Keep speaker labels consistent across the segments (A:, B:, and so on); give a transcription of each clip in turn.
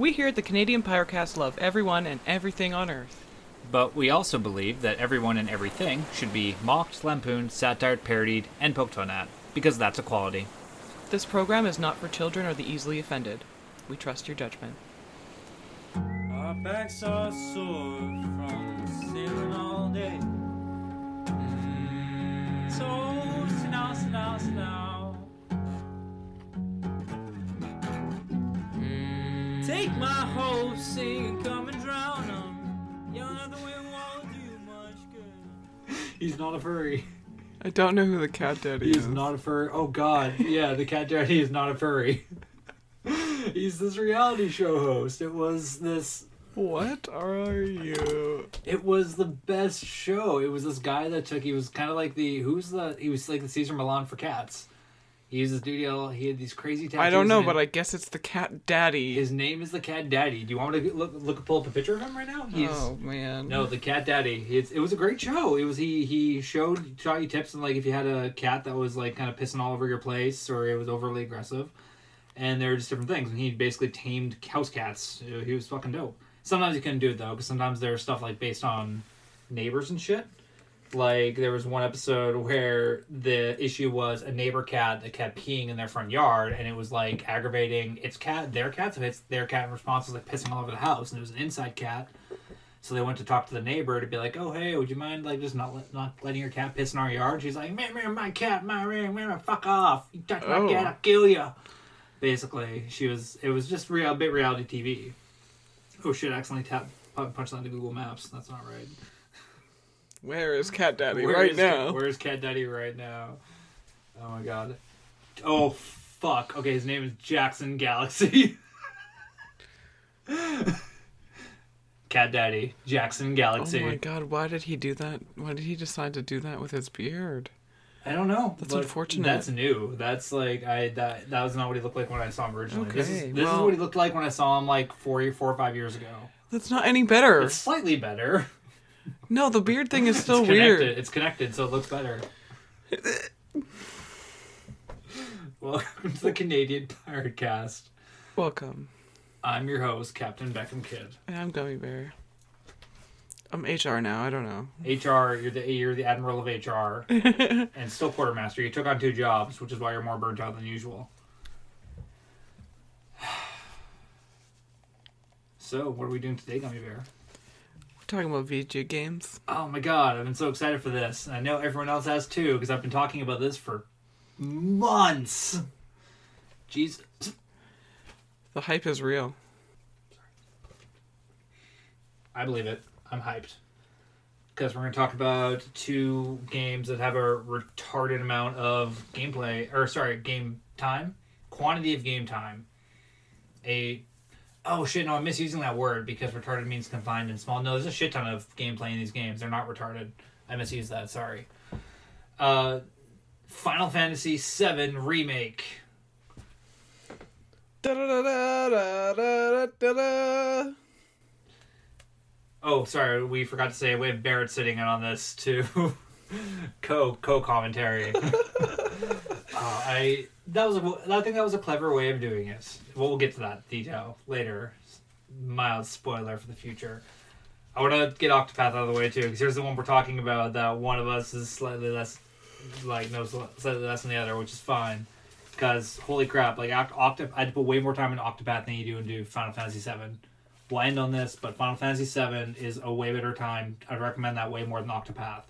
A: We here at the Canadian Pirate Cast love everyone and everything on Earth.
B: But we also believe that everyone and everything should be mocked, lampooned, satired, parodied, and poked fun at, because that's equality.
A: This program is not for children or the easily offended. We trust your judgment.
C: Our backs are sore from sailing all day. Mm. So sit down, sit Take my hopes, sing and come and drown them. Young the wind won't do much good.
D: He's not a furry.
A: I don't know who the cat daddy
D: He is not a furry. Oh God, yeah, the cat daddy is not a furry. He's this reality show host. It was this.
A: What are you?
D: It was the best show. It was this guy that took. He was kind of like the who's the. He was like the Cesar Millan for cats. He used this studio. He had these crazy tattoos.
A: I don't know, but I guess it's the cat daddy.
D: His name is the Cat Daddy. Do you want me to look look pull up a picture of him right now? He's
A: oh man.
D: no the Cat Daddy. It's, it was a great show. It was he he showed taught you tips and like if you had a cat that was like kind of pissing all over your place or it was overly aggressive, and there were just different things. And he basically tamed house cats. He was fucking dope. Sometimes you couldn't do it though because sometimes there's stuff like based on neighbors and shit. Like there was one episode where the issue was a neighbor cat that kept peeing in their front yard, and it was like aggravating its cat, their cat. So it's their cat in response was like pissing all over the house, and it was an inside cat. So they went to talk to the neighbor to be like, "Oh hey, would you mind like just not let, not letting your cat piss in our yard?" She's like, "Man, man, my cat, my ring, man, fuck off! You touch my
A: Oh.
D: cat, I'll kill you." Basically, she was. It was just real, a bit reality TV. Oh shit! I accidentally tapped pu- punched onto Google Maps. That's not right.
A: Where is cat daddy
D: Where
A: right now?
D: Cat, where's Cat Daddy right now? Oh my god. Oh fuck. Okay, his name is Jackson Galaxy. Cat Daddy, Jackson Galaxy.
A: oh my god, why did he do that? Why did he decide to do that with his beard?
D: I don't know.
A: That's unfortunate.
D: That's new. That's like I that that was not what he looked like when I saw him originally. this is,
A: Okay,
D: this is what he looked like when I saw him like four four or five years ago.
A: That's not any better.
D: It's slightly better.
A: No, the beard thing is still
D: it's
A: weird.
D: It's connected, so it looks better. Welcome to the Canadian Pirate Cast.
A: Welcome.
D: I'm your host, Captain Beckham Kid.
A: And I'm Gummy Bear. I'm HR now. I don't know.
D: HR, you're the you're the admiral of HR, and still quartermaster. You took on two jobs, which is why you're more burnt out than usual. So, what are we doing today, Gummy Bear?
A: Talking about VG games.
D: Oh my god, I've been so excited for this. I know everyone else has too, because I've been talking about this for months. Jesus.
A: The hype is real.
D: I believe it. I'm hyped. Because we're going to talk about two games that have a retarded amount of gameplay, or sorry, game time, quantity of game time. A. Oh shit, no, I'm misusing that word because retarded means confined and small. No, there's a shit ton of gameplay in these games. They're not retarded. I misused that, sorry. Uh, Final Fantasy VII Remake.
A: Da-da-da-da-da-da-da.
D: Oh, sorry, we forgot to say we have Barrett sitting in on this too. co co commentary. uh, I that was a, I think that was a clever way of doing it. Well, we'll get to that detail later. Mild spoiler for the future. I want to get Octopath out of the way too, because here's the one we're talking about. That one of us is slightly less, like knows slightly less than the other, which is fine. Because holy crap, like Oct- Octop, I had to put way more time in Octopath than you do into Final Fantasy VII. We'll end on this, but Final Fantasy VII is a way better time. I'd recommend that way more than Octopath.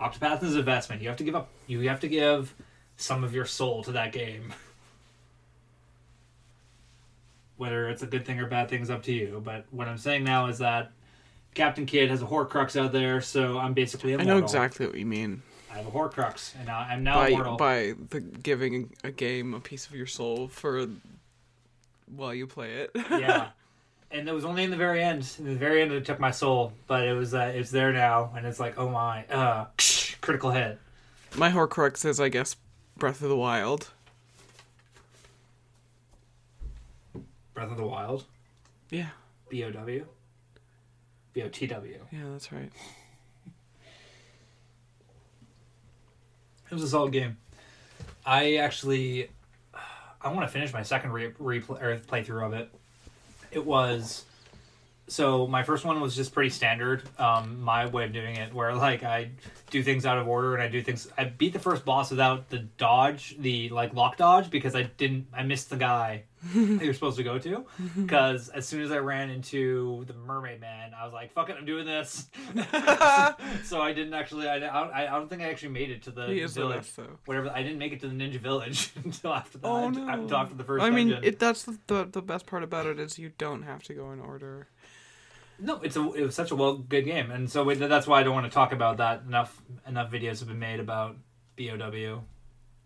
D: Octopath is an investment. You have to give up. You have to give some of your soul to that game. Whether it's a good thing or bad thing is up to you. But what I'm saying now is that Captain Kidd has a Horcrux out there, so I'm basically immortal.
A: I know exactly what you mean.
D: I have a Horcrux, and I'm now
A: By
D: immortal.
A: by the giving a game a piece of your soul for while you play it.
D: yeah. And it was only in the very end. In the very end, it took my soul, but it was uh, it's there now, and it's like, oh my, uh, critical hit.
A: My Horcrux is, I guess, Breath of the Wild.
D: Breath of the Wild,
A: Yeah,
D: B O W, B O T W.
A: yeah, that's right.
D: It was a solid game. I actually, I want to finish my second re- replay or playthrough of it. it was so my first one was just pretty standard um my way of doing it where like i do things out of order and i do things i beat the first boss without the dodge the like lock dodge because i didn't i missed the guy that you're supposed to go to. Because as soon as i ran into the mermaid man i was like fuck it i'm doing this. So i didn't actually i, I, I don't think i actually made it to the
A: He the
D: village. whatever i didn't make it to the ninja village until after that
A: Oh no!
D: until after the first
A: I mean, it, that's the, the the best part about it is you don't have to go in order.
D: No, it's a it was such a well good game, and so we, that's why I don't want to talk about that. Enough enough videos have been made about BOW,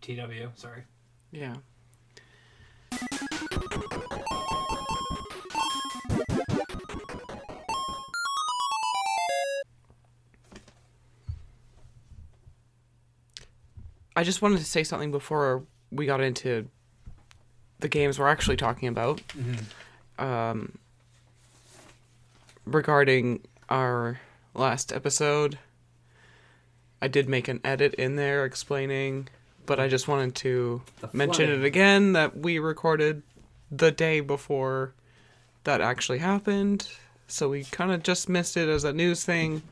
D: TW. Sorry.
A: Yeah. I just wanted to say something before we got into the games we're actually talking about. Um, regarding our last episode, I did make an edit in there explaining, but I just wanted to mention it again that we recorded the day before that actually happened. So we kind of just missed it as a news thing.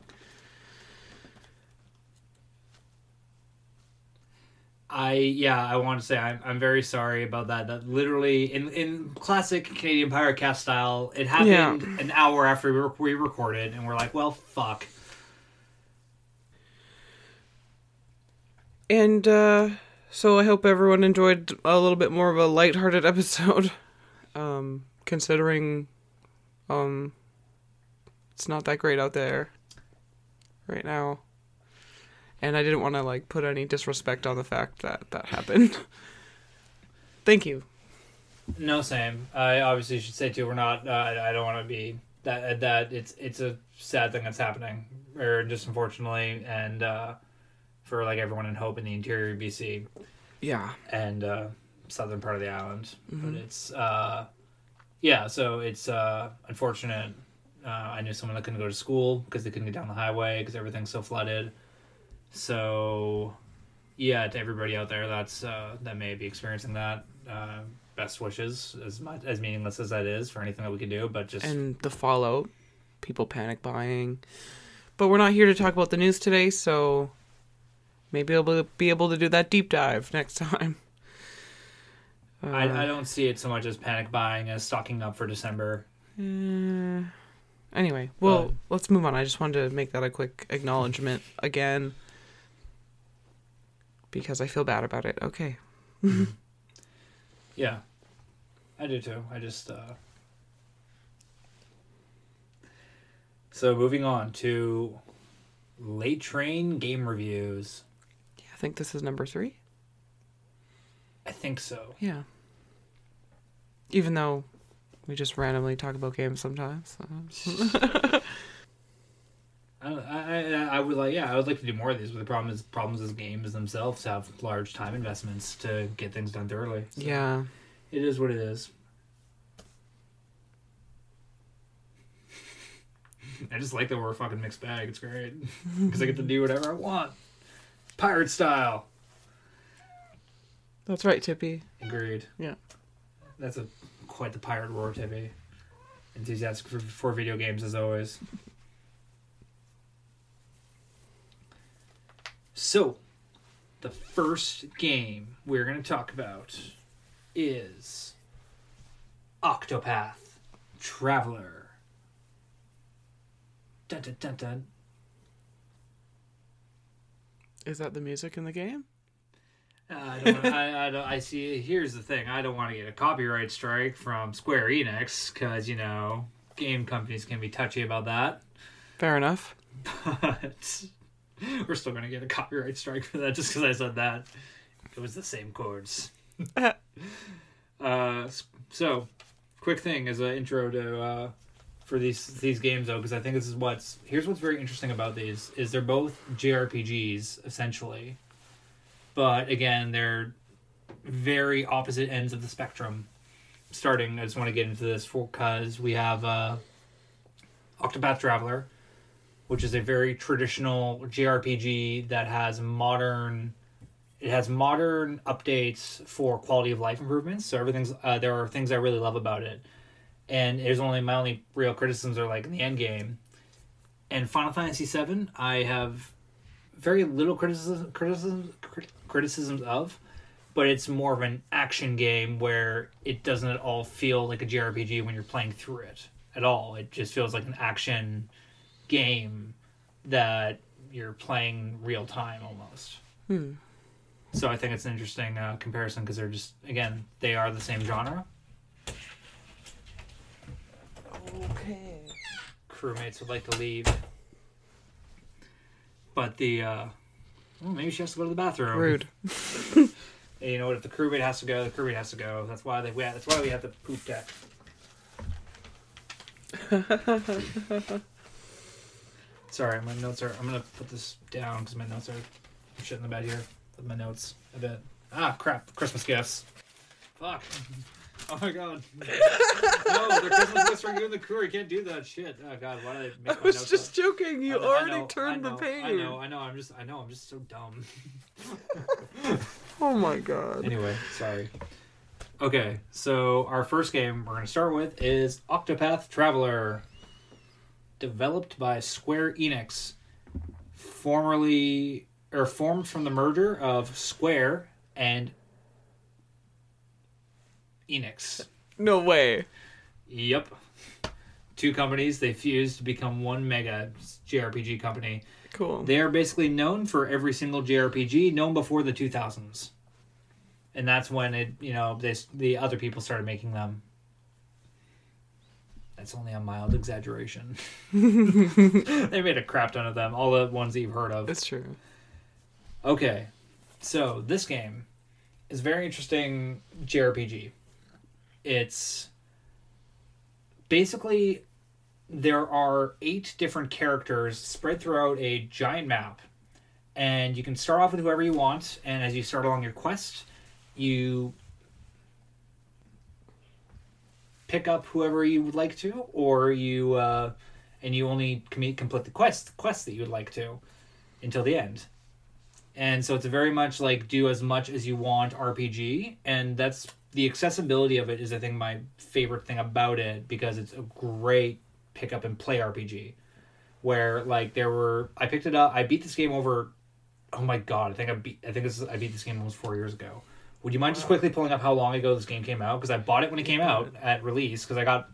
D: I yeah, I want to say I'm I'm very sorry about that. That literally in in classic Canadian Pirate Cast style, it happened an hour after we, rec- we recorded, and we're like, well, fuck.
A: And uh, so I hope everyone enjoyed a little bit more of a lighthearted episode, um, considering um, it's not that great out there right now. And I didn't want to like put any disrespect on the fact that that happened. Thank you.
D: No, same. I obviously should say too. We're not. Uh, I don't want to be that. That it's it's a sad thing that's happening, or just unfortunately, and uh, for like everyone in Hope in the interior of BC
A: Yeah.
D: and uh, southern part of the island. But it's uh, yeah. So it's uh, unfortunate. Uh, I knew someone that couldn't go to school because they couldn't get down the highway because everything's so flooded. So yeah, to everybody out there that's uh, that may be experiencing that. Uh, best wishes, as much as meaningless as that is for anything that we can do, but just
A: and the fallout, people panic buying. But we're not here to talk about the news today, so maybe I'll be- be able to do that deep dive next time. Uh,
D: I, I don't see it so much as panic buying as stocking up for December.
A: uh, anyway, well,
D: But-
A: let's move on. I just wanted to make that a quick acknowledgement again because I feel bad about it. Okay.
D: Yeah, I do too. I just uh... so moving on to late train game reviews.
A: Yeah, I think this is number three.
D: I think so.
A: Yeah. Even though we just randomly talk about games sometimes. so-
D: I, I, I- would like yeah I would like to do more of these but the problem is problems is games themselves have large time investments to get things done thoroughly. So
A: yeah.
D: it is what it is. I just like that we're a fucking mixed bag. It's great. Because I get to do whatever I want. Pirate style.
A: That's right, Tippy.
D: agreed.
A: Yeah.
D: that's a quite the pirate roar Tippy. Enthusiastic for, for video games as always So, the first game we're going to talk about is Octopath Traveler. Dun, dun, dun, dun.
A: Is that the music in the game?
D: Uh, I don't. I, I don't. I see. Here's the thing. I don't want to get a copyright strike from Square Enix because you know game companies can be touchy about that.
A: Fair enough.
D: But we're still gonna get a copyright strike for that just because I said that. It was the same chords. uh, so, quick thing as an intro to uh, for these these games though, because I think this is what's here's what's very interesting about these is they're both JRPGs essentially, but again they're very opposite ends of the spectrum. Starting, I just want to get into this because we have uh, Octopath Traveler, which is a very traditional JRPG that has modern it has modern updates for quality of life improvements so everything's uh, there are things i really love about it and it was only my only real criticisms are like in the end game. And Final Fantasy VII, I have very little criticism criticism crit- criticisms of, but it's more of an action game where it doesn't at all feel like a JRPG when you're playing through it at all. It just feels like an action game that you're playing real time almost. So I think it's an interesting uh, comparison because they're just again they are the same genre.
A: Okay.
D: Crewmates would like to leave, but the uh, well, maybe she has to go to the bathroom.
A: Rude.
D: You know what? If the crewmate has to go, the crewmate has to go. That's why they. we- That's why we have the poop deck. Sorry, my notes are. I'm gonna put this down because my notes are. I'm shit in the bed here with my notes a bit. Ah, crap! Christmas gifts. Fuck. Oh my god. no, they're Christmas gifts for you and the crew. You can't do that shit. Oh god, why did I make
A: notes
D: I
A: was
D: notes
A: just
D: up?
A: joking. You
D: I know- I
A: already
D: know,
A: turned
D: I
A: the page.
D: I know, I know. I'm just, I know. I'm just so dumb.
A: Oh my god.
D: Anyway, sorry. Okay, so our first game we're to start with is Octopath Traveler, developed by Square Enix, formerly or formed from the merger of Square and Enix.
A: No way.
D: Yep. Two companies they fused to become one mega JRPG company.
A: Cool.
D: They are basically known for every single JRPG known before the 2000s. And that's when it, you know, they, the other people started making them. That's only a mild exaggeration. they made a crap ton of them, all the ones that you've heard of.
A: That's true.
D: Okay, so this game is a very interesting JRPG. It's basically there are eight different characters spread throughout a giant map, and you can start off with whoever you want. And as you start along your quest, you pick up whoever you would like to, or you uh, and you only com- complete the quest quests that you would like to until the end. And so it's very much like do as much as you want rpg and that's the accessibility of it is i think my favorite thing about it because it's a great pick up and play rpg where like there were i picked it up i beat this game over oh my god i think i beat i think this is i beat this game almost four years ago would you mind just quickly pulling up how long ago this game came out because i bought it when it came out at release because i got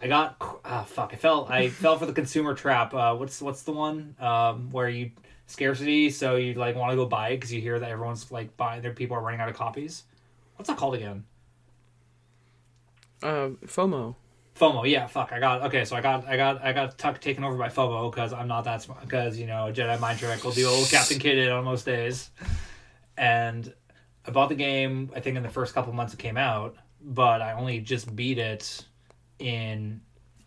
D: I got ah fuck. I fell. I fell for the consumer trap. Uh, what's what's the one um, where you scarcity? So you like want to go buy it because you hear that everyone's like buying. There, people are running out of copies. What's that called again?
A: Um, FOMO.
D: FOMO. Yeah. Fuck. I got okay. So I got I got I got tuck taken over by FOMO because I'm not that smart. Because you know Jedi mind trick will do old Captain Kidd on most days. And I bought the game. I think in the first couple months it came out, but I only just beat it in.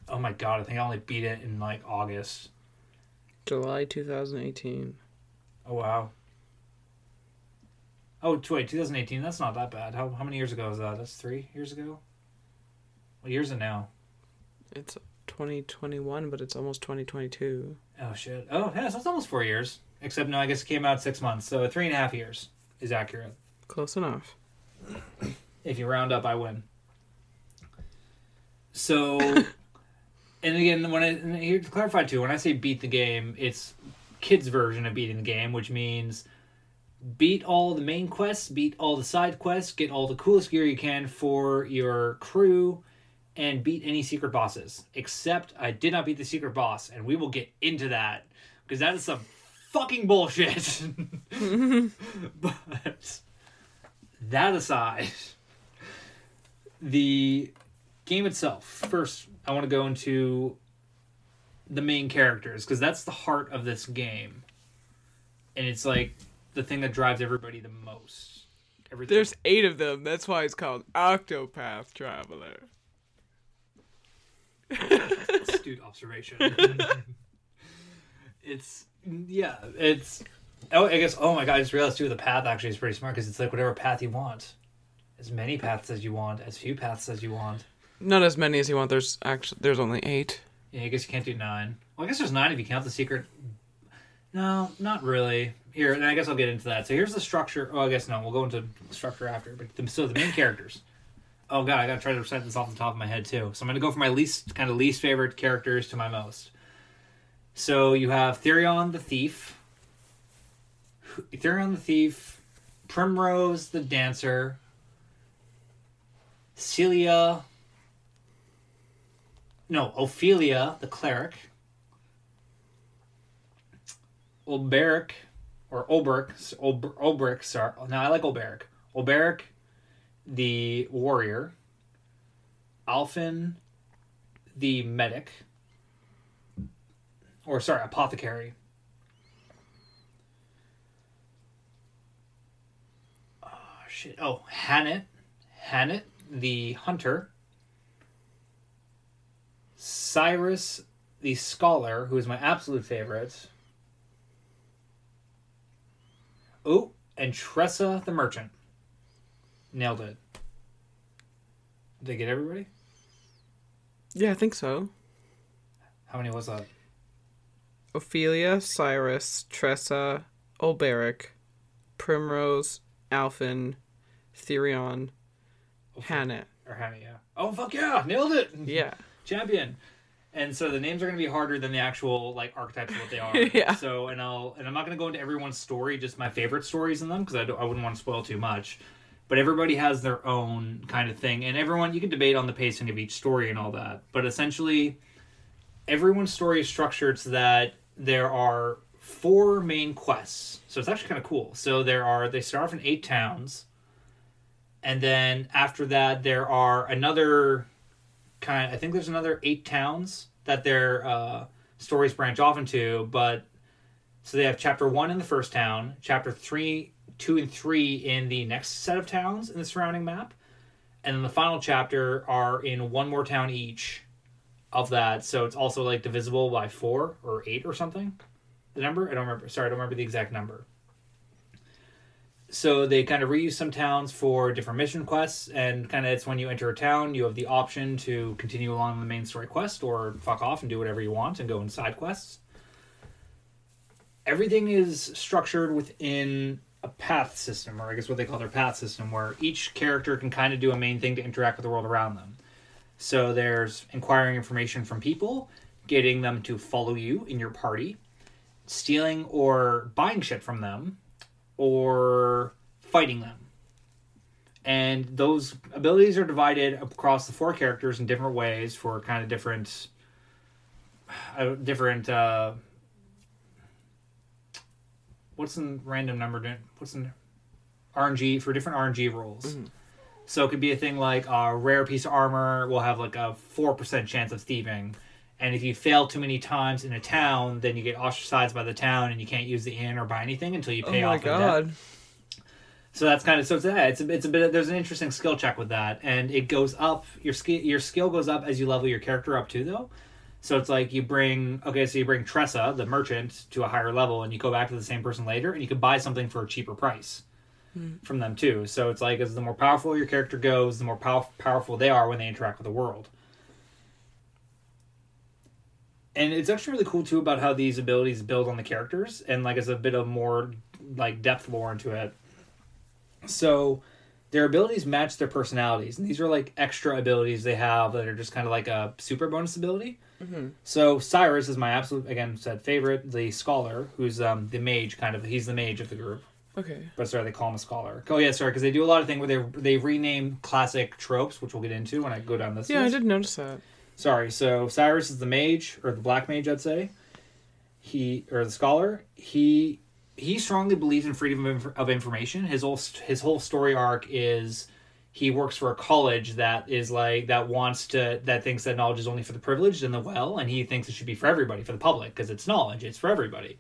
D: Oh my god! I think I only beat it in like August.
A: July 2018.
D: Oh wow. Oh wait, 2018. That's not that bad. How how many years ago is that? That's three years ago. What year is it now?
A: It's 2021, but it's almost 2022.
D: Oh shit. Oh yeah, so it's almost four years. Except no, I guess it came out six months, so three and a half years is accurate.
A: Close enough.
D: If you round up, I win. So, and again, when I here to clarify too, when I say beat the game, it's kids' version of beating the game, which means beat all the main quests, beat all the side quests, get all the coolest gear you can for your crew, and beat any secret bosses. Except I did not beat the secret boss, and we will get into that because that is some fucking bullshit. but that aside, the game itself. First, I want to go into the main characters because that's the heart of this game, and it's like the thing that drives everybody the most. Everything.
A: There's eight of them. That's why it's called Octopath Traveler.
D: astute observation. it's yeah, it's. Oh, I guess. Oh my god! I just realized too. The path actually is pretty smart because it's like whatever path you want, as many paths as you want, as few paths as you want.
A: Not as many as you want. There's actually there's only eight.
D: Yeah, I guess you can't do nine. Well, I guess there's nine if you count the secret. No, not really. Here, and I guess I'll get into that. So here's the structure. Oh, I guess no. We'll go into the structure after. But the, so the main characters. Oh god, I gotta try to recite this off the top of my head too. So I'm gonna go from my least kind of least favorite characters to my most. So you have Therion the Thief, Therion the Thief, Primrose the Dancer, Celia. No, Ophelia the Cleric, Olberic, or Olberic, Olb- Olberic, sorry. No, I like Olberic. Olberic the warrior, Alfyn, the medic, or sorry, apothecary. Oh shit! Oh, H'aanit, H'aanit, the hunter. Cyrus, the scholar, who is my absolute favorite. Oh, and Tressa, the merchant. Nailed it. Did they get everybody?
A: Yeah, I think so.
D: How many was that?
A: Ophelia, Cyrus, Tressa, Olberic, Primrose, Alfyn, Therion, oh, H'aanit.
D: Or Hannah, yeah. Oh, fuck yeah! Nailed it!
A: Yeah.
D: Champion! And so the names are going to be harder than the actual like archetypes of what they are.
A: Yeah.
D: So and I'll and I'm not going to go into everyone's story, just my favorite stories in them because I don't I wouldn't want to spoil too much. But everybody has their own kind of thing, and everyone you can debate on the pacing of each story and all that. But essentially, everyone's story is structured so that there are four main quests. So it's actually kind of cool. So there are they start off in eight towns, and then after that there are another kind. I think there's another eight towns that their uh, stories branch off into. But so they have chapter one in the first town, chapter three, two, and three in the next set of towns in the surrounding map, and then the final chapter are in one more town each of that. So it's also like divisible by four or eight or something. The number I don't remember. Sorry, I don't remember the exact number. So they kind of reuse some towns for different mission quests, and kind of it's when you enter a town, you have the option to continue along the main story quest or fuck off and do whatever you want and go in side quests. Everything is structured within a path system, or I guess what they call their path system, where each character can kind of do a main thing to interact with the world around them. So there's inquiring information from people, getting them to follow you in your party, stealing or buying shit from them, or fighting them. And those abilities are divided across the four characters in different ways for kind of different, uh, different. Uh, what's in random number? What's in RNG for different RNG roles? So it could be a thing like a rare piece of armor will have like a four percent chance of thieving, and if you fail too many times in a town, then you get ostracized by the town and you can't use the inn or buy anything until you
A: Oh
D: pay
A: my
D: off. the debt.
A: god.
D: So that's kind of so it's yeah, it's a, it's a bit there's an interesting skill check with that, and it goes up your skill your skill goes up as you level your character up too though. So it's like you bring okay, so you bring Tressa the merchant to a higher level, and you go back to the same person later, and you can buy something for a cheaper price hmm. from them too. So it's like as the more powerful your character goes, the more pow- powerful they are when they interact with the world. And it's actually really cool too about how these abilities build on the characters, and like as a bit of more like depth lore into it. So their abilities match their personalities, and these are like extra abilities they have that are just kind of like a super bonus ability. So Cyrus is my absolute again said favorite, the scholar, who's um the mage kind of. He's the mage of the group,
A: Okay.
D: but sorry they call him a scholar. Oh yeah, sorry because they do a lot of things where they they rename classic tropes, which we'll get into when I go down this.
A: Yeah, I did notice that.
D: Sorry, so Cyrus is the mage or the black mage, I'd say. He or the scholar. He he strongly believes in freedom of, information. His whole his whole story arc is he works for a college that is like that wants to that thinks that knowledge is only for the privileged and the well, and he thinks it should be for everybody, for the public, because it's knowledge. It's for everybody.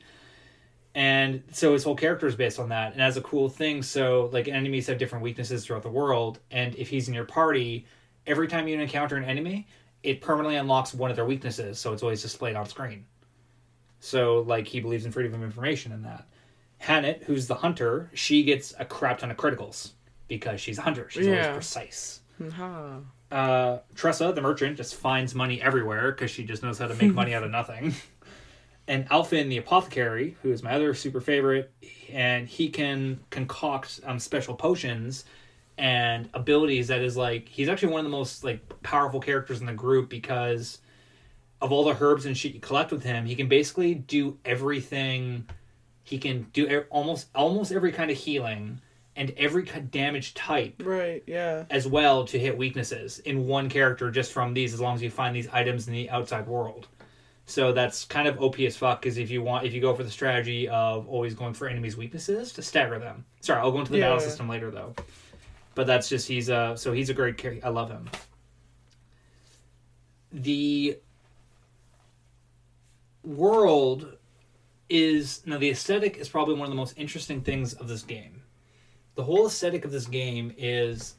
D: And so his whole character is based on that. And as a cool thing, so like enemies have different weaknesses throughout the world, and if he's in your party, every time you encounter an enemy, it permanently unlocks one of their weaknesses, so it's always displayed on screen. So, like, he believes in freedom of information in that. H'aanit, who's the hunter, she gets a crap ton of criticals because she's a hunter. She's
A: Yeah.
D: always precise.
A: Ha.
D: Uh, Tressa, the merchant, just finds money everywhere because she just knows how to make money out of nothing. And Alfyn, the apothecary, who is my other super favorite, and he can concoct um, special potions and abilities that is like he's actually one of the most like powerful characters in the group because of all the herbs and shit you collect with him, he can basically do everything. He can do almost almost every kind of healing and every ki- damage type
A: Right. Yeah.
D: as well to hit weaknesses in one character just from these as long as you find these items in the outside world. So that's kind of OP as fuck because if you want if you go for the strategy of always going for enemies' weaknesses to stagger them. Sorry, I'll go into the battle system later though. But that's just he's a so he's a great character. I love him. The world is now the aesthetic is probably one of the most interesting things of this game. The whole aesthetic of this game is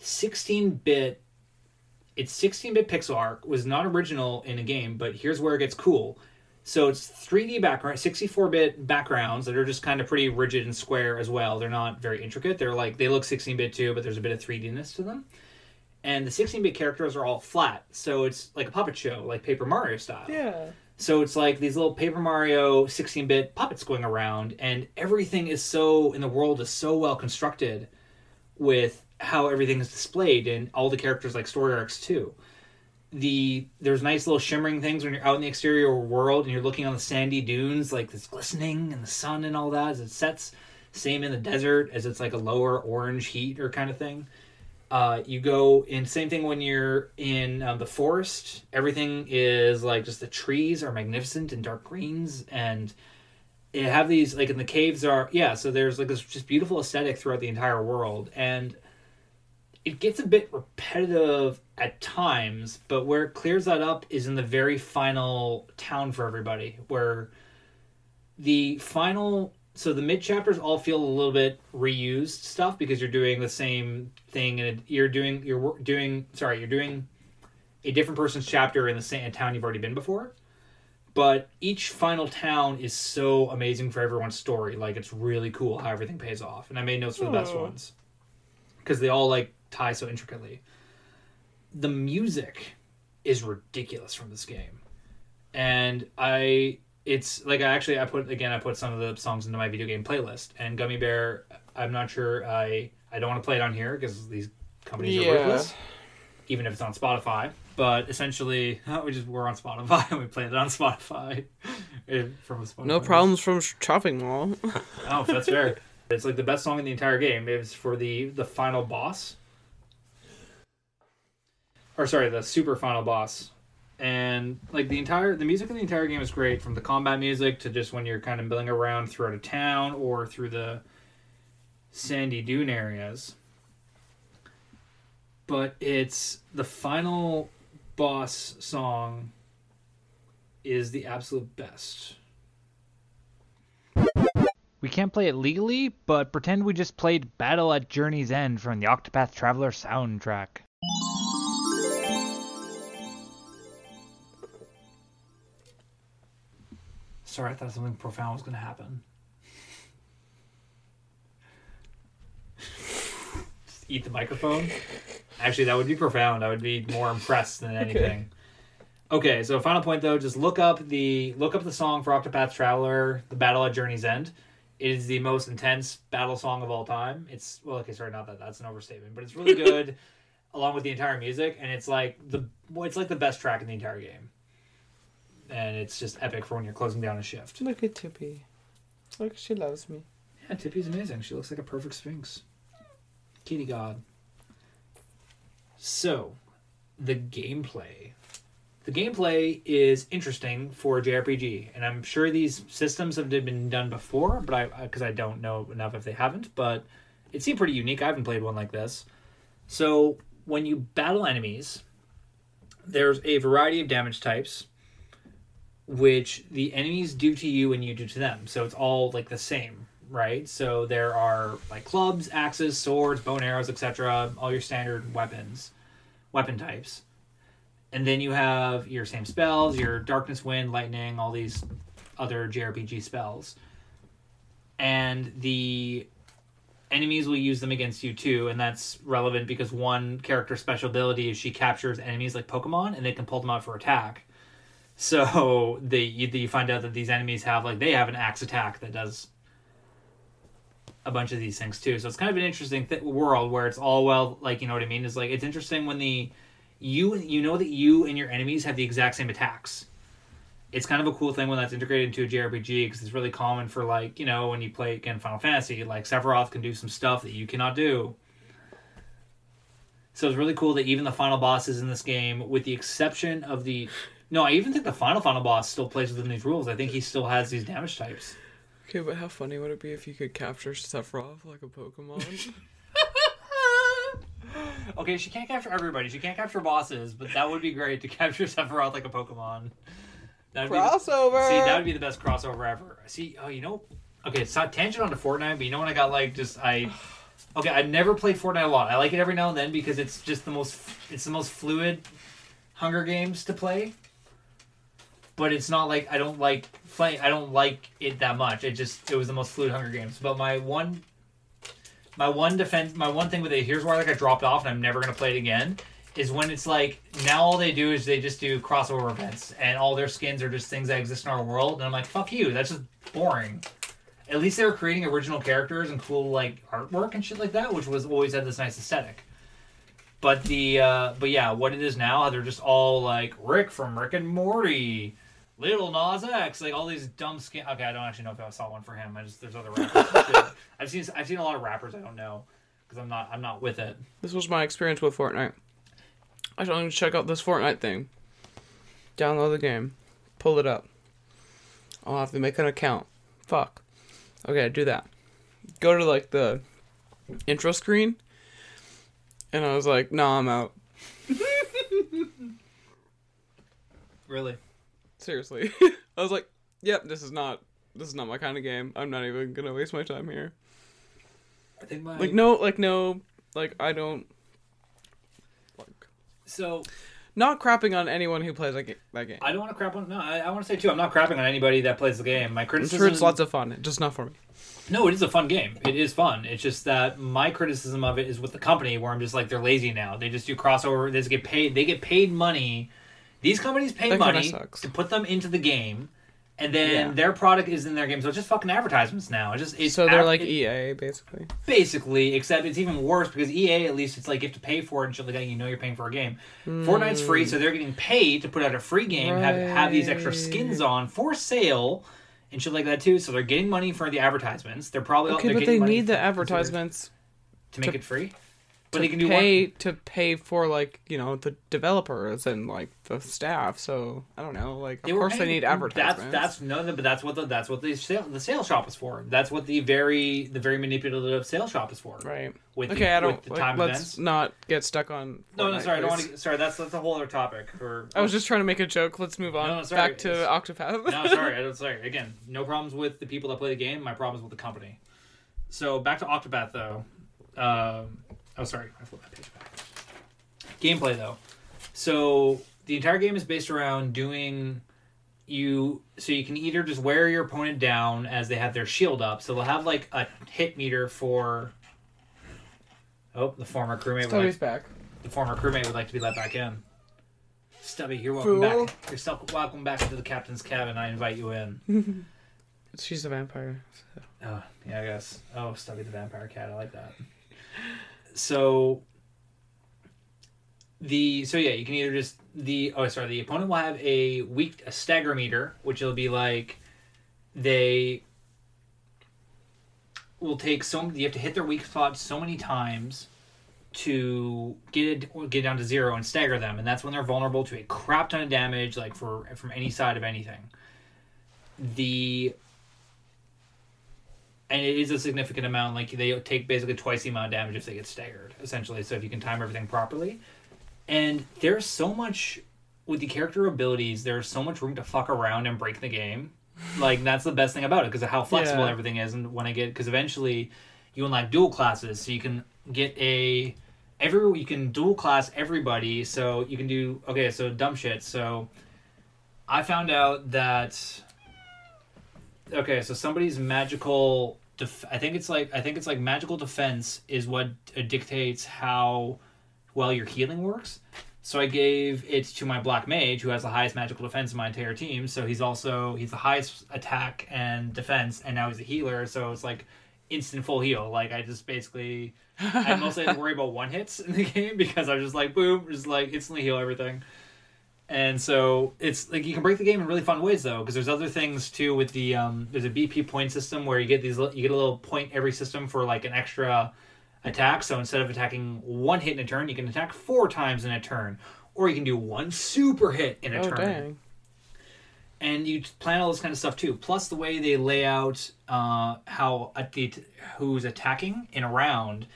D: 16-bit it's 16-bit pixel art was not original in a game but here's where it gets cool so it's 3d background 64-bit backgrounds that are just kind of pretty rigid and square as well. They're not very intricate. They're like they look 16-bit too but there's a bit of 3dness to them. And the 16-bit characters are all flat. So it's like a puppet show like paper mario style.
A: Yeah.
D: so it's like these little Paper Mario 16-bit puppets going around, and everything is so in the world is so well constructed with how everything is displayed, and all the characters like story arcs too. The there's nice little shimmering things when you're out in the exterior world and you're looking on the sandy dunes, like this glistening and the sun and all that as it sets. Same in the desert as it's like a lower orange heat or kind of thing. Uh, you go in same thing when you're in um, the forest. Everything is like just the trees are magnificent and dark greens, and you have these like in the caves are yeah. So there's like this just beautiful aesthetic throughout the entire world, and it gets a bit repetitive at times. But where it clears that up is in the very final town for everybody, where the final so the mid chapters all feel a little bit reused stuff because you're doing the same thing and you're doing you're doing sorry you're doing a different person's chapter in the same town you've already been before. But each final town is so amazing for everyone's story. Like it's really cool how everything pays off. And i made notes for the best ones because they all like tie so intricately the music is ridiculous from this game and i it's like I actually I put again I put some of the songs into my video game playlist and Gummy Bear I'm not sure I I don't want to play it on here because these companies
A: Yeah.
D: are worthless even if it's on Spotify but essentially we just we're on Spotify and we played it on Spotify eh, from a Spotify
A: No problems from sh- shopping mall.
D: Oh, that's fair. It's like the best song in the entire game. It was for the the final boss, or sorry, the super final boss. And like the entire the music in the entire game is great, from the combat music to just when you're kind of milling around throughout a town or through the sandy dune areas. But it's the final boss song is the absolute best.
B: We can't play it legally, but pretend we just played Battle at Journey's End from the Octopath Traveler soundtrack.
D: Sorry, I thought something profound was going to happen. Just eat the microphone. Actually, that would be profound. I would be more impressed than anything. Okay. okay, so final point though, just look up the look up the song for Octopath Traveler, "The Battle at Journey's End." It is the most intense battle song of all time. It's well, okay, sorry, not that that's an overstatement, but it's really good, along with the entire music, and it's like the well, it's like the best track in the entire game and it's just epic for when you're closing down a shift.
A: Look at Tippy. Look, she loves me.
D: Yeah, Tippy's amazing. She looks like a perfect sphinx. Kitty God. So, the gameplay. The gameplay is interesting for a JRPG, and I'm sure these systems have been done before, but I because I don't know enough if they haven't, but it seemed pretty unique. I haven't played one like this. So, when you battle enemies, there's a variety of damage types which the enemies do to you and you do to them. So it's all like the same, right? So there are like clubs, axes, swords, bow and arrows, etc. All your standard weapons, weapon types. And then you have your same spells, your darkness, wind, lightning, all these other JRPG spells. And the enemies will use them against you too, and that's relevant because one character's special ability is she captures enemies like Pokemon and they can pull them out for attack. So they you, you find out that these enemies have like they have an axe attack that does a bunch of these things too. So it's kind of an interesting th- world where it's all well, like you know what I mean. Is like it's interesting when the you you know that you and your enemies have the exact same attacks. It's kind of a cool thing when that's integrated into a JRPG because it's really common for like you know when you play again Final Fantasy, like Sephiroth can do some stuff that you cannot do. So it's really cool that even the final bosses in this game, with the exception of the no, I even think the final final boss still plays within these rules. I think he still has these damage types.
A: Okay, but how funny would it be if you could capture Sephiroth like a Pokemon?
D: Okay, she can't capture everybody. She can't capture bosses, but that would be great to capture Sephiroth like a Pokemon. That'd
A: Crossover.
D: Be, see, that would be the best crossover ever. See, oh, you know, okay, it's not tangent onto Fortnite, but you know when I got like just I, okay, I've never played Fortnite a lot. I like it every now and then because it's just the most, it's the most fluid Hunger Games to play. But it's not like I don't like play. I don't like it that much. It just it was the most fluid Hunger Games. But my one my one defense my one thing with it here's where like I dropped off and I'm never gonna play it again is when it's like now all they do is they just do crossover events and all their skins are just things that exist in our world and I'm like fuck you that's just boring. At least they were creating original characters and cool like artwork and shit like that, which was always had this nice aesthetic. But the uh, but yeah, what it is now, they're just all like Rick from Rick and Morty, Little Nas X, like all these dumb skin. Okay, I don't actually know if I saw one for him. I just there's other rappers. I've seen I've seen a lot of rappers I don't know because I'm not I'm not with it.
A: this was my experience with Fortnite. I should only check out this Fortnite thing. Download the game, pull it up. I'll have to make an account. Fuck. Okay, do that. Go to like the intro screen, and I was like, "Nah, I'm out."
D: Really?
A: Seriously, I was like, "Yep, this is not this is not my kind of game. I'm not even gonna waste my time here."
D: I think my
A: Like no, like no, like I don't like
D: so
A: not crapping on anyone who plays that, ga- that game.
D: I don't want to crap on no I, I want to say too I'm not crapping on anybody that plays the game. My
A: I'm
D: criticism
A: sure it's lots of fun, just not for me.
D: No, it is a fun game. It is fun. It's just that my criticism of it is with the company where I'm just like they're lazy now. They just do crossover. They just get paid. They get paid money. These companies pay
A: That
D: money to put them into the game, and then
A: Yeah.
D: their product is in their game. So it's just fucking advertisements now. It's just it's
A: so they're
D: ad-
A: like EA basically.
D: basically, except it's even worse because EA at least it's like you have to pay for it and shit like that. You know you're paying for a game. Fortnite's free, so they're getting paid to put out a free game, have have these extra skins on for sale. And shit like that too, so they're getting money for the advertisements. They're probably
A: Okay,
D: they're
A: but they need the advertisements
D: to make
A: to-
D: it free. But
A: to
D: can do
A: pay to pay for like you know the developers and like the staff. So I don't know. Like of course they need advertisements.
D: That's that's no, no, but that's what the that's what the sale, the sales shop is for. That's what the very the very manipulative sales shop is for.
A: right.
D: With
A: Okay,
D: the,
A: I don't.
D: with the
A: like,
D: time
A: let's
D: events.
A: not get stuck on.
D: No, no,
A: Fortnite,
D: sorry, I don't want to. Sorry, that's that's a whole other topic. For
A: I was just trying to make a joke. Let's move on.
D: No, sorry,
A: Back to Octopath.
D: no, sorry, I don't. Sorry, again, no problems with the people that play the game. My problems with the company. So back to Octopath though. Um, oh, sorry, I flipped my page back. Gameplay though. So the entire game is based around doing you. So you can either just wear your opponent down as they have their shield up. So they'll have like a hit meter for. Oh, the former crewmate. would
A: Stubby's
D: like,
A: back.
D: the former crewmate would like to be let back in. Stubby, you're welcome
A: Fool.
D: back. You're still welcome back to the captain's cabin. I invite you in.
A: She's a vampire.
D: Oh, yeah, I guess. Oh, Stubby the vampire cat. I like that. So the so yeah, you can either just the oh sorry, the opponent will have a weak a stagger meter, which will be like they will take so you have to hit their weak spot so many times to get it get down to zero and stagger them, and that's when they're vulnerable to a crap ton of damage, like for from any side of anything. The and it is a significant amount. Like they take basically twice the amount of damage if they get staggered, essentially. So if you can time everything properly, and there's so much with the character abilities. There's so much room to fuck around and break the game. Like that's the best thing about it because of how flexible
A: Yeah.
D: everything is. And when I get because eventually you unlock dual classes, so you can get a every you can dual class everybody. So you can do okay. So dumb shit. So I found out that okay, so somebody's magical. Def- I think it's like I think it's like magical defense is what uh, dictates how well your healing works. So I gave it to my black mage, who has the highest magical defense in my entire team. So he's also he's the highest attack and defense, and now he's a healer. So it's like instant full heal. Like I just basically I mostly had to worry about one hits in the game because I was just like boom, just like instantly heal everything. And so it's like you can break the game in really fun ways though, because there's other things too with the um there's a BP point system where you get these you get a little point every system for like an extra attack. So instead of attacking one hit in a turn, you can attack four times in a turn, or you can do one super hit in a
A: Oh
D: turn
A: dang.
D: and you plan all this kind of stuff too. Plus the way they lay out uh, how at the who's attacking in a round,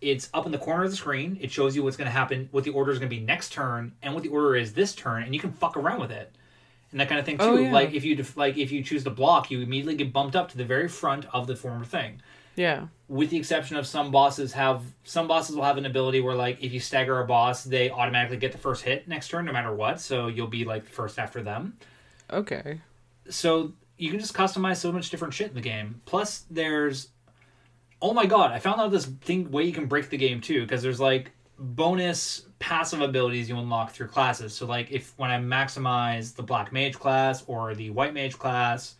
D: it's up in the corner of the screen. It shows you what's going to happen, what the order is going to be next turn, and what the order is this turn, and you can fuck around with it, and that kind of thing oh, too.
A: Oh, yeah.
D: Like if you def- like if you choose to block, you immediately get bumped up to the very front of the former thing
A: Yeah.
D: with the exception of some bosses have some bosses will have an ability where like if you stagger a boss they automatically get the first hit next turn no matter what so you'll be like first after them
A: Okay.
D: so you can just customize so much different shit in the game plus there's oh my god i found out this thing way you can break the game too because there's like bonus passive abilities you unlock through classes. So like if when i maximize the black mage class or the white mage class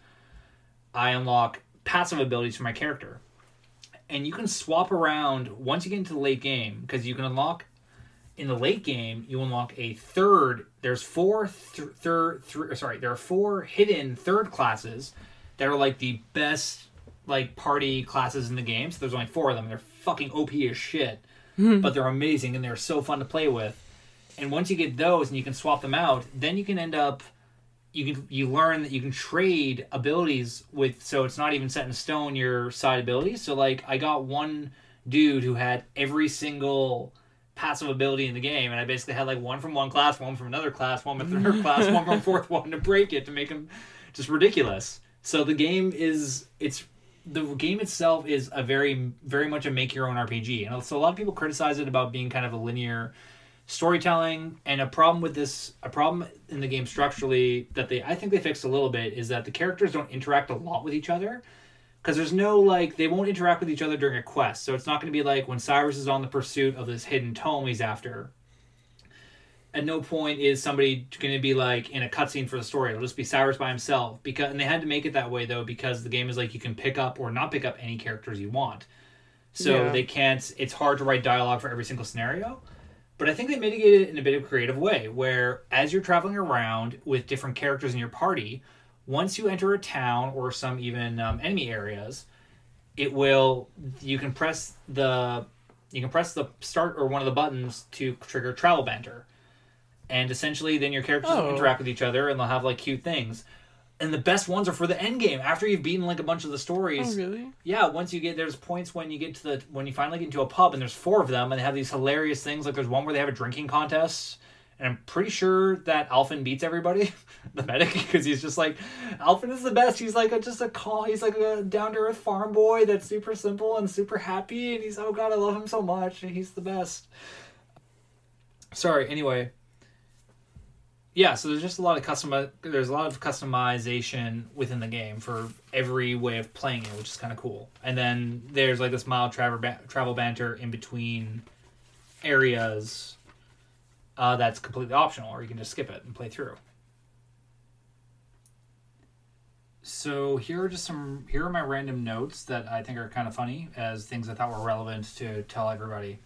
D: i unlock passive abilities for my character. And you can swap around once you get into the late game because you can unlock in the late game you unlock a third there's four th- third thr sorry there are four hidden third classes that are like the best like party classes in the game so there's only four of them. They're fucking op as shit. Hmm. But they're amazing and they're so fun to play with. And once you get those and you can swap them out then you can end up you can you learn that you can trade abilities with so it's not even set in stone your side abilities. So like i got one dude who had every single passive ability in the game and i basically had like one from one class one from another class one from third class one from fourth one to break it to make him just ridiculous. So the game is it's the game itself is a very very much a make your own rpg and so a lot of people criticize it about being kind of a linear storytelling. And a problem with this a problem in the game structurally that they i think they fixed a little bit is that the characters don't interact a lot with each other. Because there's no like they won't interact with each other during a quest. So it's not going to be like when cyrus is on the pursuit of this hidden tome he's after at no point is somebody going to be like in a cutscene for the story. It'll just be cyrus by himself because and they had to make it that way though because the game is like you can pick up or not pick up any characters you want. So
A: Yeah.
D: they can't it's hard to write dialogue for every single scenario but I think they mitigated it in a bit of a creative way, where as you're traveling around with different characters in your party, once you enter a town or some even um, enemy areas, it will you can press the you can press the start or one of the buttons to trigger travel banter, and essentially then your characters will
A: Oh.
D: interact with each other and they'll have like cute things. And the best ones are for the end game after you've beaten like a bunch of the stories.
A: Oh really?
D: Yeah, once you get there's points when you get to the when you finally get into a pub and there's four of them and they have these hilarious things like there's one where they have a drinking contest and I'm pretty sure that Alfyn beats everybody, the medic, because he's just like Alfyn is the best. He's like a, just a call. He's like a down to earth farm boy that's super simple and super happy, and he's oh god, I love him so much. and He's the best. Sorry. Anyway, yeah. So there's just a lot of custom. There's a lot of customization within the game for every way of playing it, which is kind of cool. And then there's like this mild travel ba- travel banter in between areas uh, that's completely optional, or you can just skip it and play through. So here are just some here are my random notes that I think are kind of funny as things I thought were relevant to tell everybody.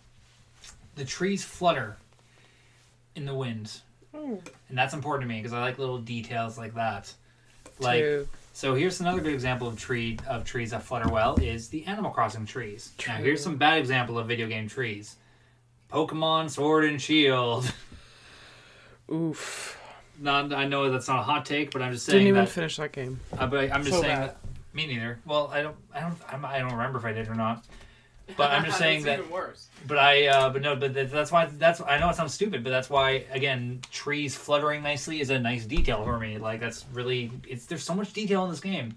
D: The trees flutter in the wind,
A: Oh,
D: and that's important to me because I like little details like that. Like
A: true.
D: so here's another good example of tree of trees that flutter well is the Animal Crossing trees. Now here's some bad example of video game trees. Pokemon Sword and Shield.
A: Oof.
D: Not I know that's not a hot take, but I'm just saying.
A: Didn't even
D: that.
A: finish that game.
D: uh, but I'm just
A: So
D: saying that. Me neither. Well, I don't. I don't. I'm, I don't remember if I did or not. But I'm just saying that.
C: even worse.
D: But I. Uh, but no. But that's why. That's. I know it sounds stupid, but that's why. Again, trees fluttering nicely is a nice detail for me. Like that's really. It's there's so much detail in this game.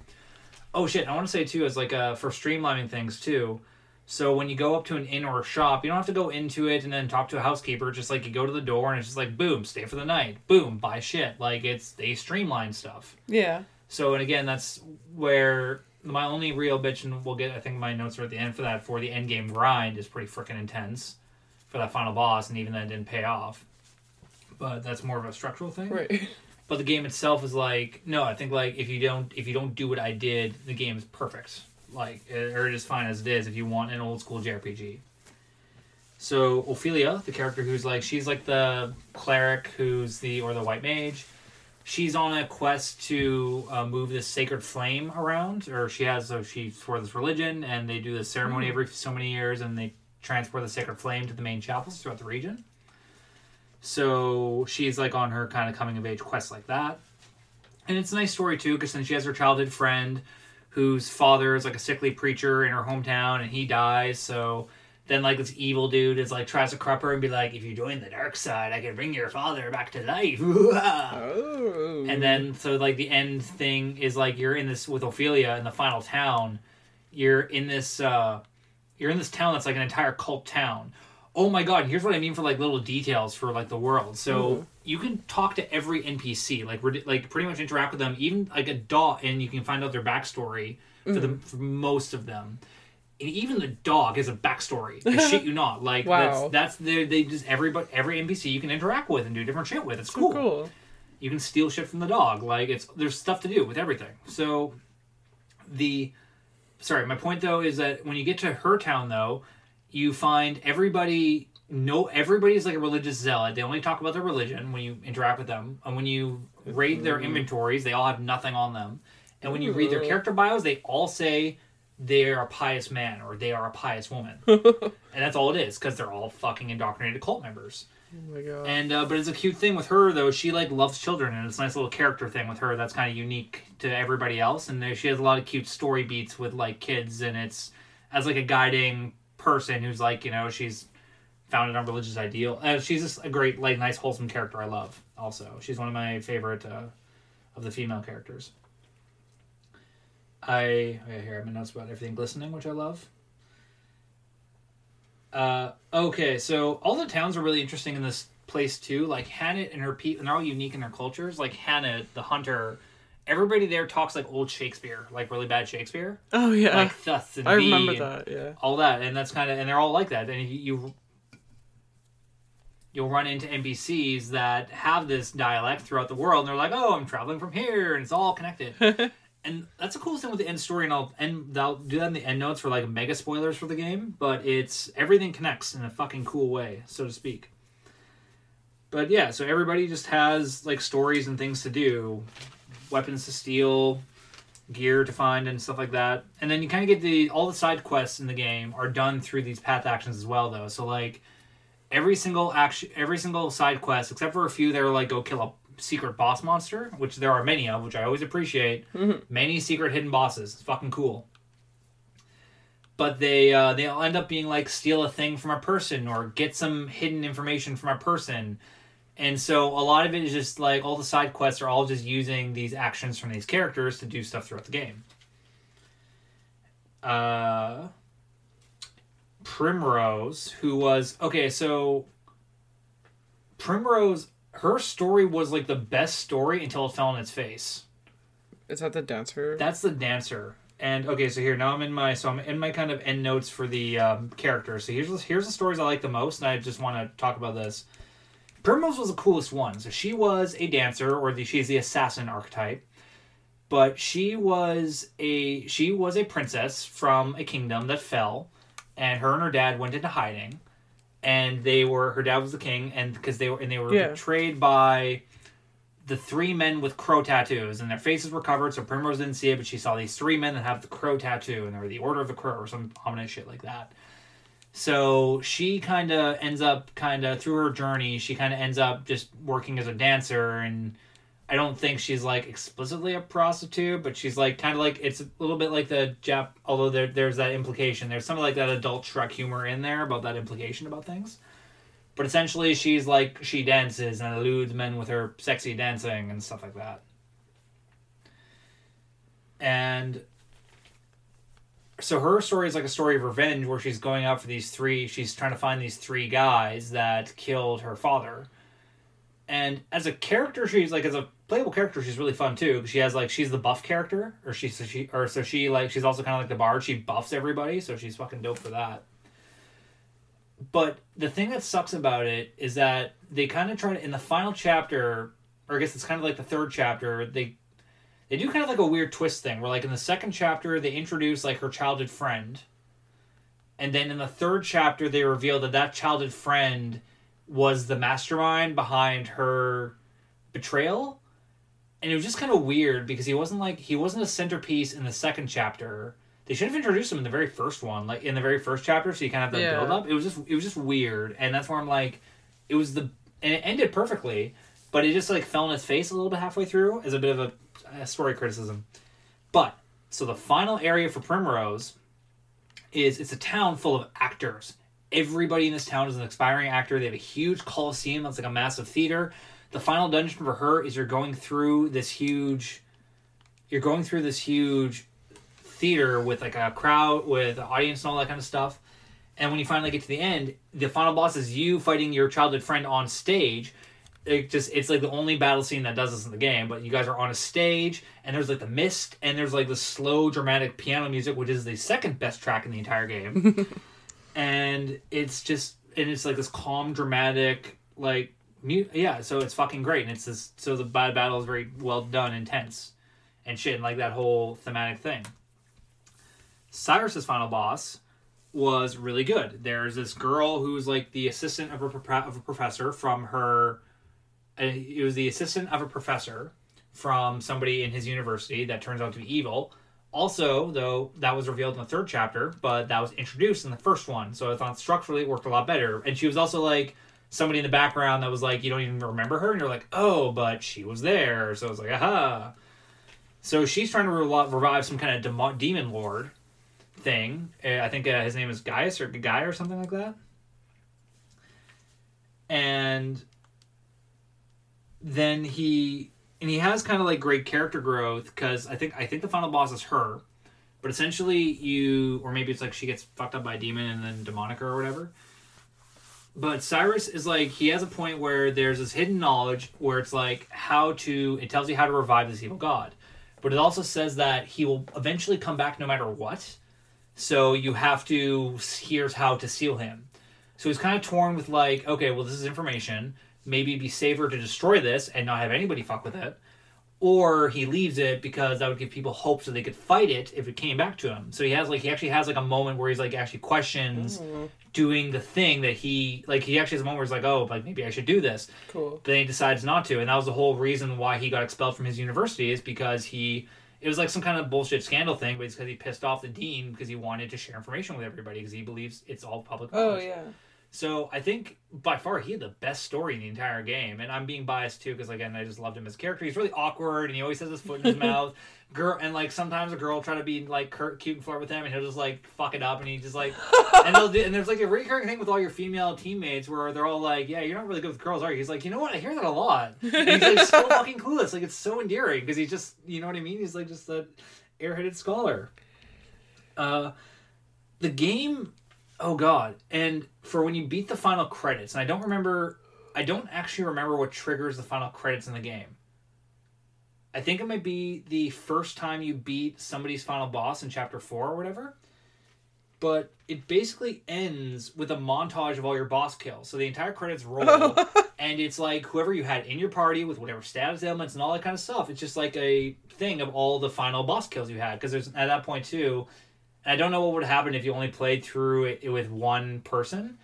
D: Oh shit! I want to say too, is like uh, for streamlining things too. So when you go up to an inn or a shop, you don't have to go into it and then talk to a housekeeper. Just like you go to the door and it's just like boom, stay for the night. Boom, buy shit. Like it's they streamline stuff.
A: Yeah.
D: So and again, that's where my only real bitch, and we'll get. I think my notes are at the end for that. For the end game grind is pretty freaking intense for that final boss, and even then it didn't pay off. But that's more of a structural thing.
A: Right.
D: But the game itself is like no. I think like if you don't if you don't do what I did, the game is perfect. like eh, or just fine as it is if you want an old school JRPG. So Ophilia, the character who's like she's like the cleric who's the or the white mage. She's on a quest to uh, move this sacred flame around, or she has so she's for this religion, and they do this ceremony every so many years, and they transport the sacred flame to the main chapels throughout the region. So she's like on her kind of coming of age quest like that, and it's a nice story too, because then she has her childhood friend, whose father is like a sickly preacher in her hometown, and he dies. So then like this evil dude is like tries to corrupt her and be like, if you join the dark side, I can bring your father back to life.
A: Oh.
D: And then so like the end thing is like you're in this with Ophilia in the final town. You're in this uh you're in this town that's like an entire cult town. Oh my god, here's what I mean for like little details for like the world. So you can talk to every NPC, like we're like pretty much interact with them, even like a dot and you can find out their backstory for the for most of them. And even the dog has a backstory. I shit you not. Like
A: Wow.
D: that's that's the, they just everybody every NPC you can interact with and do different shit with. It's
A: So
D: cool
A: cool.
D: you can steal shit from the dog like it's there's stuff to do with everything so the sorry my point though is that when you get to her town though you find everybody no everybody's like a religious zealot they only talk about their religion when you interact with them and when you raid their mm-hmm. inventories they all have nothing on them and when you read their character bios they all say they're a pious man or they are a pious woman and that's all it is because they're all fucking indoctrinated cult members
A: Oh my god.
D: and uh, but it's a cute thing with her though. She like loves children, and it's a nice little character thing with her that's kind of unique to everybody else. And there, she has a lot of cute story beats with like kids, and it's as like a guiding person who's like you know she's founded on religious ideal. Uh, she's just a great like nice wholesome character. I love. Also, she's one of my favorite uh, of the female characters. I yeah, here I have my notes about everything glistening, which I love. Uh, okay, so all the towns are really interesting in this place too. Like H'aanit and her people, and they're all unique in their cultures. Like H'aanit, the hunter, everybody there talks like old Shakespeare, like really bad Shakespeare,
A: oh yeah.
D: like thus and
A: I
D: thee
A: remember that. Yeah.
D: all that, and that's kind of, and they're all like that. And you, you you'll run into NPCs that have this dialect throughout the world, and they're like, "Oh, I'm traveling from here," and it's all connected. and that's the coolest thing with the end story, and I'll end I'll do that in the end notes for like mega spoilers for the game, but it's everything connects in a fucking cool way, so to speak. But yeah, so everybody just has like stories and things to do, weapons to steal, gear to find, and stuff like that. And then you kind of get the all the side quests in the game are done through these path actions as well, though. So like every single action, every single side quest, except for a few that are like go kill a secret boss monster, which there are many of, which I always appreciate. Many secret hidden bosses. It's fucking cool. But they uh, they'll end up being like steal a thing from a person or get some hidden information from a person. And so a lot of it is just like all the side quests are all just using these actions from these characters to do stuff throughout the game. Uh Primrose, who was okay, so Primrose, her story was like the best story until it fell on its face.
A: Is that the dancer?
D: That's the dancer. And okay, so here now I'm in my so I'm in my kind of end notes for the um, characters. So here's here's the stories I like the most, and I just want to talk about this. Primrose was the coolest one. So she was a dancer, or the she's the assassin archetype, but she was a she was a princess from a kingdom that fell, and her and her dad went into hiding, and they were her dad was the king, and because they were and they were
A: Yeah.
D: betrayed by the three men with crow tattoos, and their faces were covered, so Primrose didn't see it, but she saw these three men that have the crow tattoo, and they were the Order of the Crow or some ominous shit like that. So she kind of ends up, kind of through her journey, she kind of ends up just working as a dancer, and I don't think she's like explicitly a prostitute, but she's like kind of like it's a little bit like the Jap. Although there, there's that implication, there's some like that adult Shrek humor in there about that implication about things. But essentially, she's like she dances and eludes men with her sexy dancing and stuff like that. And so her story is like a story of revenge where she's going out for these three she's trying to find these three guys that killed her father and as a character she's like as a playable character she's really fun too she has like she's the buff character or she's so she or so she like she's also kind of like the bard. She buffs everybody so she's fucking dope for that. But the thing that sucks about it is that they kind of try to in the final chapter or i guess it's kind of like the third chapter they they do kind of like a weird twist thing where like in the second chapter they introduce like her childhood friend and then in the third chapter they reveal that that childhood friend was the mastermind behind her betrayal. And it was just kind of weird because he wasn't like he wasn't a centerpiece in the second chapter. They should have introduced him in the very first one like in the very first chapter so you kind of have that
A: Yeah.
D: build up it was just it was just weird. And that's where i'm like it was the and it ended perfectly but it just like fell in his face a little bit halfway through as a bit of a, a story criticism. But so the final area for primrose is it's a town full of actors everybody in this town is an aspiring actor. They have a huge coliseum that's like a massive theater. The final dungeon for her is you're going through this huge you're going through this huge theater with like a crowd with an audience and all that kind of stuff. And when you finally get to the end the final boss is you fighting your childhood friend on stage. It just it's like the only battle scene that does this in the game but you guys are on a stage and there's like the mist and there's like the slow dramatic piano music which is the second best track in the entire game and it's just and it's like this calm dramatic like mu- yeah so it's fucking great and it's this so the bad battle is very well done intense and shit and like that whole thematic thing. Cyrus's final boss was really good. There's this girl who's like the assistant of a, prof- of a professor from her uh, it was the assistant of a professor from somebody in his university that turns out to be evil also, though, that was revealed in the third chapter, but that was introduced in the first one. So I thought structurally it worked a lot better. And she was also like somebody in the background that was like, you don't even remember her. And you're like, oh, but she was there. So it's like, aha. So she's trying to re- revive some kind of demo- demon lord thing. Uh, I think uh, his name is Gaius or Guy or something like that. And then he and he has kind of like great character growth because I think I think the final boss is her, but essentially you or maybe it's like she gets fucked up by a demon and then demonica or whatever. But Cyrus is like he has a point where there's this hidden knowledge where it's like how to it tells you how to revive this evil god, but it also says that he will eventually come back no matter what. So you have to here's how to seal him. So he's kind of torn with like, okay, well this is information. Maybe it'd be safer to destroy this and not have anybody fuck with it. Or he leaves it because that would give people hope so they could fight it if it came back to him. So he has like he actually has like a moment where he's like actually questions mm. doing the thing that he like he actually has a moment where he's like, Oh, like maybe I should do this.
A: Cool.
D: But then he decides not to, and that was the whole reason why he got expelled from his university is because he it was like some kind of bullshit scandal thing, but it's because he pissed off the dean because he wanted to share information with everybody because he believes it's all public
A: Oh
D: knowledge.
A: yeah.
D: So I think by far he had the best story in the entire game, and I'm being biased too because again I just loved him as a character. He's really awkward, and he always has his foot in his mouth. Girl, and like sometimes a girl will try to be like cute and flirt with him, and he'll just like fuck it up, and he just like, and they'll do, and there's like a recurring thing with all your female teammates where they're all like, yeah, you're not really good with girls, are you? He's like, you know what? I hear that a lot. And he's like so fucking clueless, like it's so endearing because he's just, you know what I mean? He's like just a airheaded scholar. Uh, the game oh god. And for when you beat the final credits and i don't remember i don't actually remember what triggers the final credits in the game. I think it might be the first time you beat somebody's final boss in chapter 4 or whatever but it basically ends with a montage of all your boss kills. So the entire credits roll and it's like whoever you had in your party with whatever status ailments and all that kind of stuff. It's just like a thing of all the final boss kills you had because there's at that point too I don't know what would happen if you only played through it with one person.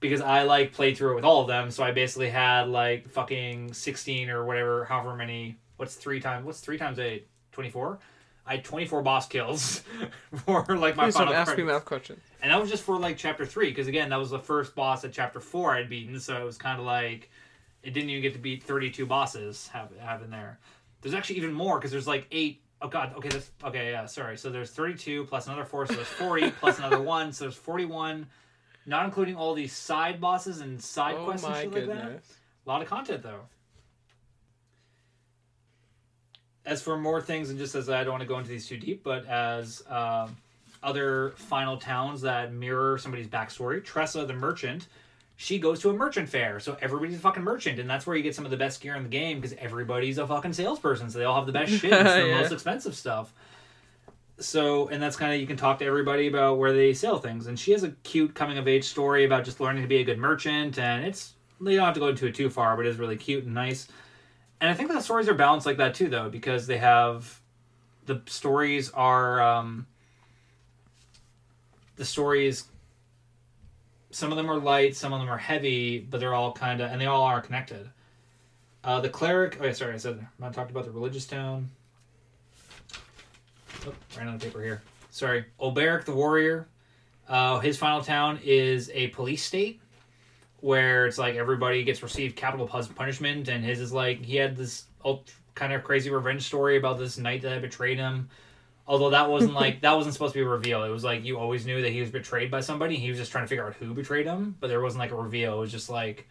D: Because I like played through it with all of them, so I basically had like fucking sixteen or whatever, however many what's three times what's three times eight? Twenty four? I had twenty four boss kills for like my
A: Please
D: final
A: ask me math questions.
D: And that was just for like chapter three, because again, that was the first boss at chapter four I'd beaten, so it was kind of like it didn't even get to beat thirty two bosses have have in there. There's actually even more because there's like eight oh god, okay, that's okay, yeah, sorry. So there's thirty two plus another four, so there's forty plus another one, so there's forty one, not including all these side bosses and side
A: Oh
D: quests and shit like that. A lot of content though. As for more things, and just as I don't want to go into these too deep, but as um, other final towns that mirror somebody's backstory, Tressa the merchant, she goes to a merchant fair, so everybody's a fucking merchant, and that's where you get some of the best gear in the game because everybody's a fucking salesperson, so they all have the best shit, it's the
A: Yeah.
D: most expensive stuff. So, and that's kind of you can talk to everybody about where they sell things, and she has a cute coming of age story about just learning to be a good merchant, and it's you don't have to go into it too far, but it's really cute and nice. And I think the stories are balanced like that too, though, because they have the stories are um, the stories. Some of them are light, some of them are heavy, but they're all kind of, and they all are connected. Uh, the cleric. Oh, yeah, sorry, I said I talked about the religious town. Oh, ran out of paper here. Sorry, Olberic the warrior. Uh, his final town is a police state where it's like everybody gets received capital punishment, and his is like he had this kind of crazy revenge story about this knight that betrayed him. Although that wasn't like that wasn't supposed to be a reveal. It was like you always knew that he was betrayed by somebody. He was just trying to figure out who betrayed him, but there wasn't like a reveal. It was just like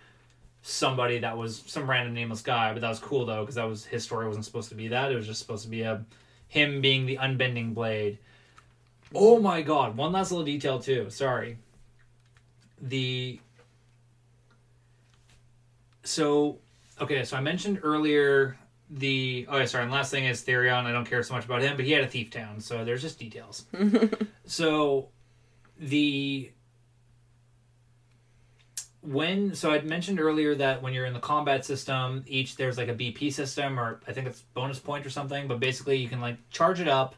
D: somebody that was some random nameless guy. But that was cool though because that was his story wasn't supposed to be that. It was just supposed to be a him being the unbending blade. Oh my god! One last little detail too. Sorry. The so okay, so I mentioned earlier the oh yeah, sorry, and last thing is Therion. I don't care so much about him, but he had a thief town, so there's just details. so the when so I'd mentioned earlier that when you're in the combat system, each there's like a BP system or I think it's bonus point or something, but basically you can like charge it up,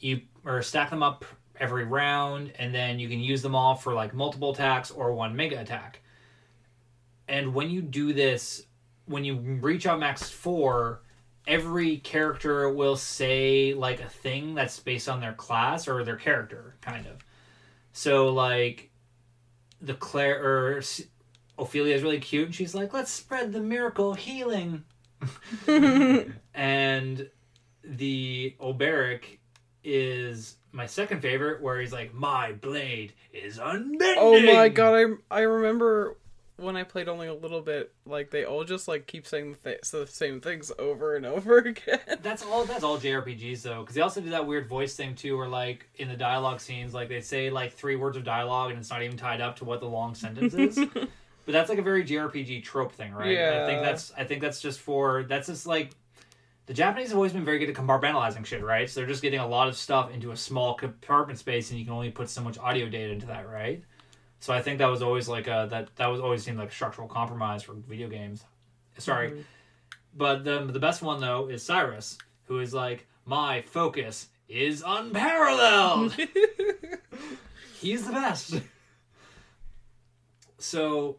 D: you or stack them up every round, and then you can use them all for like multiple attacks or one mega attack. And when you do this, when you reach out max four, every character will say like a thing that's based on their class or their character, kind of. So like the Claire or Ophilia is really cute, and she's like, "Let's spread the miracle healing." and the Olberic is my second favorite, where he's like, "My blade is unbending."
A: Oh my god, I I remember when I played only a little bit, like they all just like keep saying the, th- the same things over and over again.
D: That's all. That's all JRPGs though, because they also do that weird voice thing too, where like in the dialogue scenes, like they say like three words of dialogue and it's not even tied up to what the long sentence is. but that's like a very JRPG trope thing, right? And I think that's. I think that's just for. That's just like. The Japanese have always been very good at compartmentalizing shit, right? So they're just getting a lot of stuff into a small compartment space, and you can only put so much audio data into that, right? So I think that was always like a that that was always seemed like a structural compromise for video games. Sorry, mm-hmm. but the the best one though is Cyrus, who is like my focus is unparalleled. He's the best. So,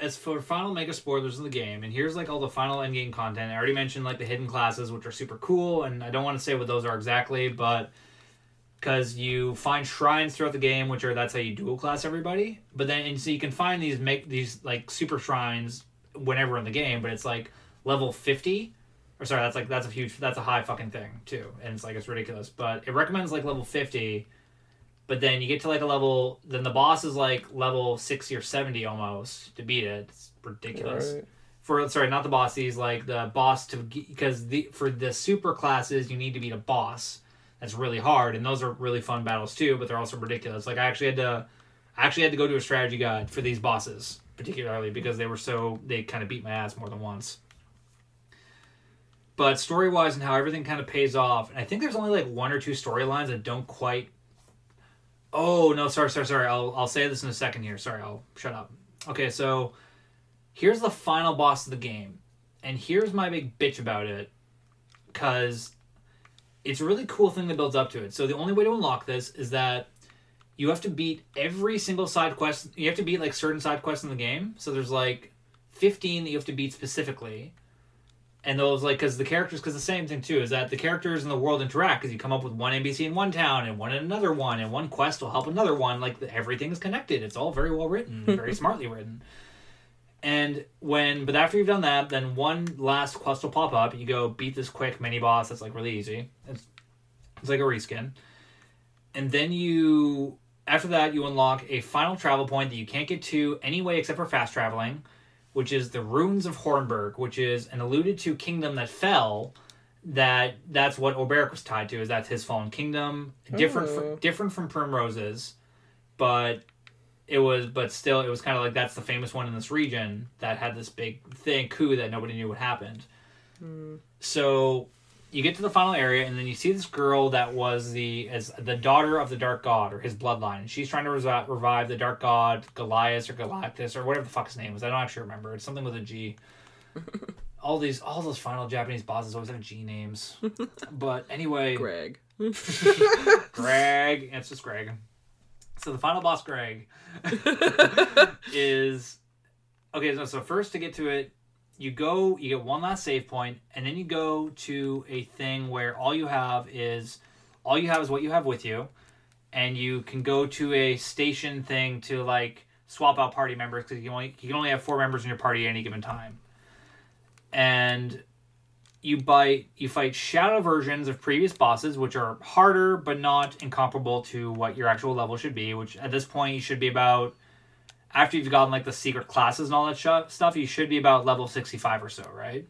D: as for final mega spoilers in the game, and here's like all the final endgame content. I already mentioned like the hidden classes, which are super cool, and I don't want to say what those are exactly, but because you find shrines throughout the game, which are that's how you dual class everybody. But then and so you can find these make these like super shrines whenever in the game, but it's like level fifty. Or sorry, that's like that's a huge that's a high fucking thing too, and it's like it's ridiculous. But it recommends like level fifty, but then you get to like a level, then the boss is like level sixty or seventy almost to beat it. It's ridiculous
A: Right.
D: for sorry, not the boss. He's like the boss to because the for the super classes you need to beat a boss. That's really hard, and those are really fun battles too. But they're also ridiculous. Like I actually had to, I actually had to go to a strategy guide for these bosses particularly because they were so they kind of beat my ass more than once. But story wise and how everything kind of pays off, and I think there's only like one or two storylines that don't quite. Oh no! Sorry, sorry, sorry. I'll I'll say this in a second here. Sorry, I'll shut up. Okay, so here's the final boss of the game and here's my big bitch about it because it's a really cool thing that builds up to it. So the only way to unlock this is that you have to beat every single side quest you have to beat like certain side quests in the game. So there's like 15 that you have to beat specifically. And those like because the characters because the same thing too is that the characters in the world interact because you come up with one NPC in one town and one in another one and one quest will help another one. Like the, everything is connected. It's all very well written very smartly written and when, but after you've done that, then one last quest will pop up. You go beat this quick mini boss that's like really easy. It's, it's like a reskin. And then you, after that, you unlock a final travel point that you can't get to anyway except for fast traveling, which is the Ruins of Hornburg, which is an alluded to kingdom that fell. That that's what Olberic was tied to. Is that's his fallen kingdom, different
A: Oh.
D: fr- different from Primroses, but it was but still it was kind of like that's the famous one in this region that had this big thing coup that nobody knew what happened hmm. so you get to the final area and then you see this girl that was the as the daughter of the dark god or his bloodline she's trying to resi- revive the dark god goliath or galactus or whatever the fuck his name is i don't actually remember it's something with a g all these all those final Japanese bosses always have G names. but anyway,
A: Greg.
D: Greg. It's just Greg. So the final boss, Greg, is okay. So, so first to get to it, you go, you get one last save point, and then you go to a thing where all you have is all you have is what you have with you, and you can go to a station thing to like swap out party members because you can only you can only have four members in your party at any given time, and you bite you fight shadow versions of previous bosses which are harder but not incomparable to what your actual level should be which at this point you should be about after you've gotten like the secret classes and all that sh- stuff you should be about level 65 or so right?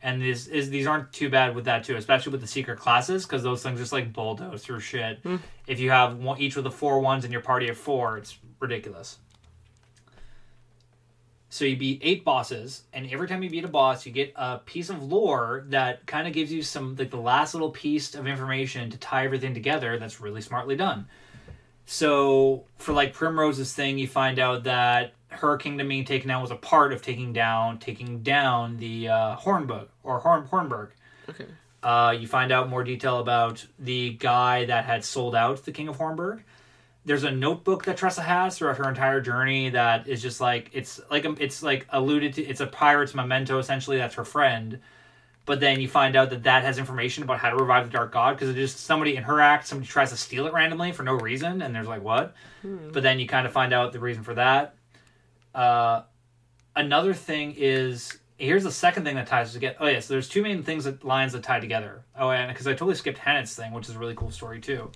D: And these is these aren't too bad with that too especially with the secret classes because those things just like bulldoze through shit. Hmm. If you have one, each of the four ones in your party of four it's ridiculous so you beat eight bosses, and every time you beat a boss, you get a piece of lore that kind of gives you some like the last little piece of information to tie everything together. That's really smartly done. So for like Primrose's thing, you find out that her kingdom being taken down was a part of taking down taking down the uh, Hornburg or Horn Hornburg.
A: Okay.
D: Uh, you find out more detail about the guy that had sold out the King of Hornburg. There's a notebook that Tressa has throughout her entire journey that is just like it's like it's like alluded to. It's a pirate's memento essentially. That's her friend. But then you find out that that has information about how to revive the Dark God because it just somebody in her act, somebody tries to steal it randomly for no reason, and there's like what? But then you kind of find out the reason for that. Uh, another thing is here's the second thing that ties together. Oh yeah, so there's two main things that lines that tie together. Oh, and because I totally skipped H'aanit's thing, which is a really cool story too.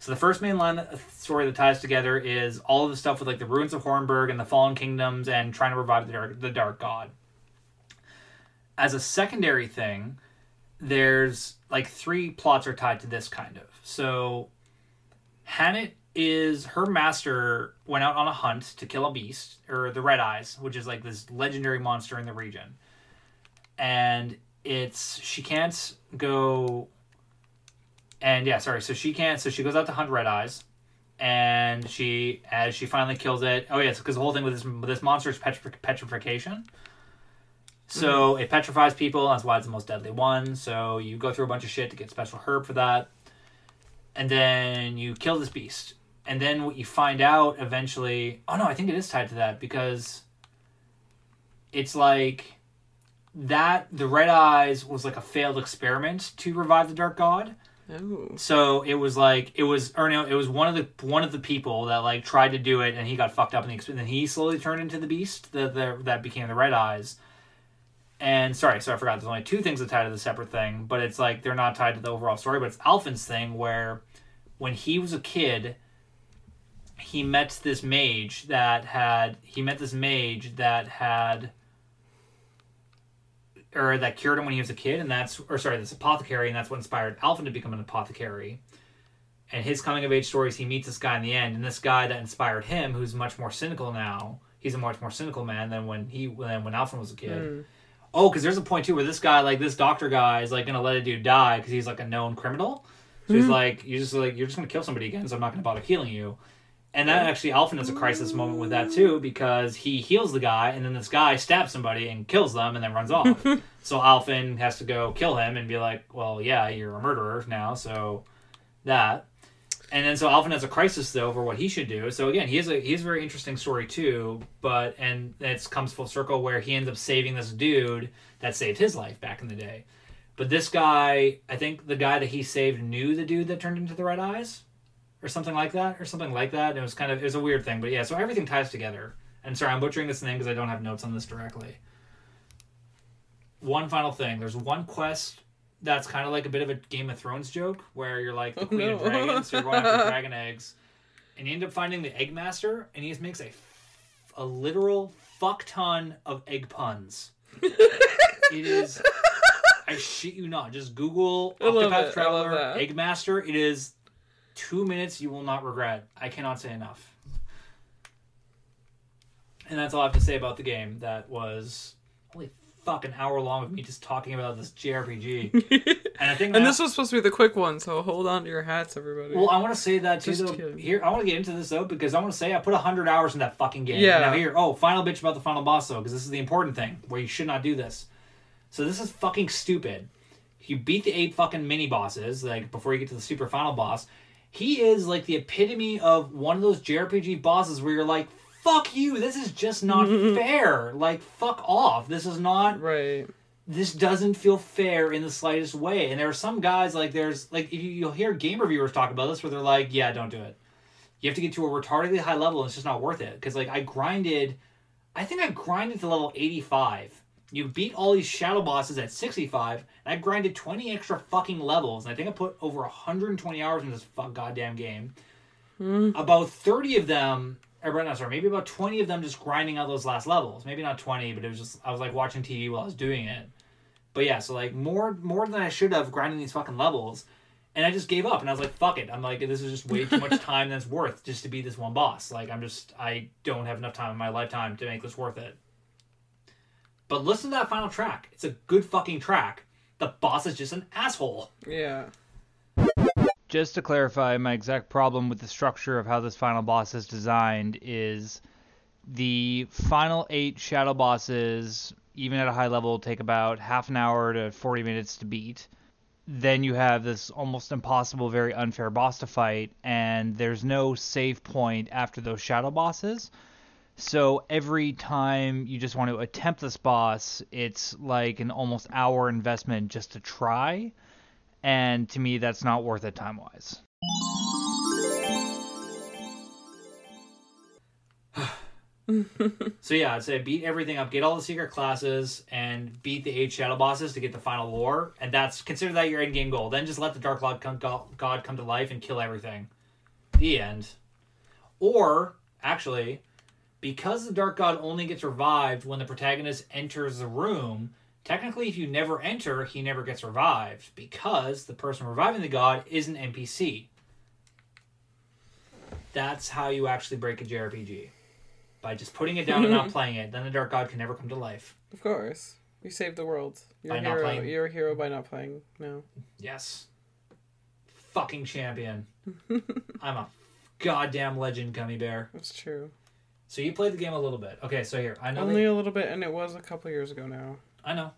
D: So the first main line uh, story that ties together is all of the stuff with like the ruins of Hornburg and the fallen kingdoms and trying to revive the dark, the dark god. As a secondary thing, there's like three plots are tied to this kind of. So H'aanit is her master went out on a hunt to kill a beast or the red eyes which is like this legendary monster in the region and it's she can't go and yeah sorry so she can't so she goes out to hunt red eyes and she as she finally kills it oh yes because the whole thing with this this monster is petri- petrification. So mm-hmm. it petrifies people that's why it's the most deadly one so you go through a bunch of shit to get special herb for that. And then you kill this beast. And then what you find out eventually oh no i think it is tied to that because it's like that the red eyes was like a failed experiment to revive the dark god
A: Oh.
D: so it was like it was no it was one of the one of the people that like tried to do it and he got fucked up in the, and then he slowly turned into the beast that that became the red eyes and sorry so i forgot there's only two things that tie to the separate thing but it's like they're not tied to the overall story but it's Alfyn's thing where when he was a kid he met this mage that had he met this mage that had or that cured him when he was a kid and that's or sorry this apothecary and that's what inspired Alfyn to become an apothecary. And his coming of age stories he meets this guy in the end and this guy that inspired him who's much more cynical now he's a much more cynical man than when he than when Alfyn was a kid. Hmm. Oh because there's a point too where this guy like this doctor guy is like gonna let a dude die because he's like a known criminal. So he's hmm. like you're just like you're just gonna kill somebody again so i'm not gonna bother healing you and that actually Alfyn has a crisis moment with that too because he heals the guy and then this guy stabs somebody and kills them and then runs off. so Alfyn has to go kill him and be like, "Well, yeah, you're a murderer now." So that. And then so Alfyn has a crisis though over what he should do. So again, he has a he has a very interesting story too. But and it comes full circle where he ends up saving this dude that saved his life back in the day. But this guy, I think the guy that he saved knew the dude that turned into the red eyes or something like that, or something like that. And it was kind of it was a weird thing, but yeah. So everything ties together. And sorry, I'm butchering this name because I don't have notes on this directly. One final thing: there's one quest that's kind of like a bit of a Game of Thrones joke, where you're like the
A: Oh,
D: queen of dragons, so you're going after dragon eggs, and you end up finding the egg master, and he just makes a a literal fuck ton of egg puns. it is. I shit you not. Just Google Octopath
A: it. I love
D: Traveler. Egg Master. It is two minutes you will not regret. I cannot say enough. And that's all I have to say about the game. That was only fucking hour long of me just talking about this JRPG. and I think
A: And
D: that-
A: this was supposed to be the quick one, so hold on to your hats, everybody.
D: well, I want to say that too.
A: Just
D: Though,
A: kidding.
D: here, I want to get into this though because I want to say I put hundred hours in that fucking game.
A: Yeah.
D: Now here, oh, final bitch about the final boss though, because this is the important thing where you should not do this. So this is fucking stupid. You beat the eight fucking mini bosses, like before you get to the super final boss. He is like the epitome of one of those JRPG bosses where you're like, fuck you, this is just not fair. Like, fuck off. This is not
A: Right.
D: this doesn't feel fair in the slightest way. And there are some guys like there's like you, you'll hear game reviewers talk about this where they're like, yeah, don't do it. You have to get to a retardedly high level and it's just not worth it. Because like I grinded, I think I grinded to level 85. You beat all these shadow bosses at 65, and I grinded 20 extra fucking levels. And I think I put over 120 hours in this fuck goddamn game. Hmm. About 30 of them, or no, sorry, maybe about 20 of them just grinding out those last levels. Maybe not 20, but it was just I was like watching TV while I was doing it. But yeah, so like more more than I should have grinding these fucking levels, and I just gave up. And I was like, fuck it. I'm like, this is just way too much time than it's worth just to be this one boss. Like I'm just I don't have enough time in my lifetime to make this worth it. But listen to that final track. It's a good fucking track. The boss is just an asshole.
A: Yeah.
B: Just to clarify, my exact problem with the structure of how this final boss is designed is the final eight shadow bosses, even at a high level, take about half an hour to 40 minutes to beat. Then you have this almost impossible, very unfair boss to fight, and there's no save point after those shadow bosses. So every time you just want to attempt this boss, it's like an almost hour investment just to try and to me that's not worth it time wise
D: So yeah, I'd say beat everything up, get all the secret classes, and beat the eight shadow bosses to get the final lore, and that's consider that your end game goal. Then just let the Dark Lord come, God come to life and kill everything. The end. Or actually, because the Dark God only gets revived when the protagonist enters the room, technically, if you never enter, he never gets revived because the person reviving the god is an NPC. That's how you actually break a JRPG by just putting it down and not playing it. Then the Dark God can never come to life.
A: Of course. You saved the world. You're
D: By
A: a
D: not
A: hero.
D: playing.
A: You're a hero by not playing. No.
D: Yes. Fucking champion. I'm a goddamn legend, Gummy Bear.
A: That's true.
D: So you played the game a little bit. Okay, so here I know.
A: Only
D: they-
A: a little bit, and it was a couple years ago now.
D: I know.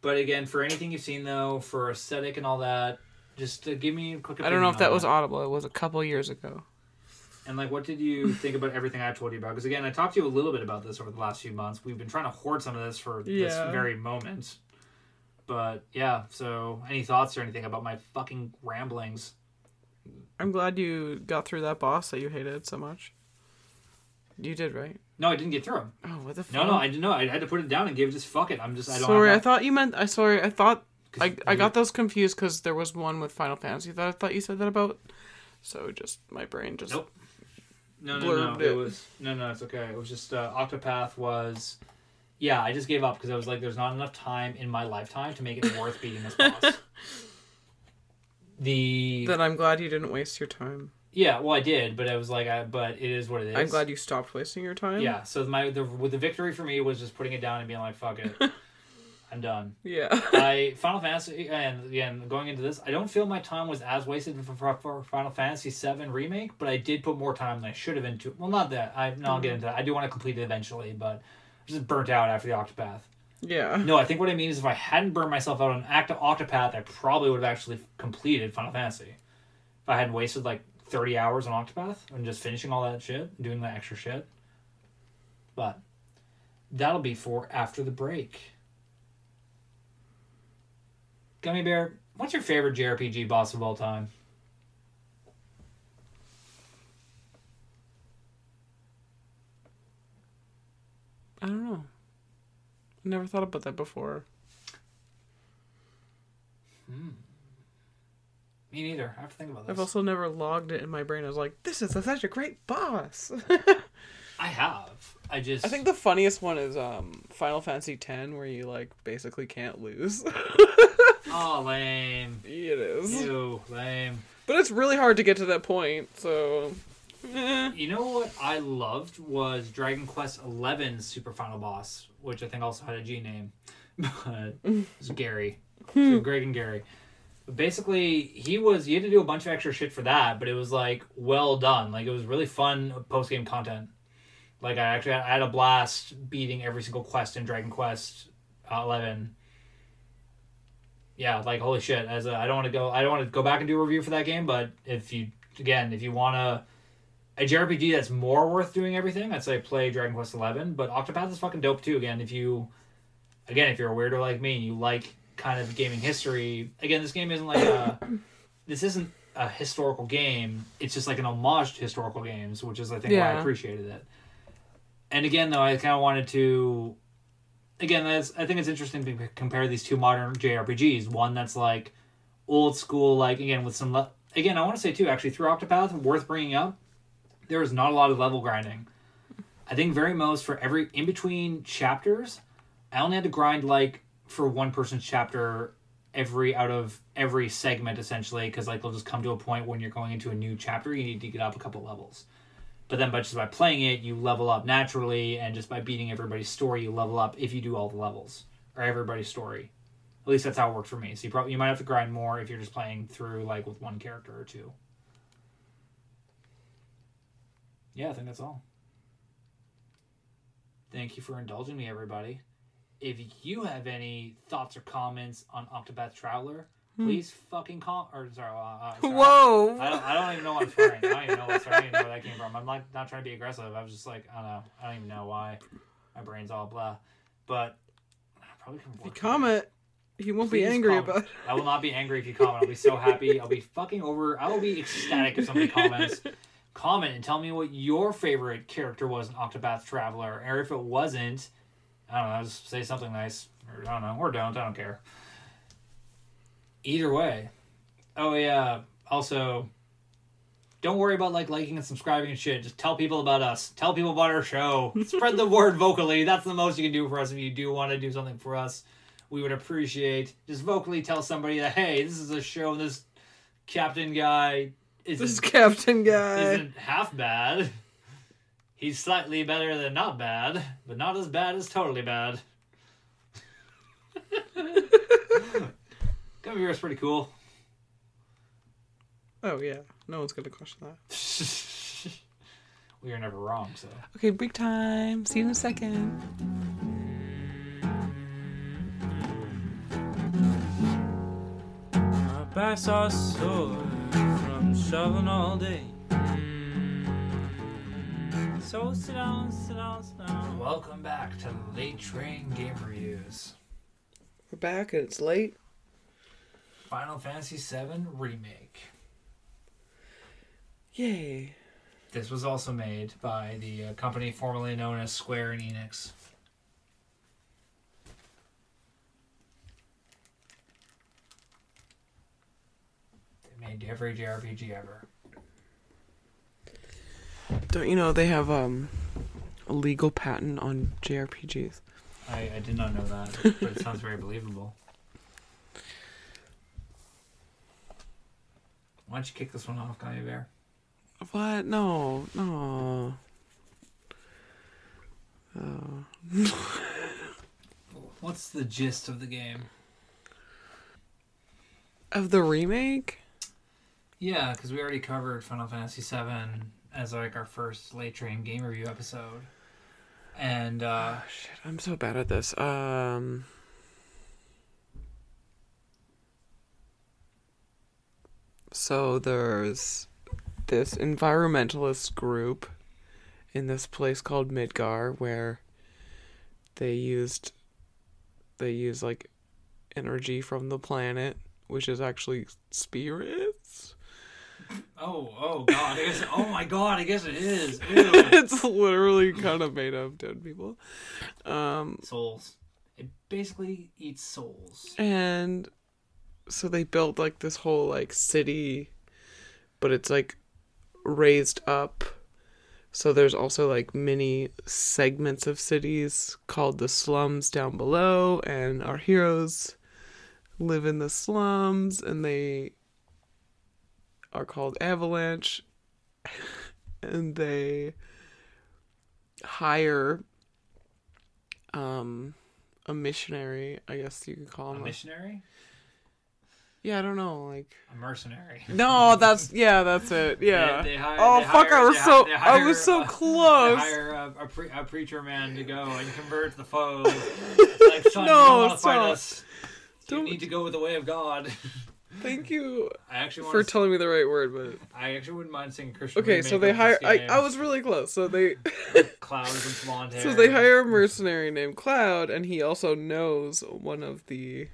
D: But again, for anything you've seen though, for aesthetic and all that, just uh, give me a quick.
A: I don't know if that
D: on
A: was audible. It was a couple years ago.
D: And like, what did you think about everything I told you about? Because again, I talked to you a little bit about this over the last few months. We've been trying to hoard some of this for this very moment. But yeah, so any thoughts or anything about my fucking ramblings?
A: I'm glad you got through that boss that you hated so much. You did, right?
D: No, I didn't get through them.
A: Oh, what the fuck?
D: No, no, I didn't know. I had to put it down and give just fuck it. I'm just I don't.
A: sorry, I thought you meant. I sorry, I thought I I got those confused because there was one with Final Fantasy that I thought you said that about. So just my brain just.
D: Nope. No, no, no. It
A: it.
D: was no, no. It's okay. It was just uh, Octopath was. Yeah, I just gave up because I was like, "There's not enough time in my lifetime to make it worth beating this boss." the
A: Then I'm glad you didn't waste your time.
D: Yeah, well, I did, but I was like, I, but it is what it is.
A: I'm glad you stopped wasting your time.
D: Yeah, so my the the victory for me was just putting it down and being like, "Fuck it, I'm done."
A: Yeah.
D: I Final Fantasy and again going into this, I don't feel my time was as wasted for, for, for Final Fantasy VII remake, but I did put more time than I should have into. Well, not that I no, I'll get mm. into that. I do want to complete it eventually, but I'm just burnt out after the Octopath.
A: yeah.
D: No, I think what I mean is if I hadn't burned myself out on active Octopath, I probably would have actually completed Final Fantasy. If I hadn't wasted like 30 hours on Octopath and just finishing all that shit, and doing the extra shit. But that'll be for after the break. Gummy Bear, what's your favorite JRPG boss of all time?
A: I don't know. I never thought about that before. Hmm.
D: Me neither. I have to think about this.
A: I've also never logged it in my brain. I was like, this is such a great boss.
D: I have. I just.
A: I think the funniest one is um Final Fantasy X, where you like basically can't lose.
D: Oh, lame.
A: it is,
D: Ew, lame.
A: but it's really hard to get to that point. So, eh.
D: You know what I loved was Dragon Quest XI's super final boss, which I think also had a G name, but it was Gary, so Greg and Gary. Basically, he was you had to do a bunch of extra shit for that, but it was like well done. Like it was really fun post game content. Like I actually I had a blast beating every single quest in Dragon Quest uh, Eleven. yeah, like holy shit. As a, I don't want to go, I don't want to go back and do a review for that game. But if you again, if you want to a JRPG that's more worth doing everything, I'd say play Dragon Quest Eleven. But Octopath is fucking dope too. Again, if you again if you're a weirdo like me, and you like kind of gaming history. Again, this game isn't like a this isn't a historical game. It's just like an homage to historical games, which is I think why I appreciated it. And again, though, I kind of wanted to again, that's I think it's interesting to compare these two modern JRPGs. One that's like old school, like again with some le- again. I want to say too, actually, through Octopath, worth bringing up. There is not a lot of level grinding. I think very most for every in between chapters, I only had to grind like for one person's chapter every out of every segment essentially because like they'll just come to a point when you're going into a new chapter you need to get up a couple levels. But then by just by playing it you level up naturally and just by beating everybody's story you level up if you do all the levels or everybody's story. At least that's how it worked for me. So you probably you might have to grind more if you're just playing through like with one character or two. Yeah i think that's all. Thank you for indulging me everybody if you have any thoughts or comments on octopath traveler please fucking call or sorry, uh, uh, sorry.
A: Whoa!
D: I don't, I don't even know what I'm swearing. I don't even know what, sorry, I don't even know where that came from. I'm like not trying to be aggressive. I was just like, I don't know. I don't even know why. My brain's all blah. But I probably can
A: If you comment, he won't be angry
D: comment.
A: about it.
D: I will not be angry if you comment. I'll be so happy. I'll be fucking over. I will be ecstatic if somebody comments. Comment and tell me what your favorite character was in Octopath Traveler, or if it wasn't, I don't know. Just say something nice, or I don't know, or don't. I don't care. Either way. Oh yeah. Also, don't worry about like liking and subscribing and shit. Just tell people about us. Tell people about our show. Spread the word vocally. That's the most you can do for us if you do want to do something for us. We would appreciate just vocally tell somebody that hey, this is a show. This captain guy
A: This
D: isn't
A: captain guy.
D: isn't half bad. He's slightly better than not bad, but not as bad as totally bad. Come here, it's pretty cool.
A: Oh yeah, no one's gonna question that.
D: we are never wrong, so.
A: Okay, break time. See you in a second.
C: My back's all sore from shoveling all day. So sit down, sit down, sit down.
D: Welcome back to Late Train Game Reviews.
A: We're back and it's late.
D: Final Fantasy VII Remake.
A: Yay!
D: This was also made by the uh, company formerly known as Square and Enix. They made every JRPG ever.
A: Don't you know they have um a legal patent on JRPGs?
D: I, I did not know that, but it sounds very believable. Why don't you kick this one off, Gummy Bear?
A: What? No, no. Oh.
D: What's the gist of the game?
A: Of the remake?
D: Yeah, because we already covered Final Fantasy VII as like our first late train game review episode, and uh,
A: Oh, shit, I'm so bad at this. Um. So there's this environmentalist group in this place called Midgar where they used they use like energy from the planet, which is actually spirits.
D: Oh oh god, I guess oh my god, I guess it is.
A: It's literally kind of made of dead people. Um
D: souls. It basically eats souls.
A: and so they built like this whole like city but it's like raised up so there's also like many segments of cities called the slums down below and our heroes live in the slums and they are called avalanche and they hire um a missionary i guess you could call him a-
D: missionary,
A: yeah i don't know like
D: a mercenary.
A: no that's yeah that's it yeah
D: They, they hire,
A: oh fuck
D: hire-
A: i was so
D: hi- they
A: i was
D: hire,
A: so
D: uh,
A: close
D: They hire a, a, pre- a preacher man to go and convert the foes. Like, son,
A: No,
D: you don't want to fight us. You need to go with the way of God.
A: Thank you
D: I actually
A: for telling me the right word, but
D: I actually wouldn't mind seeing Christian.
A: okay. So they hire. I. I was really close. So they
D: clouds and blonde hair.
A: so they hire a mercenary named Cloud, and he also knows one of the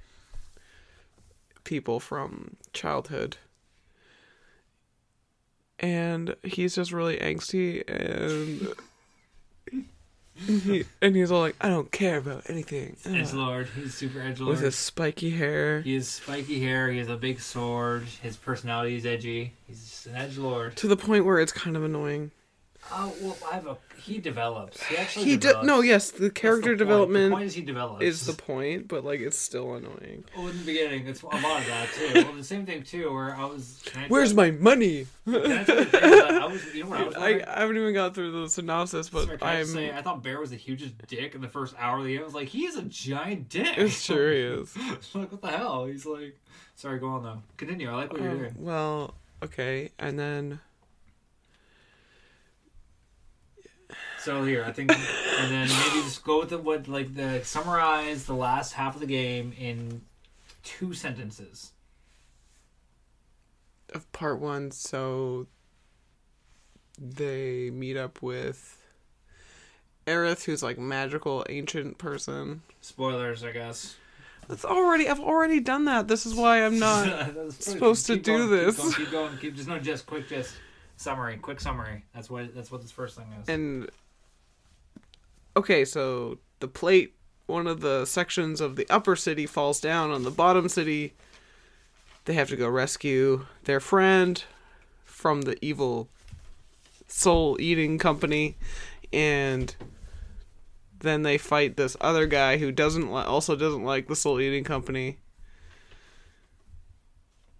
A: people from childhood. And he's just really angsty and he, and he's all like, I don't care about anything.
D: Edge ah. Lord. He's super edge lord.
A: With his spiky hair.
D: He has spiky hair. He has a big sword. His personality is edgy. He's just an edge lord.
A: To the point where it's kind of annoying.
D: Oh well, I have a. He develops. He actually.
A: He
D: develops.
A: no, yes, the
D: That's the
A: character
D: point. The
A: development
D: point is he develops.
A: is the point, but like it's still annoying.
D: Oh, in the beginning, it's a lot of that too. well, the same thing too, where I was.
A: Where's my money?
D: I the thing I was. You know what I was.
A: I. I haven't even got through the synopsis, but
D: I
A: I'm.
D: say, I thought Bear was the hugest dick in the first hour of the game. I was like, he is a giant dick.
A: It sure is.
D: like, what the hell? He's like, sorry, go on though. Continue. I like what you're um,
A: Oh,
D: doing.
A: well, okay, and then
D: So here, I think, and then maybe just go with the what like the summarize the last half of the game in two sentences.
A: of part one, so they meet up with Aerith, who's like magical ancient person.
D: Spoilers, I guess.
A: That's already I've already done that. This is why I'm not. Supposed to
D: keep
A: do
D: going,
A: this.
D: Keep going, keep going. Keep just no, just quick, just summary, quick summary. That's what that's what this first thing is.
A: And okay, so the plate, one of the sections of the upper city falls down on the bottom city. They have to go rescue their friend from the evil soul eating company, and then they fight this other guy who doesn't li- also doesn't like the soul eating company.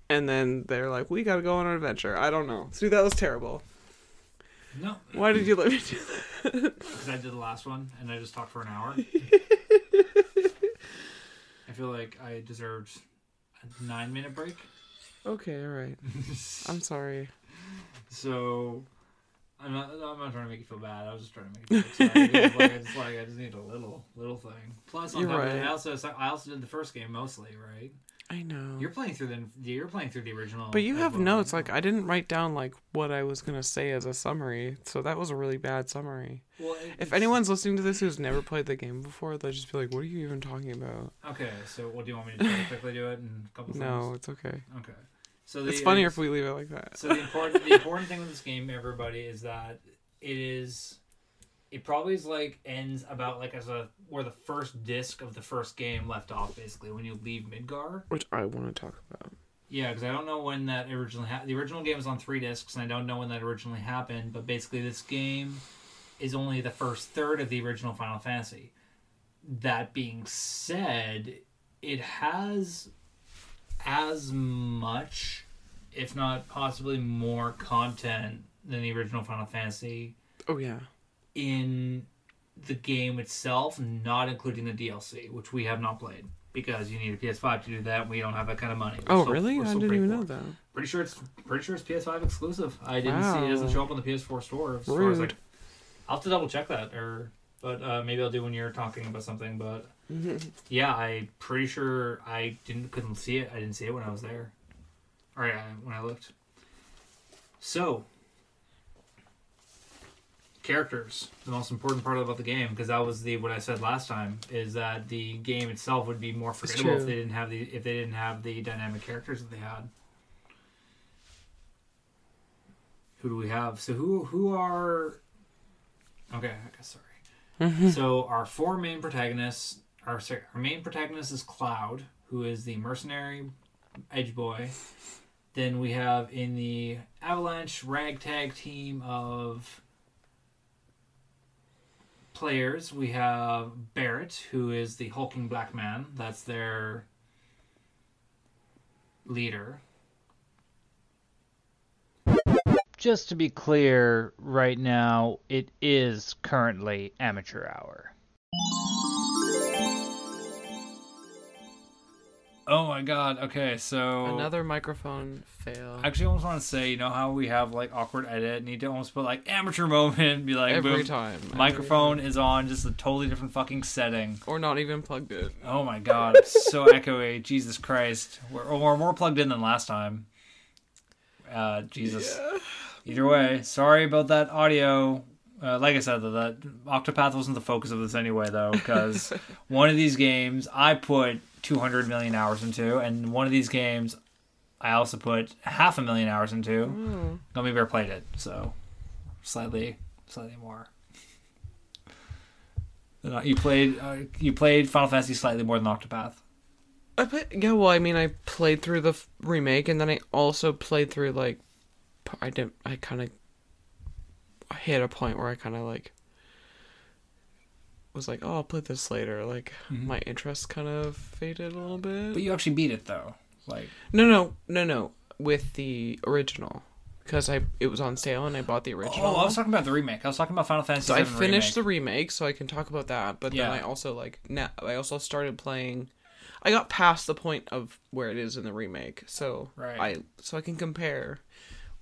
A: And then they're like, "We gotta go on an adventure." I don't know. See, that was terrible.
D: No,
A: Why did you let me do that?
D: because I did the last one and I just talked for an hour. I feel like I deserved a nine minute break.
A: Okay, all right. I'm sorry.
D: So I'm not. I'm not trying to make you feel bad. I was just trying to make you feel excited. Like, I just like I just need a little little thing. Plus, on
A: You're
D: top of that. I also I also did the first game mostly, right?
A: I know.
D: You're playing through the you're playing through the original.
A: but you have notes. Like I didn't write down like what I was gonna say as a summary, so that was a really bad summary.
D: Well, it-
A: If anyone's listening to this who's never played the game before, they'll just be like, "What are you even talking about?"
D: okay, so what do you want me to to quickly do it in a couple seconds?
A: No,
D: things?
A: it's okay.
D: Okay. So the,
A: It's funnier if we leave it like that.
D: So the important the important thing with this game, everybody, is that it is it probably is like ends about like as a where the first disc of the first game left off, basically when you leave Midgar.
A: Which I want to talk about.
D: Yeah, because I don't know when that originally ha- the original game was on three discs, and I don't know when that originally happened. But basically, this game is only the first third of the original Final Fantasy. That being said, it has as much, if not possibly more, content than the original Final Fantasy
A: Oh yeah.
D: in the game itself, not including the DLC, which we have not played because you need a PS5 to do that. We don't have that kind of money. We're
A: Oh
D: still-
A: really? I didn't even know that.
D: Pretty sure it's pretty sure it's PS5 exclusive. I didn't see it doesn't show up on the PS4 store. As far as like, I'll have to double check that, or but uh, maybe I'll do when you're talking about something. But yeah, I'm pretty sure I didn't couldn't see it. I didn't see it when I was there, or yeah, when I looked. So characters the most important part about the game because that was the what i said last time is that the game itself would be more forgettable if they didn't have the if they didn't have the dynamic characters that they had. Who do we have? So who who are okay I guess sorry. So our four main protagonists our our main protagonist is cloud who is the mercenary edge boy. Then we have in the avalanche ragtag team of players we have barret who is the hulking black man. That's their leader.
B: Just to be clear, right now, it is currently amateur hour.
D: Oh my god. Okay, so
A: Another microphone fail.
D: I actually almost want to say, you know how we have like awkward edit, need to almost put like amateur moment, be like
A: every
D: boom,
A: time.
D: microphone
A: time.
D: is on, just a totally different fucking setting.
A: Or not even plugged in.
D: Oh my god, it's so echoey. Jesus Christ, we're, we're more plugged in than last time. Uh, Jesus. Either way, sorry about that audio. Uh, like I said, that Octopath wasn't the focus of this anyway, though, because one of these games I put 200 million hours into, and one of these games I also put half a million hours into.
A: Mm.
D: Gummy Bear played it, so slightly, slightly more. Uh, You played, uh, you played Final Fantasy slightly more than Octopath.
A: I play, yeah, well, I mean, I played through the f- remake, and then I also played through like, I didn't, I kind of hit a point where I kind of like was like, oh, I'll play this later. Like, my interest kind of faded a little bit.
D: Mm-hmm. But you actually beat it though. Like,
A: no, no, no, no, with the original, because I it was on sale and I bought the original.
D: oh, I was talking about the remake. I was talking about Final Fantasy.
A: so I finished the
D: remake.
A: remake, so I can talk about that. But
D: Yeah.
A: then I also like now I also started playing. I got past the point of where it is in the remake, so
D: Right.
A: I so I can compare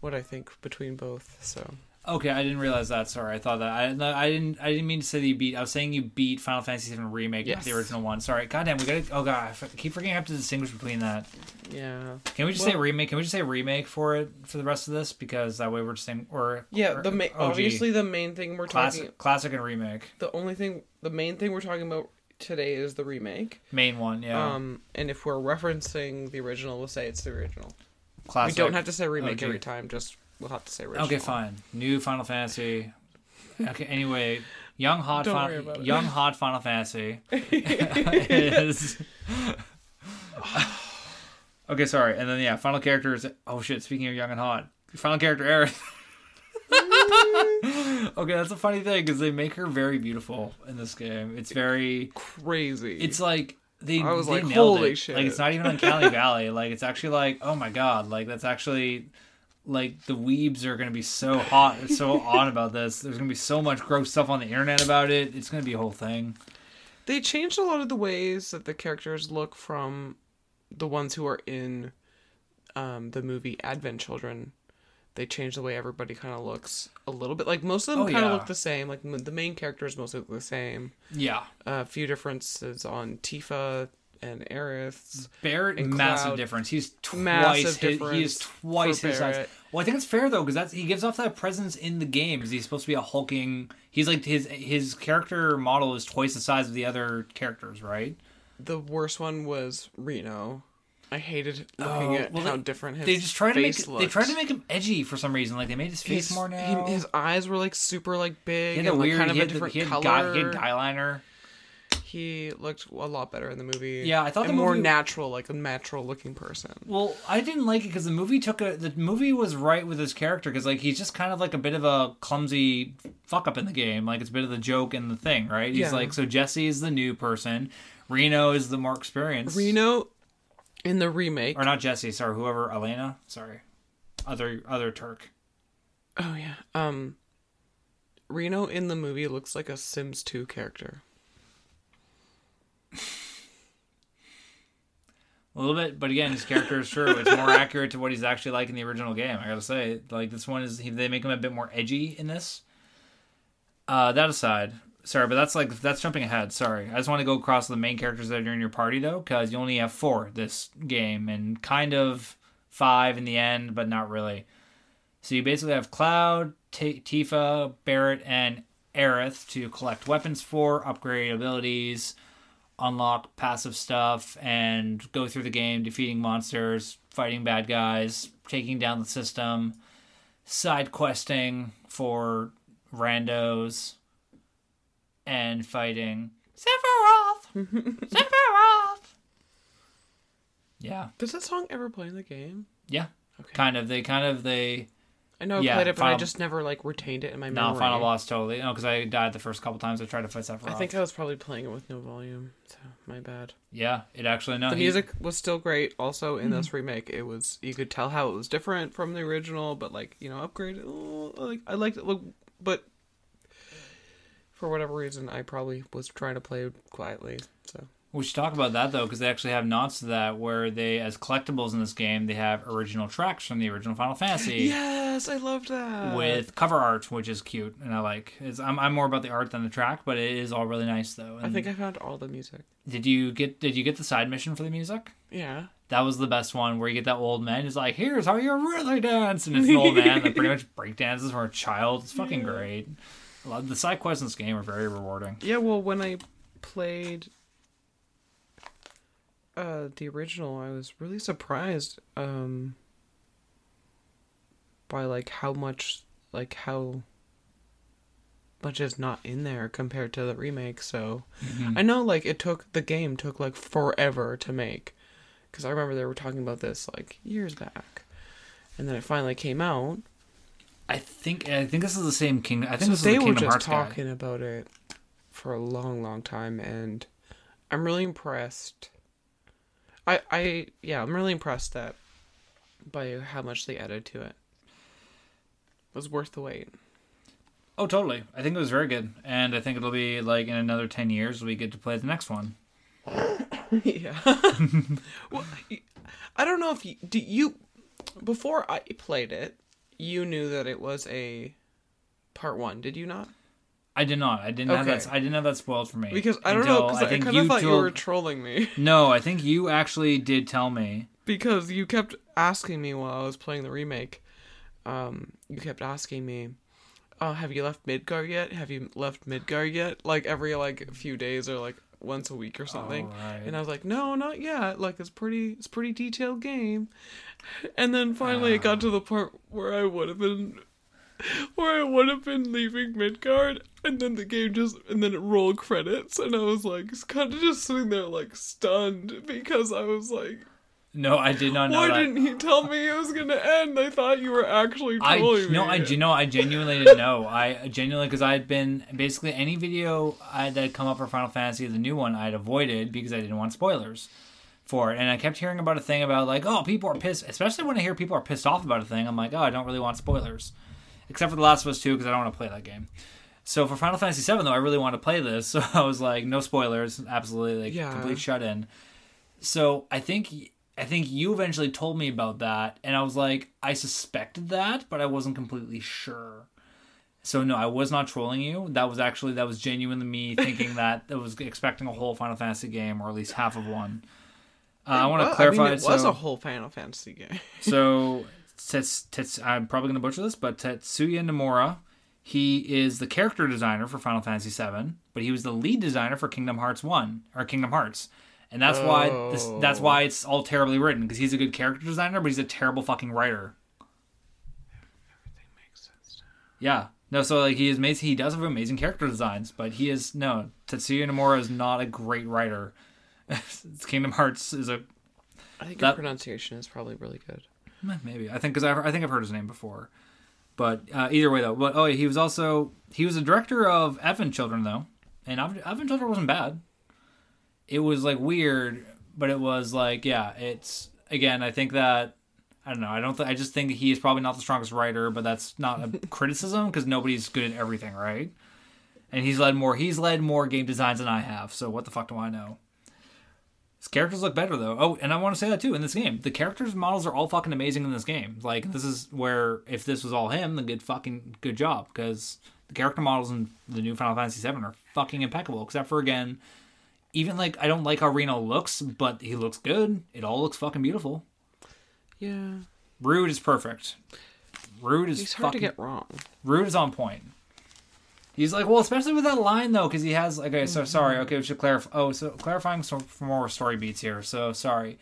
A: what I think between both. So
D: Okay, I didn't realize that. Sorry, I thought that. I, no, I didn't. I didn't mean to say that you beat. I was saying you beat Final Fantasy VII remake, not the original one. Sorry. Goddamn, we gotta. Oh god, I f- keep forgetting I have to distinguish between that.
A: yeah,
D: Can we just say remake? Can we just say remake for it for the rest of this? Because that way we're just saying or
A: yeah.
D: or-
A: The ma-
D: OG.
A: obviously the main thing we're
D: classic,
A: talking.
D: classic and remake.
A: The only thing, the main thing we're talking about today is the remake.
D: Main one, yeah.
A: Um, and if we're referencing the original, we'll say it's the original.
D: classic.
A: We don't have to say remake
D: OG.
A: every time. Just we'll have to say original.
D: Okay, fine. New Final Fantasy. Okay. Anyway, young hot
A: Don't worry
D: Final,
A: about it.
D: young hot Final Fantasy is. okay, sorry, and then yeah, final character is. Oh shit! Speaking of young and hot, final character Aerith. okay, that's a funny thing because they make her very beautiful in this game. It's very.
A: Crazy.
D: It's like they.
A: I was
D: they
A: like,
D: nailed
A: holy
D: it.
A: shit.
D: Like it's not even Uncanny Valley. Like it's actually like, oh my god! Like that's actually like the weebs are gonna be so hot, so on about this. There's gonna be so much gross stuff on the internet about it. It's gonna be a whole thing.
A: they changed a lot of the ways that the characters look from the ones who are in um, the movie Advent Children. They changed the way everybody kind of looks a little bit. Like most of them
D: Oh,
A: kind of
D: yeah.
A: look the same. Like m- the main characters mostly look the same.
D: Yeah,
A: a few differences on Tifa and Aerith.
D: Barret,
A: And
D: massive
A: Cloud.
D: difference. He's twice. His, he is twice his size. Well, I think it's fair though because that's he gives off that presence in the game. 'cause He's supposed to be a hulking. He's like his his character model is twice the size of the other characters, right?
A: The worst one was Reno. I hated looking
D: Oh,
A: at
D: well,
A: how
D: they-
A: different his
D: they just tried to make they tried to make him edgy for some reason. Like they made his face
A: his,
D: more now.
A: he- his eyes were like super like big
D: he had
A: and like
D: weird.
A: kind of
D: he,
A: a
D: had the-
A: different
D: he had
A: color.
D: guy, he had guy liner.
A: He looked a lot better in the movie.
D: Yeah, I thought
A: and
D: the
A: more
D: movie-
A: natural, like a natural looking person.
D: Well, I didn't like it because the movie took a the movie was right with his character because like he's just kind of like a bit of a clumsy fuck up in the game. Like it's a bit of the joke in the thing, right? He's
A: Yeah.
D: like so Jesse is the new person, Reno is the more experienced.
A: Reno in the remake.
D: or not Jesse, sorry, whoever Elena, sorry, other other Turk.
A: Oh yeah. Um Reno in the movie looks like a Sims 2 character.
D: A little bit, but again, his character is true. It's more accurate to what he's actually like in the original game. I gotta say, like this one is they make him a bit more edgy in this. Uh, that aside, sorry, but that's like that's jumping ahead. Sorry, I just want to go across the main characters that are in your party though, because you only have four this game, and kind of five in the end, but not really. So you basically have Cloud, T- Tifa, Barret, and Aerith to collect weapons for, upgrade abilities, unlock passive stuff, and go through the game defeating monsters, fighting bad guys, taking down the system, side questing for randos, and fighting Sephiroth. Sephiroth. Yeah,
A: Does that song ever play in the game?
D: yeah.
A: Okay.
D: Kind of. They kind of they.
A: I know I
D: Yeah,
A: played it, but I just never like retained it in my memory.
D: No, final boss totally. No, because I died the first couple times I tried to fight Sephiroth.
A: I think I was probably playing it with no volume, so my bad.
D: Yeah, it actually no.
A: the
D: he-
A: music was still great. Also in
D: Mm-hmm.
A: this remake, it was you could tell how it was different from the original, but like you know, upgraded. oh, like I liked it. But for whatever reason, I probably was trying to play quietly. So
D: We should talk about that though, because they actually have nods to that, where they, as collectibles in this game, they have original tracks from the original Final Fantasy
A: Yes, I love that.
D: with cover art, which is cute and I like. It's, I'm, I'm more about the art than the track, but it is all really nice though.
A: I think I found all the music.
D: did you get did you get the side mission for the music?
A: Yeah.
D: That was the best one where you get that old man who's like, "Here's how you really dance," and it's an old man that pretty much break dances for a child. It's fucking great. A lot- The side quests in this game are very rewarding.
A: Yeah, well, when I played uh the original, I was really surprised um by like how much like how much is not in there compared to the remake. So I know like it took the game took like forever to make cuz I remember they were talking about this like years back. And then it finally came out.
D: I think I think this is the same Kingdom. I think
A: So
D: this is
A: they
D: the
A: were just
D: Hearts guy.
A: talking about it for a long, long time, and I'm really impressed. I, I, yeah, I'm really impressed that by how much they added to it. It was worth the wait.
D: Oh, totally. I think it was very good, and I think it'll be like in another ten years we get to play the next one.
A: yeah. well, I don't know if you, do you before I played it, you knew that it was a part one. Did you not?
D: I did not. I didn't have
A: Okay.
D: that. I didn't have that spoiled for me
A: Because I don't know.
D: until
A: Because I, kind of thought you
D: told-
A: were trolling me.
D: No, I think you actually did tell me.
A: because you kept asking me while I was playing the remake. Um, you kept asking me, "Oh, have you left Midgar yet? Have you left Midgar yet?" Like every like few days or like once a week or something.
D: Right.
A: And I was like, "No, not yet. Like it's pretty, it's a pretty detailed game." And then finally, it got to the part where I would have been, where I would have been leaving Midgar, and then the game just, and then it rolled credits, and I was like, kind of just sitting there like stunned because I was like.
D: No, I did not know
A: Why
D: that.
A: didn't he tell me it was gonna end? I thought you were actually
D: I
A: trolling me.
D: no, I you know I genuinely didn't know. I genuinely because I had been basically any video I, that had come up for Final Fantasy, the new one, I had avoided because I didn't want spoilers for it. And I kept hearing about a thing about like, oh, people are pissed, especially when I hear people are pissed off about a thing. I'm like, oh, I don't really want spoilers, except for The Last of Us Two because I don't want to play that game. So for Final Fantasy VII though, I really want to play this, so I was like, no spoilers, absolutely, like
A: Yeah.
D: complete shut in. So I think I think you eventually told me about that, and I was like, I suspected that, but I wasn't completely sure. So no, I was not trolling you. That was actually that was genuinely me thinking that I was expecting a whole Final Fantasy game or at least half of one. Uh, I want to clarify.
A: I mean, it was a whole Final Fantasy game.
D: so Tets, Tets, I'm probably going to butcher this, but Tetsuya Nomura, he is the character designer for Final Fantasy VII, but he was the lead designer for Kingdom Hearts One or Kingdom Hearts, and that's why this, that's why it's all terribly written because he's a good character designer, but he's a terrible fucking writer.
A: Everything makes sense.
D: Yeah. No, so like he is amazing. He does have amazing character designs, but he is no Tetsuya Nomura is not a great writer. Kingdom Hearts is a
A: I think
D: That-
A: your pronunciation is probably really good.
D: Eh, Maybe I think because I, I think I've heard his name before, but uh, either way though. But oh, he was also he was a director of Advent Children though, and Advent Children wasn't bad. It was like weird, but it was like yeah, it's again. I think that I don't know. I don't. Th- I just think he is probably not the strongest writer, but that's not a criticism because nobody's good at everything, right? And he's led more. He's led more game designs than I have. So what the fuck do I know? His characters look better though. Oh, and I want to say that too in this game. The characters models are all fucking amazing in this game. Like this is where if this was all him, then good fucking good job because the character models in the new Final Fantasy VII are fucking impeccable. Except for again, even like I don't like how Reno looks, but he looks good. It all looks fucking beautiful.
A: Yeah,
D: Rude is perfect. Rude is
A: he's hard
D: fucking
A: to get wrong.
D: Rude is on point. He's like, well, especially with that line though, because he has. Okay, so mm-hmm. sorry. Okay, we should clarify. Oh, so clarifying some for more story beats here. So sorry.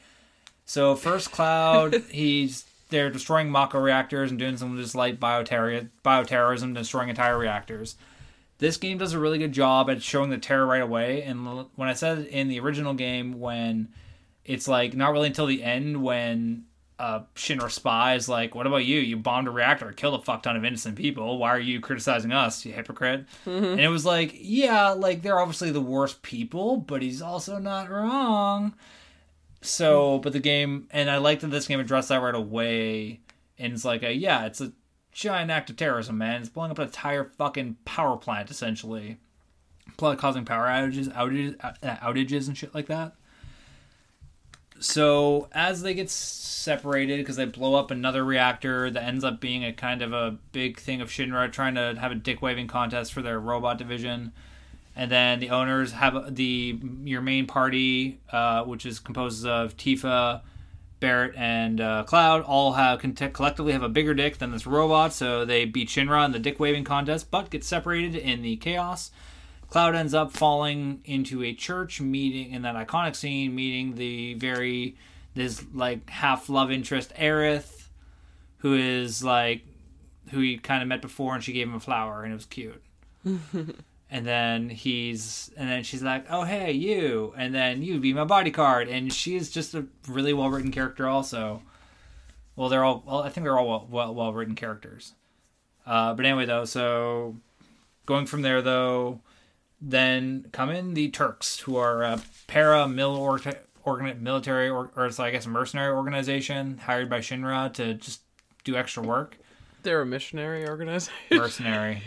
D: So first cloud, he's they're destroying Mako reactors and doing some just light bioterror, bioterrorism, destroying entire reactors. This game does a really good job at showing the terror right away. And when I said in the original game, when it's like not really until the end when uh, Shinra spy is like, "What about you? You bombed a reactor, killed a fuck ton of innocent people. Why are you criticizing us, you hypocrite?" And it was like, yeah, like they're obviously the worst people, but he's also not wrong. So, but the game, and I like that this game addressed that right away. And it's like, a, yeah, it's a giant act of terrorism, man. It's blowing up an entire fucking power plant, essentially. causing power outages, outages, uh, outages, and shit like that. So as they get separated, because they blow up another reactor that ends up being a kind of a big thing of Shinra trying to have a dick waving contest for their robot division, and then the owners have the your main party, uh, which is composed of Tifa, Barret, and uh, Cloud, all have con- collectively have a bigger dick than this robot, so they beat Shinra in the dick waving contest, but get separated in the chaos. Cloud ends up falling into a church meeting in that iconic scene, meeting the very this like half love interest Aerith, who is like who he kind of met before, and she gave him a flower, and it was cute. and then he's and then she's like, "Oh hey, you," and then you be my bodyguard, and she is just a really well written character also. Well, they're all well, I think they're all well well, well written characters. Uh, but anyway, though, so going from there though then come in the Turks, who are a para military or, or it's I guess a mercenary organization hired by Shinra to just do extra work.
A: They're a missionary organization.
D: Mercenary.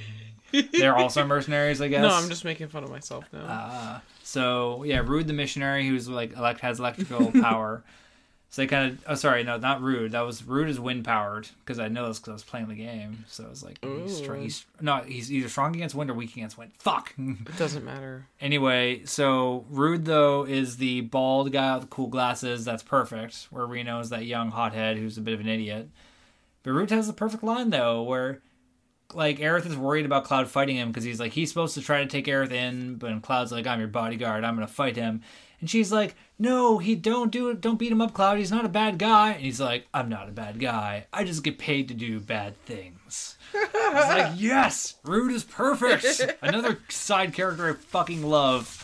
D: They're also mercenaries, I guess.
A: No, I'm just making fun of myself now.
D: Uh, so yeah, Rude the missionary, who's like elect has electrical power. So they kind of oh sorry no not Rude that was Rude is wind powered because I know this because I was playing the game so I was like he's, strong, he's no he's either strong against wind or weak against wind fuck
A: it doesn't matter.
D: Anyway, so Rude though is the bald guy with the cool glasses. That's perfect. Where Reno is that young hothead who's a bit of an idiot. But Rude has the perfect line though, where like Aerith is worried about Cloud fighting him because he's like he's supposed to try to take Aerith in, but Cloud's like I'm your bodyguard. I'm gonna fight him. And she's like, "No, he don't do it. Don't beat him up, Cloud. He's not a bad guy." And he's like, "I'm not a bad guy. I just get paid to do bad things." It's like, yes, Rude is perfect. Another side character I fucking love.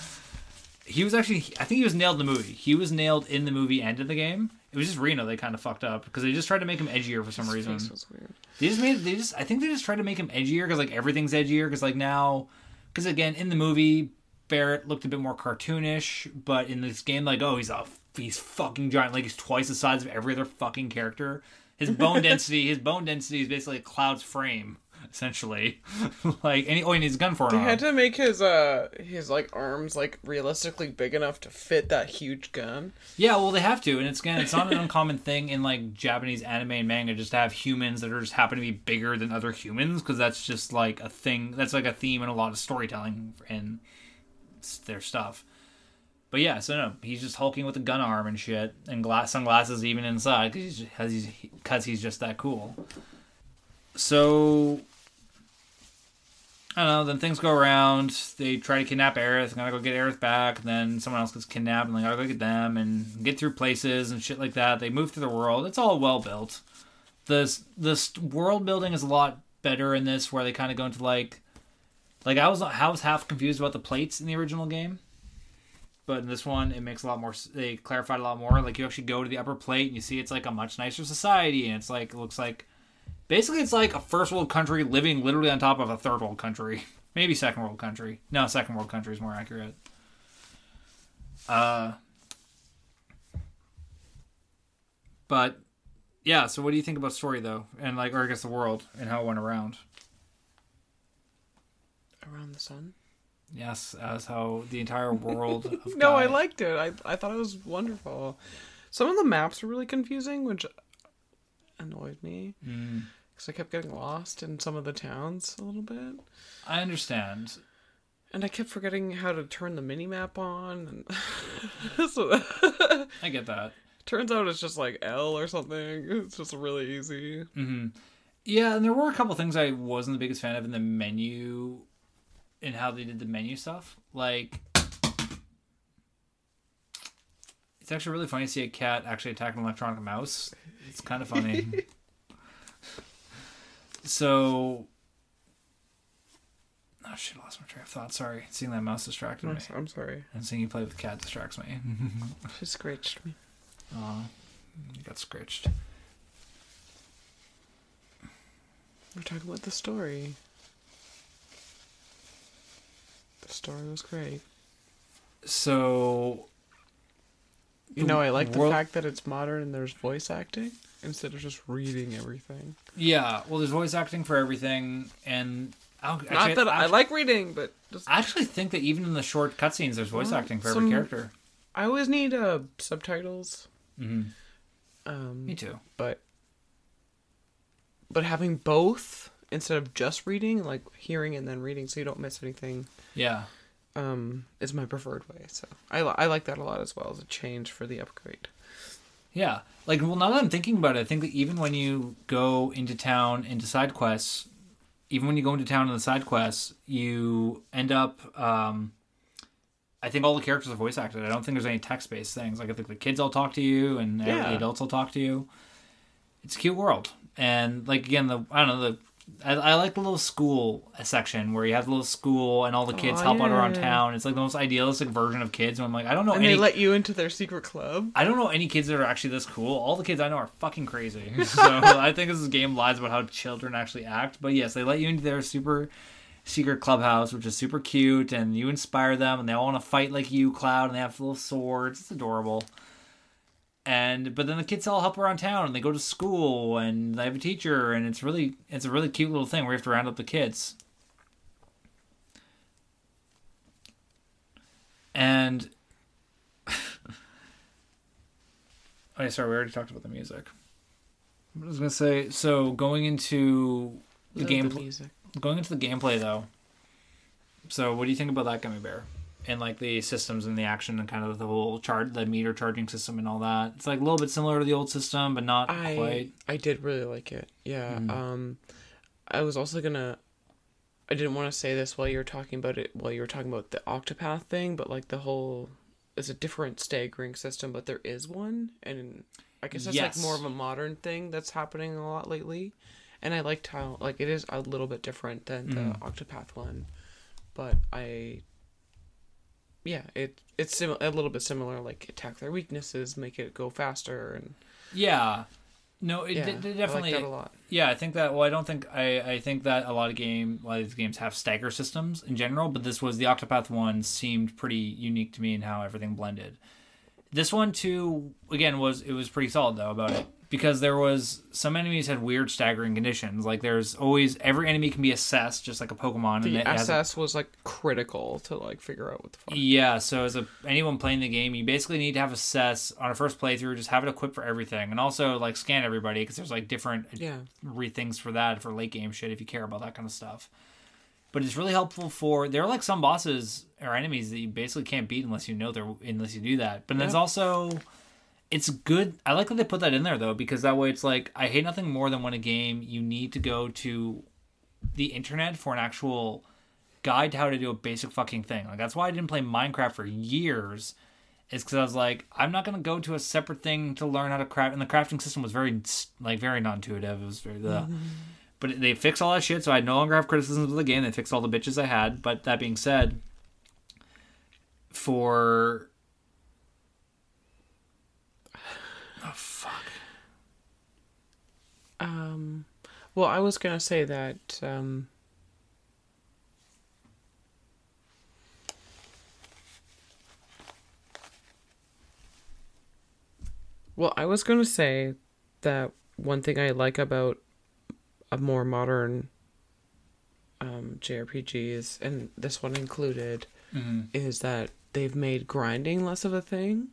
D: He was actually, I think he was nailed in the movie. He was nailed in the movie and in the game. It was just Reno they kind of fucked up because they just tried to make him edgier for some
A: His
D: reason.
A: face was weird.
D: They just made, they just, I think they just tried to make him edgier because like everything's edgier because like now, because again in the movie Barret looked a bit more cartoonish, but in this game like oh he's a he's fucking giant like he's twice the size of every other fucking character. His bone density, his bone density is basically Cloud's frame essentially. like any oh and his gun for an
A: They
D: arm.
A: had to make his uh his like arms like realistically big enough to fit that huge gun.
D: Yeah, well, they have to, and it's again, it's not an uncommon thing in like Japanese anime and manga just to have humans that are just happen to be bigger than other humans because that's just like a thing. That's like a theme in a lot of storytelling and s- their stuff. But yeah, so no, he's just hulking with a gun arm and shit, and glass sunglasses even inside because he's, 'cause he's, 'cause he's just that cool. So I don't know. Then things go around. They try to kidnap Aerith. Gotta go get Aerith back. And then someone else gets kidnapped, and they gotta go get them and get through places and shit like that. They move through the world. It's all well built. This this world building is a lot better in this, where they kind of go into like, like I was I was half confused about the plates in the original game, but in this one it makes a lot more. They clarified a lot more. Like you actually go to the upper plate and you see it's like a much nicer society, and it's like it looks like Basically, it's like a first world country living literally on top of a third world country. Maybe second world country. No, second world country is more accurate. Uh, but yeah. So, what do you think about story though, and like, or I guess the world and how it went around?
A: Around the sun?
D: Yes, as how the entire world. Of
A: No, I liked it. I I thought it was wonderful. Some of the maps were really confusing, which annoyed me
D: Mm,
A: because I kept getting lost in some of the towns a little bit,
D: I understand.
A: and I kept forgetting how to turn the mini map on. And so,
D: I get that.
A: turns out it's just like L or something. It's just really easy.
D: hmm Yeah, and there were a couple things I wasn't the biggest fan of in the menu, in how they did the menu stuff. Like, it's actually really funny to see a cat actually attack an electronic mouse. It's kind of funny. so, oh shit, I lost my train of thought. Sorry, seeing that mouse distracted
A: I'm,
D: me,
A: I'm sorry.
D: and seeing you play with the cat distracts me.
A: She scratched me.
D: Aw, you got scratched.
A: We're talking about the story. The story was great.
D: So
A: You know, I like the
D: world-
A: fact that it's modern and there's voice acting instead of just reading everything.
D: Yeah, well, there's voice acting for everything, and I'll-
A: Not
D: actually-
A: that I
D: actually-
A: like reading, but just
D: I actually think that even in the short cutscenes, there's voice
A: Well,
D: acting for
A: some-
D: every character.
A: I always need uh, subtitles.
D: hmm
A: Um,
D: Me too.
A: but but having both instead of just reading, like hearing and then reading, so you don't miss anything,
D: Yeah.
A: um, is my preferred way. So I I like that a lot as well as a change for the upgrade.
D: Yeah. Like, well, now that I'm thinking about it, I think that even when you go into town into side quests, even when you go into town in the side quests, you end up. Um, I think all the characters are voice acted. I don't think there's any text based things. Like, I think the kids all talk to you and the
A: Yeah.
D: adults will talk to you. It's a cute world. And, like, again, the, I don't know, the. I, I like the little school section where you have the little school and all the kids
A: Aw,
D: help out around town. It's like the most idealistic version of kids. And I'm like, I don't know
A: And
D: any
A: they let you into their secret club.
D: I don't know any kids that are actually this cool. All the kids I know are fucking crazy. So I think this game lies about how children actually act. But yes, they let you into their super secret clubhouse, which is super cute, and you inspire them, and they all want to fight like you, Cloud, and they have little swords. It's adorable. And but then the kids all help around town, and they go to school, and they have a teacher, and it's really it's a really cute little thing where you have to round up the kids. And Oh, yeah, sorry, we already talked about the music. I was gonna say, so going into the
A: Love
D: game, going into the gameplay though. So, what do you think about that gummy bear, and like the systems and the action and kind of the whole chart, the meter charging system and all that? It's like a little bit similar to the old system, but not
A: I
D: quite.
A: I did really like it. Yeah.
D: Mhm.
A: Um, I was also gonna. I didn't want to say this while you were talking about it while you were talking about the Octopath thing, but like the whole it's a different staggering system, but there is one, and I guess that's
D: Yes.
A: like more of a modern thing that's happening a lot lately. And I liked how like it is a little bit different than the
D: Mm.
A: Octopath one, but I. Yeah, it it's sim- a little bit similar. Like attack their weaknesses, make it go faster, and
D: Yeah, no, it,
A: yeah,
D: d- d-
A: I
D: definitely.
A: like that a lot.
D: Yeah, I think that. Well, I don't think I. I think that a lot of game, a lot of these games have stagger systems in general, but this was the Octopath one seemed pretty unique to me in how everything blended. This one too, again, was it was pretty solid though about it because there was some enemies had weird staggering conditions. Like there's always every enemy can be assessed just like a Pokemon.
A: The
D: and it has a-
A: was like critical to like figure out what the fuck.
D: yeah, so as a anyone playing the game, you basically need to have assess on a first playthrough, just have it equipped for everything, and also like scan everybody because there's like different
A: Yeah,
D: re things for that for late game shit if you care about that kind of stuff. But it's really helpful for there are like some bosses or enemies that you basically can't beat unless you know they're unless you do that. But there's also it's good. I like that they put that in there though because that way it's like I hate nothing more than when a game you need to go to the internet for an actual guide to how to do a basic fucking thing. Like that's why I didn't play Minecraft for years. Is because I was like, I'm not gonna go to a separate thing to learn how to craft, and the crafting system was very like very non-intuitive. It was very, uh, but they fixed all that shit, so I no longer have criticisms of the game. They fixed all the bitches I had. But that being said, for oh fuck,
A: Um, well, I was gonna say that. Um, well, I was gonna say that one thing I like about a more modern um, JRPGs, and this one included,
D: mm-hmm.
A: is that they've made grinding less of a thing,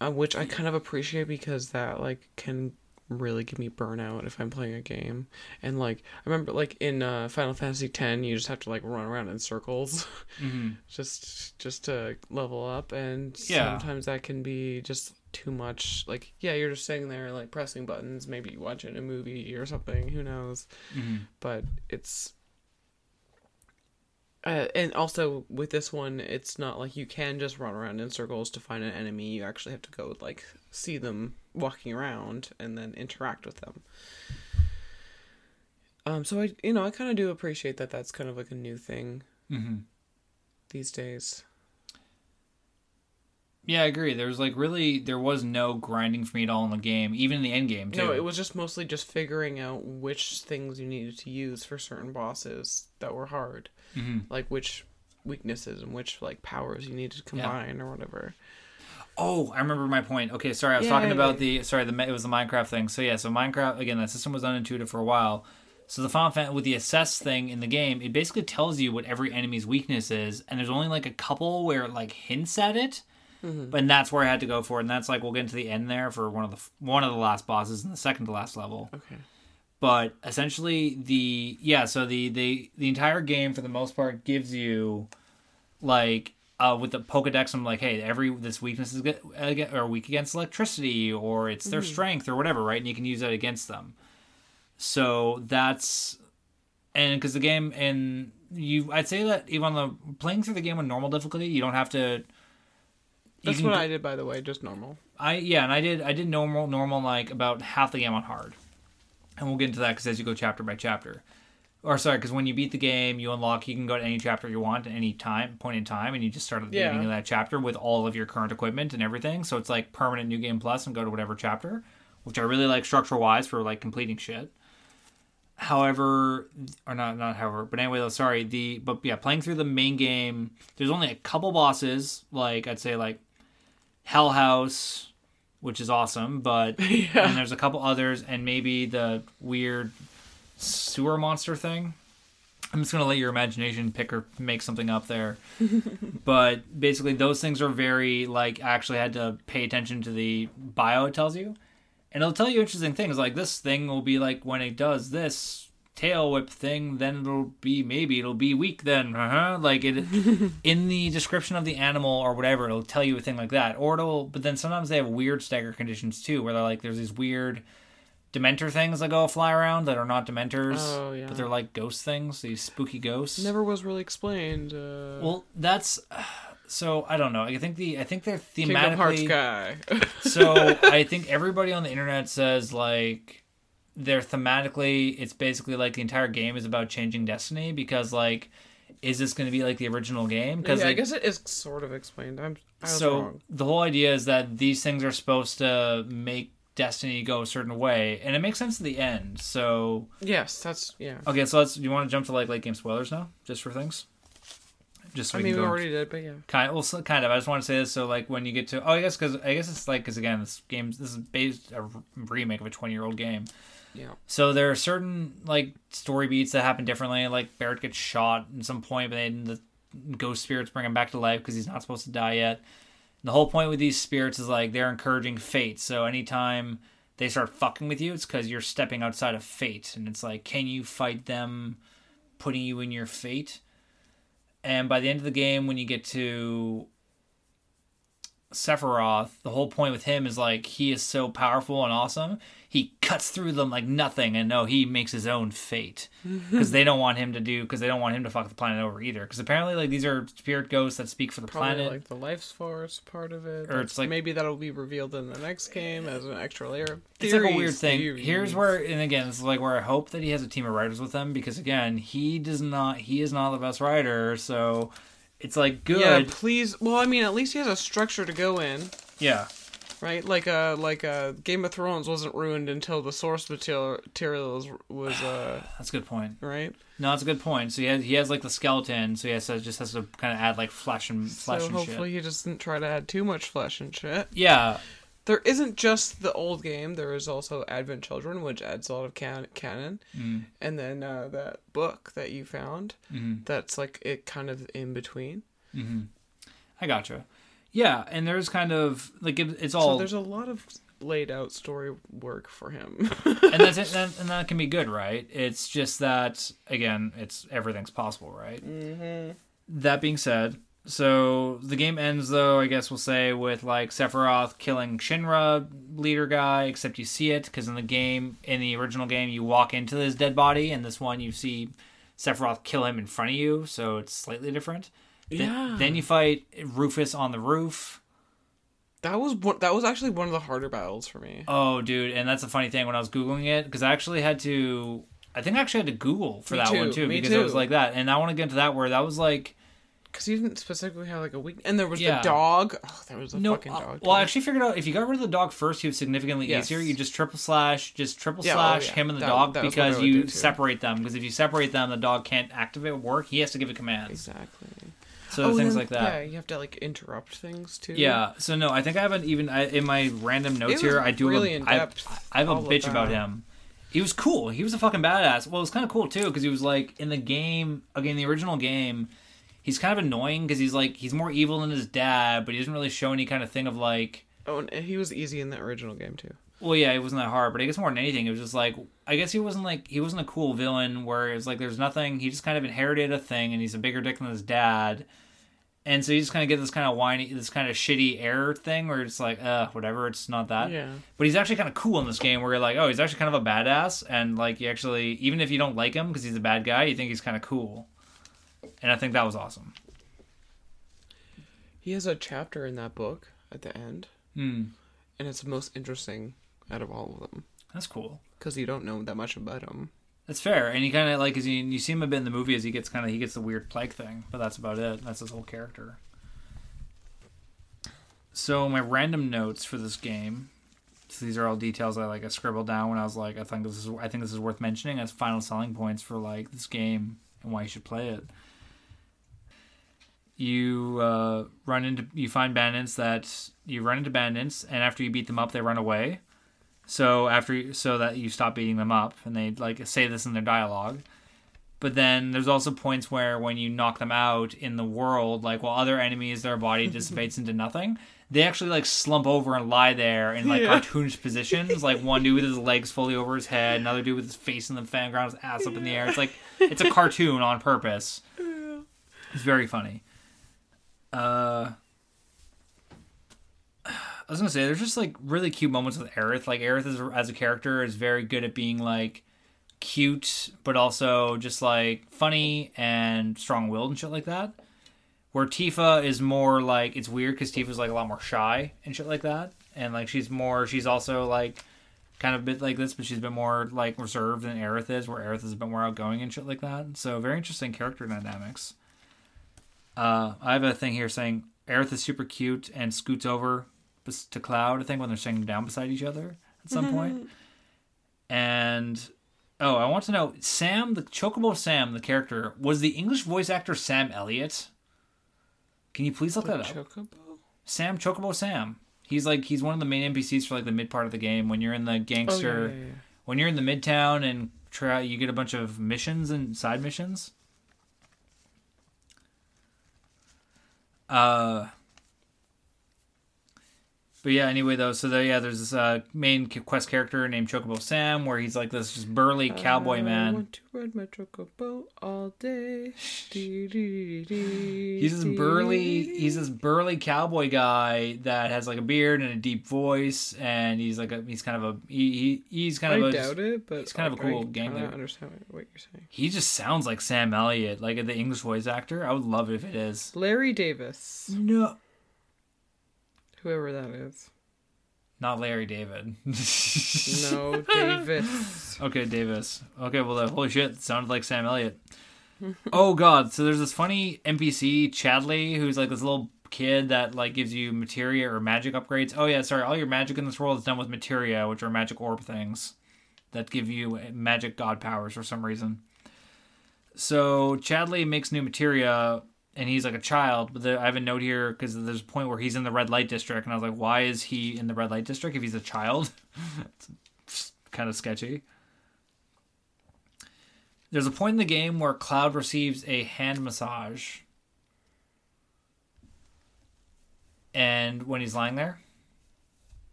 A: uh, which I kind of appreciate because that like can really give me burnout if I'm playing a game. And like I remember like in uh, Final Fantasy X, you just have to like run around in circles
D: Mm-hmm.
A: just just to level up, and
D: Yeah.
A: sometimes that can be just too much. Like yeah, you're just sitting there like pressing buttons, maybe watching a movie or something. Who knows?
D: Mm-hmm.
A: but it's uh, and also with this one it's not like you can just run around in circles to find an enemy you actually have to go like see them walking around and then interact with them um so i you know i kind of do appreciate that that's kind of like a new thing
D: Mm-hmm.
A: these days
D: Yeah, I agree. There was like really there was no grinding for me at all in the game, even in the end game too.
A: no it was just mostly just figuring out which things you needed to use for certain bosses that were hard
D: hmm
A: like which weaknesses and which like powers you need to combine or whatever
D: Oh, I remember my point. Okay, sorry, I was
A: Yeah,
D: talking
A: yeah,
D: about
A: yeah.
D: the sorry, the it was the Minecraft thing. So yeah, so Minecraft again, that system was unintuitive for a while, So the Final Fantasy with the assess thing in the game, it basically tells you what every enemy's weakness is, and there's only like a couple where it like hints at it. But and that's where I had to go for it, and that's like we'll get into the end there for one of the one of the last bosses in the second to last level.
A: Okay.
D: But essentially, the yeah, so the the the entire game for the most part gives you like uh, with the Pokedex, I'm like, hey, every this weakness is get, uh, or weak against electricity, or it's their strength, or whatever, right? And you can use that against them. So that's and because the game and you, I'd say that even on the playing through the game on normal difficulty, you don't have to.
A: That's what
D: go-
A: I did, by the way, just normal.
D: I yeah, and I did I did normal normal like about half the game on hard, and we'll get into that because as you go chapter by chapter, or sorry, because when you beat the game, you unlock you can go to any chapter you want at any time point in time, and you just start at the
A: Yeah.
D: beginning of that chapter with all of your current equipment and everything. So it's like permanent new game plus, and go to whatever chapter, which I really like structure wise for like completing shit. However, or not not however, but anyway though, sorry, the but yeah, playing through the main game, there's only a couple bosses, like I'd say like Hell House, which is awesome, but and there's a couple others, and maybe the weird sewer monster thing. I'm just gonna let your imagination pick or make something up there. but basically, those things are very like I actually had to pay attention to the bio it tells you, and it'll tell you interesting things like this thing will be like when it does this tail whip thing, then it'll be maybe it'll be weak then, uh-huh. like it in the description of the animal or whatever, it'll tell you a thing like that, or it'll. But then sometimes they have weird stagger conditions too, where they're like there's these weird. Dementor things that go fly around that are not Dementors,
A: Oh, yeah.
D: but they're like ghost things, these spooky ghosts.
A: Never was really explained. Uh,
D: Well, that's so I don't know. I think the I think they're
A: Kingdom Hearts
D: thematically.
A: guy.
D: so I think everybody on the internet says like they're thematically. It's basically like the entire game is about changing destiny because like, is this going to be like the original game? Because
A: yeah, I guess it is sort of explained. I'm
D: so
A: wrong.
D: the whole idea is that these things are supposed to make destiny go a certain way, and it makes sense at the end. So
A: Yes, that's yeah.
D: okay, so let's. You want to jump to like late game spoilers now, just for things? Just so
A: I
D: we
A: mean, we
D: go
A: already did, but yeah.
D: kind well so- kind of i just want to say this so like when you get to oh i guess because i guess it's like because again this game, this is based a remake of a 20 year old game So there are certain like story beats that happen differently. Like barret gets shot at some point but then the ghost spirits bring him back to life because he's not supposed to die yet. The whole point with these spirits is like they're encouraging fate. So anytime they start fucking with you it's because you're stepping outside of fate. And it's like can you fight them putting you in your fate? And by the end of the game when you get to Sephiroth, the whole point with him is like he is so powerful and awesome. He cuts through them like nothing, and no, he makes his own fate because they don't want him to do because they don't want him to fuck the planet over either. Because apparently, like these are spirit ghosts that speak for the
A: Probably
D: planet.
A: like the life force part of it.
D: Or
A: That's-
D: it's like-
A: maybe that'll be revealed in the next game as an extra layer. of
D: it's like a weird thing.
A: theories.
D: Here's where, and again, this is like where I hope that he has a team of writers with him because again, he does not, he is not the best writer. So it's like good,
A: Yeah, please. Well, I mean, at least he has a structure to go in,
D: yeah.
A: right? Like uh, like uh, Game of Thrones wasn't ruined until the source material materials was uh,
D: That's a good point.
A: right.
D: No, that's a good point. So he has he has like the skeleton, so he has to, just has to kind of add like flesh and flesh
A: so
D: and
A: hopefully
D: shit.
A: he doesn't try to add too much flesh and shit.
D: Yeah,
A: There isn't just the old game. There is also Advent Children, which adds a lot of can- canon,
D: Mm.
A: and then uh, that book that you found.
D: Mhm.
A: That's like it, kind of in between.
D: I gotcha. Yeah, and there's kind of like it, it's
A: So
D: all,
A: there's a lot of laid out story work for him.
D: and that's it, and, and that can be good, right? It's just that again, it's everything's possible, right? Mm-hmm. That being said, so the game ends though. I guess we'll say with like Sephiroth killing Shinra leader guy, except you see it because in the game, in the original game, you walk into his dead body, and this one you see Sephiroth kill him in front of you, so it's slightly different. Then,
A: Yeah.
D: then you fight Rufus on the roof.
A: that was one, that was actually one of the harder battles for me.
D: Oh, dude, and that's a funny thing when I was googling it because I actually had to. I think I actually had to Google for
A: Me
D: that one
A: too,
D: too
A: me
D: because it was like that, and I want to get into that where that was like
A: Because he didn't specifically have like a weak. And there was
D: Yeah.
A: the dog. Oh, there was a
D: no.
A: fucking
D: uh,
A: dog.
D: well, I actually figured out if you got rid of the dog first, he was significantly
A: Yes.
D: easier. You just triple slash, just triple
A: Yeah, oh,
D: slash
A: yeah.
D: him and the
A: That-
D: dog
A: that I
D: because you separate them. Because if you separate them, the dog can't activate work. He has to give a command.
A: exactly.
D: So
A: Oh,
D: things
A: then-
D: like that.
A: Yeah, you have to like interrupt things too.
D: Yeah. So no, I think I haven't even I, in my random notes here. I do
A: really
D: have a, I,
A: in-depth,
D: I have a bitch about
A: that.
D: him, he was cool. He was a fucking badass. Well, it was kind of cool too because he was like in the game, again, the original game. He's kind of annoying because he's like he's more evil than his dad, but he doesn't really show any kind of thing of like.
A: Oh, and he was easy in the original game too.
D: Well, yeah, it wasn't that hard, but I guess more than anything, it was just like I guess he wasn't like he wasn't a cool villain where it was like there's nothing. He just kind of inherited a thing, and he's a bigger dick than his dad, and so you just kind of get this kind of whiny, this kind of shitty heir thing where it's like, uh, whatever, it's not that.
A: Yeah.
D: But he's actually kind of cool in this game where you're like, oh, he's actually kind of a badass, and like you actually, even if you don't like him because he's a bad guy, you think he's kind of cool, and I think that was awesome.
A: He has a chapter in that book at the end,
D: Hmm,
A: and it's the most interesting out of all of them
D: that's cool.
A: because you don't know that much about him.
D: That's fair, and he kind of like as you, you see him a bit in the movie as he gets kind of he gets the weird plague thing, but that's about it. That's his whole character. So my random notes for this game. So these are all details I like I scribbled down when I was like I think this is I think this is worth mentioning as final selling points for like this game and why you should play it. You uh, run into you find bandits that you run into bandits and after you beat them up they run away. So after you, so that you stop beating them up, and they like say this in their dialogue. But then there's also points where when you knock them out in the world, like while other enemies, their body dissipates into nothing, they actually like slump over and lie there in like
A: Yeah.
D: cartoonish positions. Like one dude with his legs fully over his head, another dude with his face in the fan ground, his ass up in the air. It's like it's a cartoon on purpose. It's very funny. Uh, I was gonna say there's just like really cute moments with Aerith. Like Aerith is, as a character is very good at being like cute, but also just like funny and strong-willed and shit like that. Where Tifa is more like it's weird because Tifa's like a lot more shy and shit like that, and like she's more she's also like kind of a bit like this, but she's a bit more like reserved than Aerith is, where Aerith is a bit more outgoing and shit like that. So very interesting character dynamics. Uh, I have a thing here saying Aerith is super cute and scoots over to Cloud. I think when they're sitting down beside each other at some point. And oh, I want to know Sam, the Chocobo Sam, the character, was the English voice actor Sam Elliott. Can you please look that up?
A: Chocobo.
D: Sam Chocobo Sam. He's like he's one of the main NPCs for like the mid part of the game when you're in the
A: Oh, yeah,
D: gangster
A: yeah, yeah.
D: when you're in the midtown and try you get a bunch of missions and side missions. Uh but yeah, anyway though, so there yeah, there's this uh, main quest character named Chocobo Sam where he's like this just burly cowboy
A: I
D: man.
A: want to ride my chocobo all day.
D: He's this burly he's this burly cowboy guy that has like a beard and a deep voice and he's like a he's kind of a he, he he's kind
A: I
D: of a
A: doubt it, but
D: he's kind of a
A: I
D: cool gang leader.
A: understand what you're saying.
D: he just sounds like Sam Elliott, like the English voice actor. I would love it if it is.
A: Larry Davis,
D: No,
A: whoever that is.
D: not Larry David.
A: No, Davis.
D: Okay, Davis. Okay, well, uh, holy shit, it sounded like Sam Elliott. oh god, so there's this funny NPC Chadley who's like this little kid that like gives you materia or magic upgrades. Oh yeah, sorry, all your magic in this world is done with materia, which are magic orb things that give you magic god powers for some reason. So Chadley makes new materia and he's like a child, but I have a note here because there's a point where he's in the red light district, and I was like, why is he in the red light district if he's a child? it's kind of sketchy. There's a point in the game where Cloud receives a hand massage. And when he's lying there,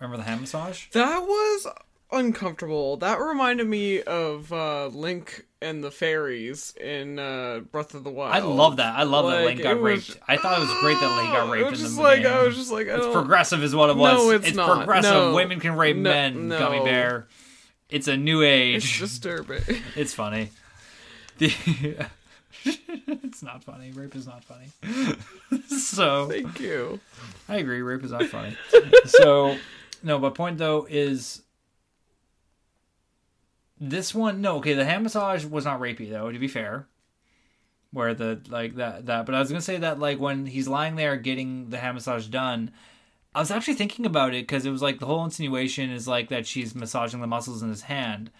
D: remember the hand massage?
A: That was uncomfortable. That reminded me of uh, Link and the fairies in uh, Breath of the Wild.
D: I love that. I love that Link got
A: was-
D: raped. I thought it was great that Link got raped
A: it was
D: in
A: just
D: the
A: like
D: game.
A: I was just like I
D: It's progressive, is what it was.
A: No, it's not.
D: progressive.
A: No.
D: Women can rape
A: No,
D: men.
A: no.
D: Gummy bear. It's a new age.
A: It's disturbing.
D: It's funny. The it's not funny. Rape is not funny. so
A: Thank you.
D: I agree. Rape is not funny. so no, but point though is this one. No, okay. The hand massage was not rapey though. To be fair, where the like that that. But I was gonna say that like when he's lying there getting the hand massage done. I was actually thinking about it because it was like the whole insinuation is like that she's massaging the muscles in his hand.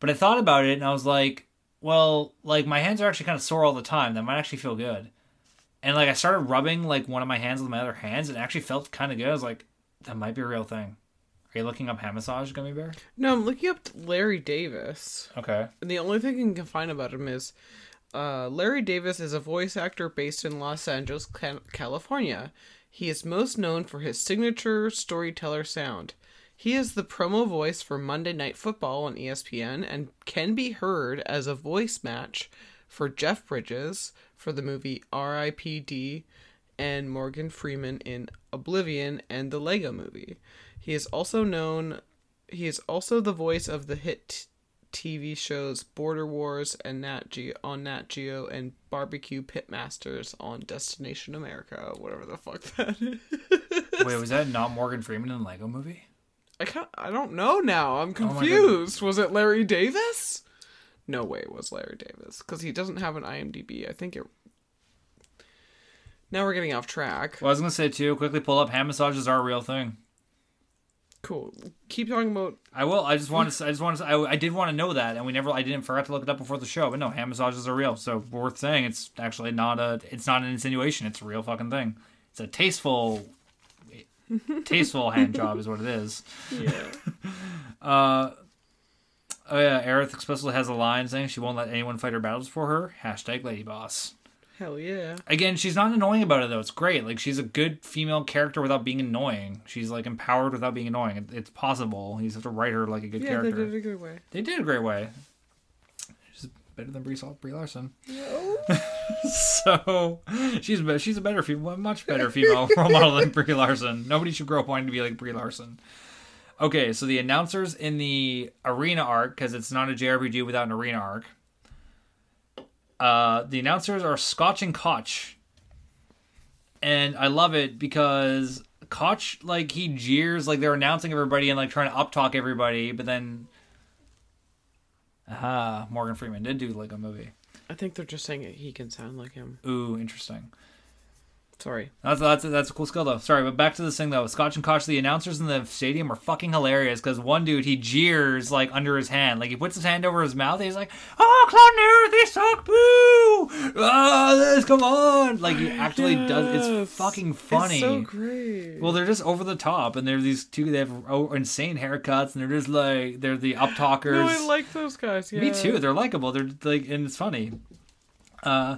D: But I thought about it and I was like, well, like my hands are actually kind of sore all the time. That might actually feel good. And like I started rubbing like one of my hands with my other hands and it actually felt kind of good. I was like, that might be a real thing. Are you looking up Hamassage Gummy Bear?
A: No, I'm looking up Larry Davis.
D: Okay.
A: And the only thing I can find about him is uh, Larry Davis is a voice actor based in Los Angeles, California. He is most known for his signature storyteller sound. He is the promo voice for Monday Night Football on ESPN and can be heard as a voice match for Jeff Bridges for the movie R.I.P.D. and Morgan Freeman in Oblivion and the Lego movie. He is also known he is also the voice of the hit t- TV shows Border Wars and Nat Geo on Nat Geo and Barbecue Pitmasters on Destination America, whatever the fuck that is.
D: Wait, was that not Morgan Freeman in the Lego movie?
A: I can't, I don't know now. I'm
D: Oh
A: confused. was it Larry Davis? No way it was Larry Davis because he doesn't have an IMDb. I think it. Now we're getting off track.
D: Well, I was gonna say too. Quickly pull up. Hand massages are a real thing.
A: Cool. Keep talking about.
D: I will. I just want to. I just want to. I, I did want to know that, and we never. I didn't forget to look it up before the show. But no, hand massages are real. So worth saying. It's actually not a. It's not an insinuation. It's a real fucking thing. It's a tasteful, tasteful hand job is what it is.
A: Yeah.
D: Uh, oh yeah, Aerith explicitly has a line saying she won't let anyone fight her battles for her. Hashtag Lady Boss.
A: Hell yeah.
D: Again, she's not annoying about it though. It's great. Like she's a good female character without being annoying. She's like empowered without being annoying. It's possible. You just have to write her like a good
A: Yeah,
D: character.
A: they did a good way.
D: They did a great way. She's better than Brie, Brie Larson. so she's be- she's a better female, much better female role model than Brie Larson. Nobody should grow up wanting to be like Brie Larson. Okay, so the announcers in the arena arc, because it's not a JRPG without an arena arc. Uh, the announcers are Scotch and Kotch, and I love it because Kotch like he jeers like they're announcing everybody and like trying to uptalk everybody, but then Ah, Morgan Freeman did do like a movie.
A: I think they're just saying he can sound like him.
D: Ooh, interesting.
A: Sorry.
D: That's that's that's a cool skill though. Sorry, but back to this thing though. Scotch and Kotch, the announcers in the stadium are fucking hilarious because one dude he jeers like under his hand, like he puts his hand over his mouth. And he's like, "Oh, Cloud they suck, boo! Ah, this, come on!" Like he actually does. It's fucking funny.
A: It's so great.
D: Well, they're just over the top, and they're these two. They have oh, insane haircuts, and they're just like they're the up talkers.
A: no, I like those guys. Yeah.
D: Me too. They're likable. They're like, and it's funny. Uh,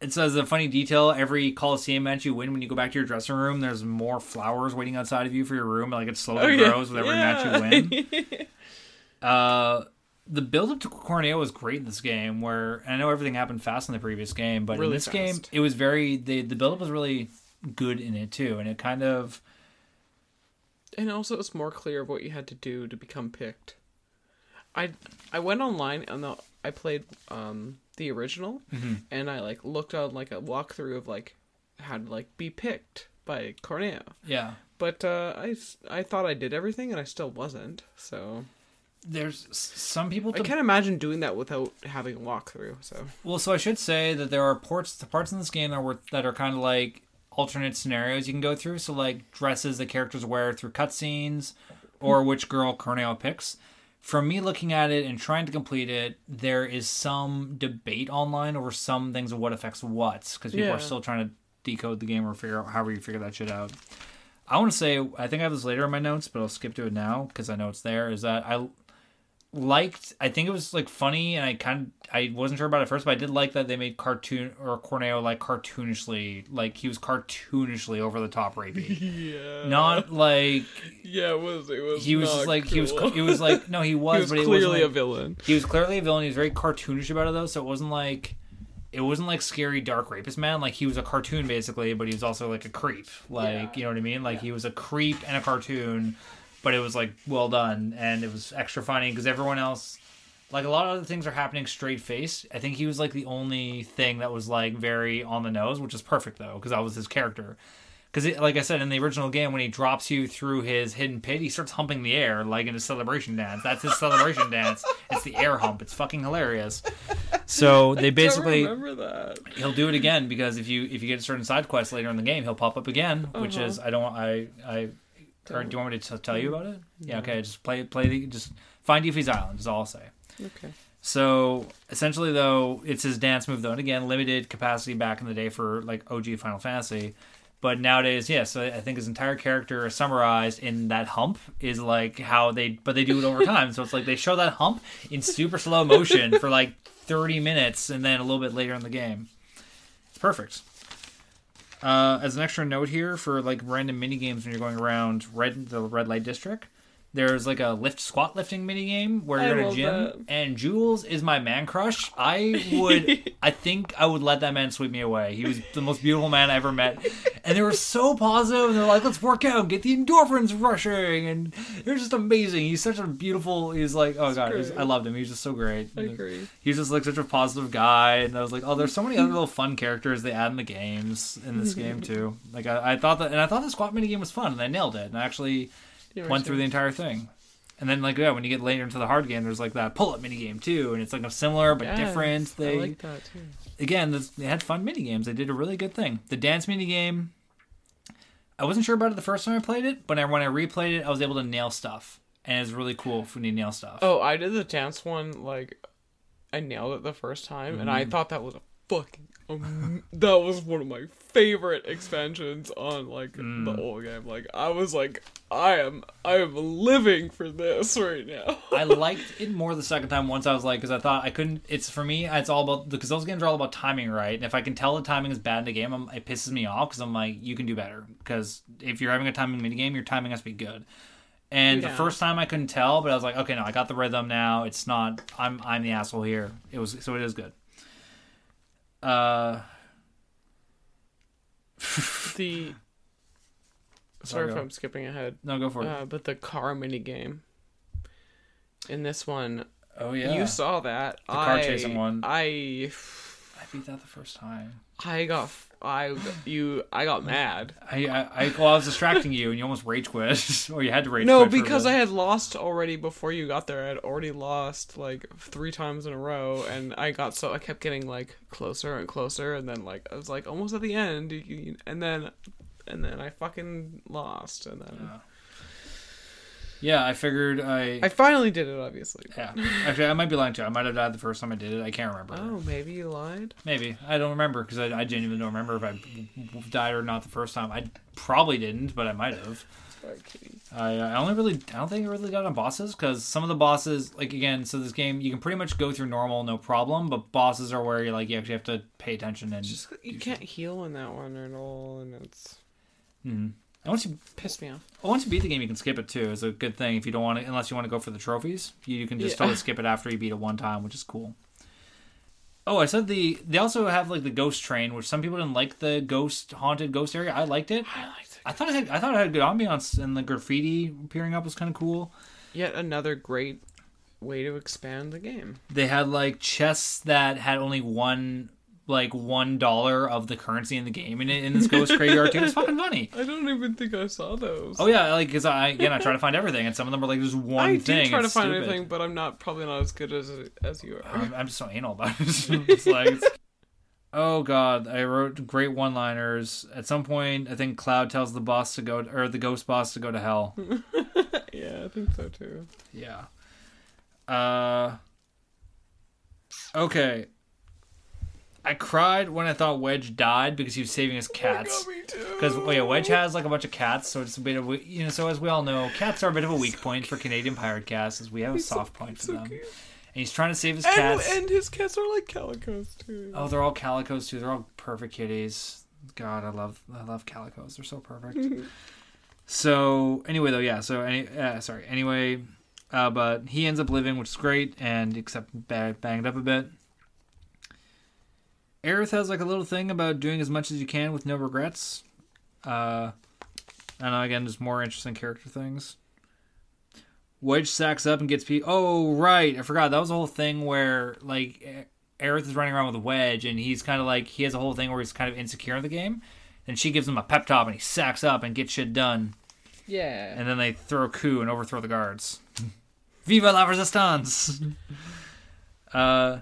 D: it says a funny detail. Every Coliseum match you win, when you go back to your dressing room, there's more flowers waiting outside of you for your room. Like it slowly
A: Oh, yeah.
D: grows with every match you win. uh, the build up to Corneo was great in this game. Where and I know everything happened fast in the previous game, but in
A: Really
D: this game, it was very the the build up was really good in it too, and it kind of
A: and also it's more clear of what you had to do to become picked. I I went online and the, I played um the original
D: Mm-hmm.
A: and I like looked on like a walkthrough of like how to like be picked by Corneo.
D: yeah.
A: But uh, I I thought I did everything and I still wasn't. So
D: There's some people.
A: I can't imagine doing that without having a walkthrough. So
D: Well, so I should say that there are ports, the parts in this game that were that are kind of like alternate scenarios you can go through. So like dresses the characters wear through cutscenes, or which girl Corneo picks. From me looking at it and trying to complete it, there is some debate online over some things of what affects what, because people
A: Yeah.
D: are still trying to decode the game or figure out however you figure that shit out. I want to say I think I have this later in my notes, but I'll skip to it now because I know it's there. Is that I liked I think it was like funny and I kind of I wasn't sure about it at first but I did like that they made cartoon or Corneo like cartoonishly like he was cartoonishly over the top rapey.
A: Yeah,
D: not like
A: yeah, it was it was
D: he was just like he was it was like no he was,
A: he was
D: but
A: clearly
D: wasn't
A: a villain.
D: he was clearly a villain he was very cartoonish about it though so it wasn't like it wasn't like scary dark rapist man like he was a cartoon basically but he was also like a creep like you know what I mean? Like he was a creep and a cartoon but it was like well done and it was extra funny because everyone else like a lot of other things are happening straight face i think he was like the only thing that was like very on the nose which is perfect though because that was his character because like i said in the original game when he drops you through his hidden pit he starts humping the air like in a celebration dance that's his celebration dance it's the air hump it's fucking hilarious so they basically
A: Don't remember that.
D: he'll do it again because if you if you get a certain side quest later in the game, he'll pop up again, which
A: Uh-huh.
D: is I don't I I. Or do you want me to t- tell you mm-hmm. about it? Yeah, okay. Just play play the just find Yuffie's Island. Is all I'll say.
A: Okay.
D: So essentially, though, it's his dance move though, and again, limited capacity back in the day for like OG Final Fantasy. But nowadays, yeah, so I think his entire character is summarized in that hump is like how they, but they do it over time. So it's like they show that hump in super slow motion for like 30 minutes and then a little bit later in the game. It's perfect. Uh, as an extra note here for like random mini games when you're going around red the red light district, there's like a lift squat lifting mini game where
A: I
D: you're in a gym
A: that.
D: and Jules is my man crush. I would I think I would let that man sweep me away. He was the most beautiful man I ever met. And they were so positive and they're like, let's work out, get the endorphins rushing and they're just amazing. He's such a beautiful he's like oh god, he's,
A: great.
D: I loved him. He's just so great.
A: I agree.
D: He's just like such a positive guy, and I was like, oh, there's so many other little fun characters they add in the games in this game too. Like I, I thought that, and I thought the squat mini game was fun, and I nailed it, and I actually Went through the entire thing. And then like yeah, when you get later into the hard game, there's like that pull up mini game too, and it's like a similar but different. They
A: I like that too.
D: again, this, they had fun mini games. They did a really good thing. The dance mini game, I wasn't sure about it the first time I played it, but when I replayed it, I was able to nail stuff, and it's really cool when you nail stuff.
A: Oh, I did the dance one like I nailed it the first time, and
D: Mm-hmm.
A: I thought that was a fucking. Um, that was one of my favorite expansions on like
D: Mm.
A: the old game. Like I was like, I am, I am living for this right now.
D: I liked it more the second time once I was like, because I thought I couldn't. It's for me. It's all about because those games are all about timing, right? And if I can tell the timing is bad in the game, I'm, it pisses me off because I'm like, you can do better. Because if you're having a timing mini game, your timing has to be good. And the first time I couldn't tell, but I was like, okay, no, I got the rhythm now. It's not. I'm I'm the asshole here. It was so it is good. Uh,
A: the
D: Sorry,
A: if. I'm skipping ahead,
D: no, go for it.
A: uh, but the car mini game. In this one,
D: oh yeah,
A: you saw that
D: The car
A: I,
D: chasing one.
A: I,
D: I beat that the first time.
A: I got, I, you, I got mad.
D: I I, I well, I was distracting you, and you almost rage quit, or you had to rage
A: No,
D: quit. for a
A: because. I had lost already before you got there. I had already lost like three times in a row, and I got so I kept getting like closer and closer, and then like I was like almost at the end, and then and then I fucking lost, and then
D: Yeah, I figured I.
A: I finally did it, obviously.
D: yeah, actually, I might be lying too. I might have died the first time I did it. I can't remember.
A: Oh, maybe you lied.
D: Maybe I don't remember because I, I genuinely don't remember if I died or not the first time. I probably didn't, but I might have. I, I only really I don't think I really got on bosses because some of the bosses like again so this game you can pretty much go through normal no problem but bosses are where you like you actually have to pay attention and
A: Just you can't heal in that one at all, and it's
D: Mhm. And once you
A: pissed me off.
D: once you beat the game you can skip it too. It's a good thing if you don't want to unless you want to go for the trophies you, you can just
A: Yeah.
D: totally skip it after you beat it one time which is cool. Oh, I said the they also have like the ghost train, which some people didn't like the ghost haunted ghost area. I liked it.
A: I liked it.
D: I thought it had I thought it had good ambiance and the graffiti appearing up was kind of cool.
A: Yet another great way to expand the game.
D: They had like chests that had only one like one dollar of the currency in the game in in this ghost graveyard too. It's fucking funny.
A: I don't even think I saw those.
D: Oh yeah, like because I again I try to find everything and some of them are like just one thing.
A: I
D: thing.
A: do try to find
D: stupid.
A: anything, but I'm not probably not as good as as you are.
D: I'm, I'm just so anal about it. it's like, it's- oh god, I wrote great one-liners. At some point, I think Cloud tells the boss to go, or the ghost boss to go to hell.
A: yeah, I think so too.
D: yeah. Uh. Okay. I cried when I thought Wedge died because he was saving his cats.
A: me too.
D: Because oh yeah, Wedge has like a bunch of cats, so it's a bit of a- you know. So as we all know, cats are a bit of a weak point for Canadian pirate casts, as we have a soft point for
A: so
D: them.
A: cute.
D: And he's trying to save his
A: And,
D: cats.
A: and his cats are like calicos too.
D: Oh, they're all calicos too. They're all perfect kitties. God, I love I love calicos. They're so perfect. so anyway, though, yeah. So any uh, sorry. Anyway, uh, but he ends up living, which is great, and except banged up a bit. Aerith has like a little thing about doing as much as you can with no regrets. Uh, I know again, just more interesting character things. Wedge sacks up and gets pe Oh right, I forgot that was a whole thing where like Aerith is running around with a wedge, and he's kind of like he has a whole thing where he's kind of insecure in the game, and she gives him a pep talk, and he sacks up and gets shit done,
A: yeah.
D: and then they throw a coup and overthrow the guards. Viva la resistance! uh,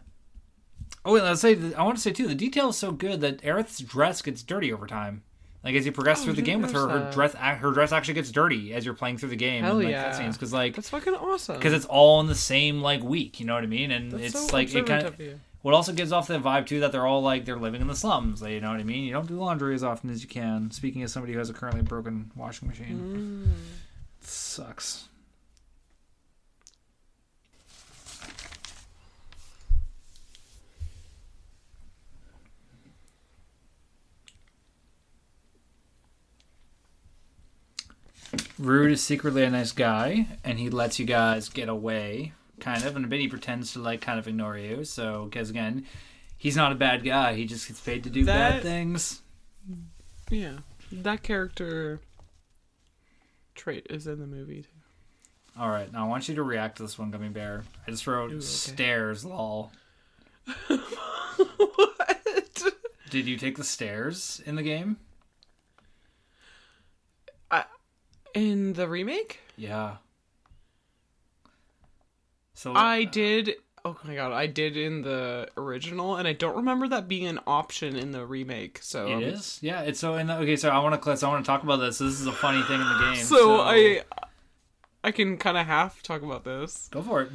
D: oh, and let's say I want to say too, the detail is so good that Aerith's dress gets dirty over time. Like as you progress
A: Oh,
D: through the game with her,
A: notice
D: her dress her dress actually gets dirty as you're playing through the game.
A: Hell
D: and, like,
A: yeah.
D: because like
A: That's fucking awesome.
D: because it's all in the same like week. You know what I mean? And
A: That's
D: it's
A: so
D: like it kind
A: of.
D: What also gives off the vibe too that they're all like they're living in the slums. Like, you know what I mean? You don't do laundry as often as you can. Speaking as somebody who has a currently broken washing machine, mm. sucks. Rude is secretly a nice guy, and he lets you guys get away, kind of, and a bit he pretends to like kind of ignore you. So, because again, he's not a bad guy. He just gets paid to do bad things.
A: Yeah, that character trait is in the movie too.
D: All right, now I want you to react to this one, Gummy Bear. I just wrote
A: Ooh, okay.
D: stairs, lol.
A: what?
D: Did you take the stairs in the game?
A: In the remake,
D: Yeah. So
A: I did. Oh my god, I did in the original, and I don't remember that being an option in the remake. So
D: It
A: um,
D: is, yeah. It's so in the, okay. So I want to, so I want to talk about this. So this is a funny thing in the game.
A: So, I, I can kind of half talk about this
D: go for it.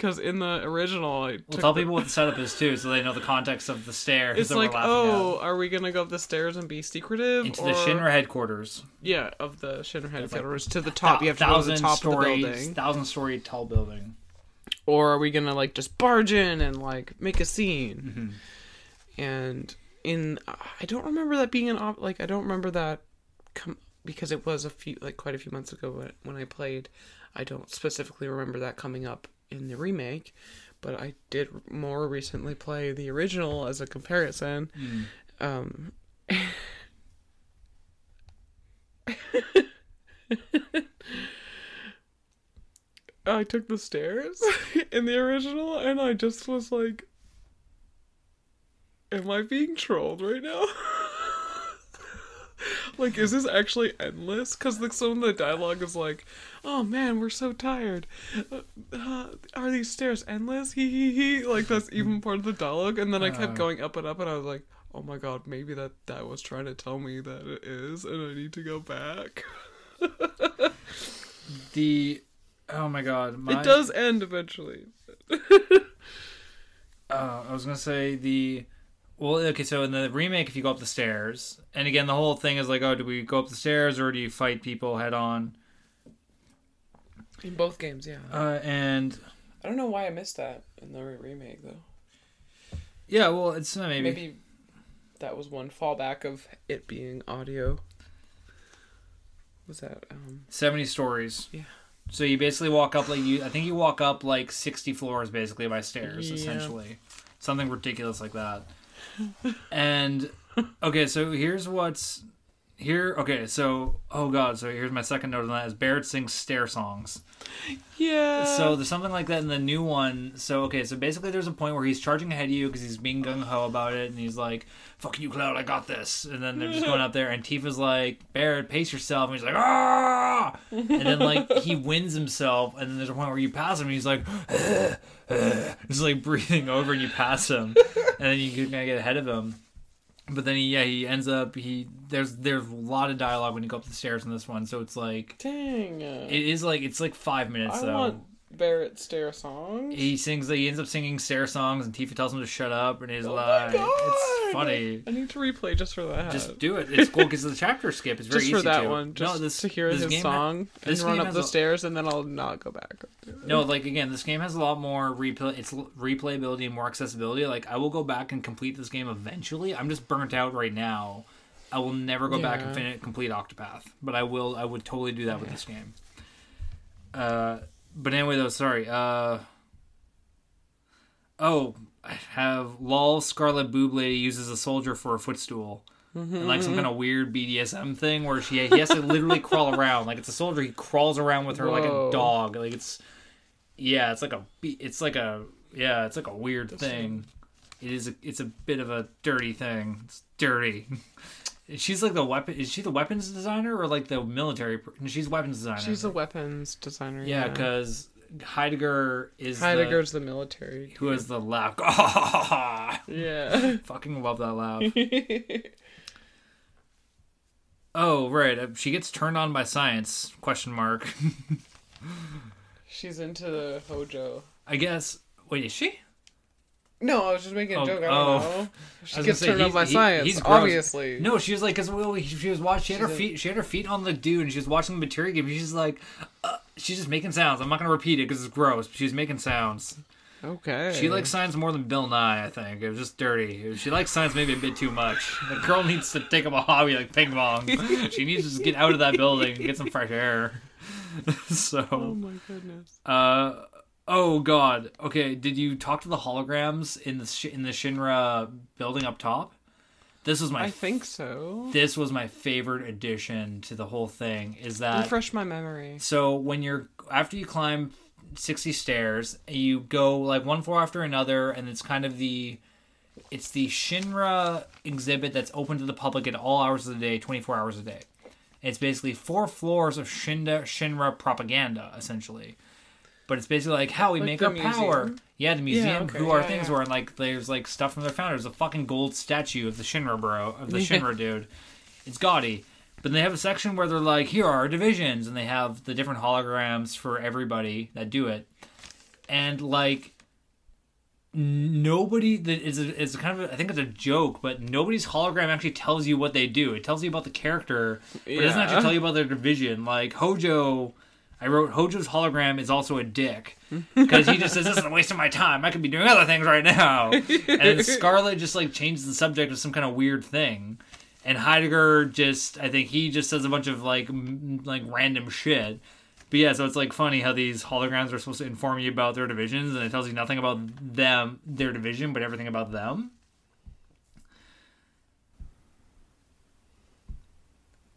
A: Because in the original, I
D: We'll tell
A: the-
D: people what the setup is too, so they know the context of the stairs.
A: It's
D: that we're
A: like, oh,
D: at.
A: are we gonna go up the stairs and be secretive?
D: into
A: or...
D: the Shinra headquarters.
A: Yeah, of the Shinra
D: like
A: headquarters to the top. You have to go to the top of the
D: stories,
A: building.
D: thousand story tall building.
A: or are we gonna like just barge in and like make a scene
D: Mm-hmm.
A: and in i don't remember that being an op like i don't remember that com- because it was a few like quite a few months ago when, when i played i don't specifically remember that coming up in the remake but i did more recently play the original as a comparison
D: Mm.
A: um I took the stairs in the original and I just was like Am I being trolled right now? like is this actually endless? Cuz like some of the dialogue is like, "Oh man, we're so tired. Uh, uh, are these stairs endless?" He he he. Like that's even part of the dialogue and then I kept
D: Uh.
A: going up and up and I was like, "Oh my god, maybe that that was trying to tell me that it is and I need to go back."
D: The oh my god, my,
A: It does end eventually.
D: Uh, I was gonna say the well, okay. So in the remake, if you go up the stairs, and again, the whole thing is like, oh, do we go up the stairs or do you fight people head on?
A: In both games, yeah.
D: Uh, and
A: I don't know why I missed that in the remake though.
D: yeah, well, it's uh, maybe,
A: Maybe that was one fallback of it being audio. Was that um
D: seventy stories.
A: Yeah.
D: So you basically walk up like you. I think you walk up like sixty floors basically by stairs,
A: Yeah.
D: essentially, something ridiculous like that. And okay, so here's what's here. Okay, so oh god, so here's my second note on that is Barret sings stair songs.
A: Yeah.
D: So there's something like that in the new one. So okay, so basically there's a point where he's charging ahead of you because he's being gung ho about it, and he's like, "Fuck you, Cloud, I got this." And then they're just going up there, and Tifa's like, "Barret, pace yourself," and he's like, "Ah!" And then like he wins himself, and then there's a point where you pass him, and he's like, just like breathing over, and you pass him, and then you kind of get ahead of him. But then he, yeah, he ends up he there's there's a lot of dialogue when you go up the stairs in this one, so it's like
A: Dang.
D: It is like it's like five minutes
A: I
D: though.
A: want Barret stair songs.
D: He sings. He ends up singing Sarah songs, and Tifa tells him to shut up, and he's
A: oh
D: like. "It's funny.
A: I need to replay just for that.
D: Just do it. It's cool because the chapter skip is very
A: just for
D: easy
A: that
D: to.
A: one, just
D: no, this,
A: to hear
D: this
A: his song
D: this
A: and run up the
D: a-
A: stairs, and then I'll not go back.
D: No, like again, this game has a lot more replay. It's replayability and more accessibility. Like I will go back and complete this game eventually. I'm just burnt out right now. I will never go back and
A: Yeah.
D: finish complete Octopath, but I will. I would totally do that with this game. Uh, but anyway, though, sorry. Uh, oh, I have lol. Scarlet Boob Lady uses a soldier for a footstool. And like some kind of weird BDSM thing where she he has to literally crawl around like it's a soldier. He crawls around with her like a dog. Like it's yeah, it's like a it's like a yeah, it's like a weird thing. It is a, it's a bit of a dirty thing. It's dirty. She's like the weapon. Is she the weapons designer or like the military? per- She's weapons designer.
A: She's a weapons designer.
D: yeah, because Heidegger is
A: Heidegger's the, military.
D: the, who has the laugh.
A: Yeah.
D: Fucking love that laugh. oh right, uh, she gets turned on by science? Question mark.
A: She's into the Hojo.
D: I guess. Wait, is she?
A: No, I was just making a
D: Oh,
A: joke. I don't
D: oh.
A: know. She gets
D: say,
A: turned on by
D: he-
A: science,
D: he's gross.
A: obviously.
D: No, she was like, because she was watching. She had her
A: a-
D: feet. She had her feet on the dude, and she was watching the material game. She's like, uh, she's just making sounds. I'm not gonna repeat it because it's gross. But she's making sounds.
A: Okay.
D: She likes science more than Bill Nye. I think it was just dirty. She likes science maybe a bit too much. The girl needs to take up a hobby like ping pong. she needs to just get out of that building and get some fresh air. So.
A: Oh my goodness.
D: uh, oh god. Okay, did you talk to the holograms in the Sh- in the Shinra building up top? This was my
A: I think so.
D: this was my favorite addition to the whole thing. Is that
A: Refresh my memory.
D: so when you're after you climb 60 stairs, you go like one floor after another and it's kind of the it's the Shinra exhibit that's open to the public at all hours of the day, 24 hours a day. It's basically four floors of Shinra Shinra propaganda essentially. But it's basically like how we
A: Like
D: make our power. Yeah, the museum,
A: okay,
D: who our
A: yeah,
D: things
A: yeah.
D: were, and like there's like stuff from their founders, a fucking gold statue of the Shinra bro, of the Shinra dude. It's gaudy. But they have a section where they're like, here are our divisions, and they have the different holograms for everybody that do it. And like nobody that is a, is kind of a, I think it's a joke, but nobody's hologram actually tells you what they do. It tells you about the character, but it doesn't actually tell you about their division. Like Hojo, I wrote Hojo's hologram is also a dick because he just says this is a waste of my time. I could be doing other things right now. and then Scarlet just like changes the subject of some kind of weird thing. And Heidegger just, I think he just says a bunch of like, m- like random shit. But yeah, so it's like funny how these holograms are supposed to inform you about their divisions, and it tells you nothing about them, their division, but everything about them.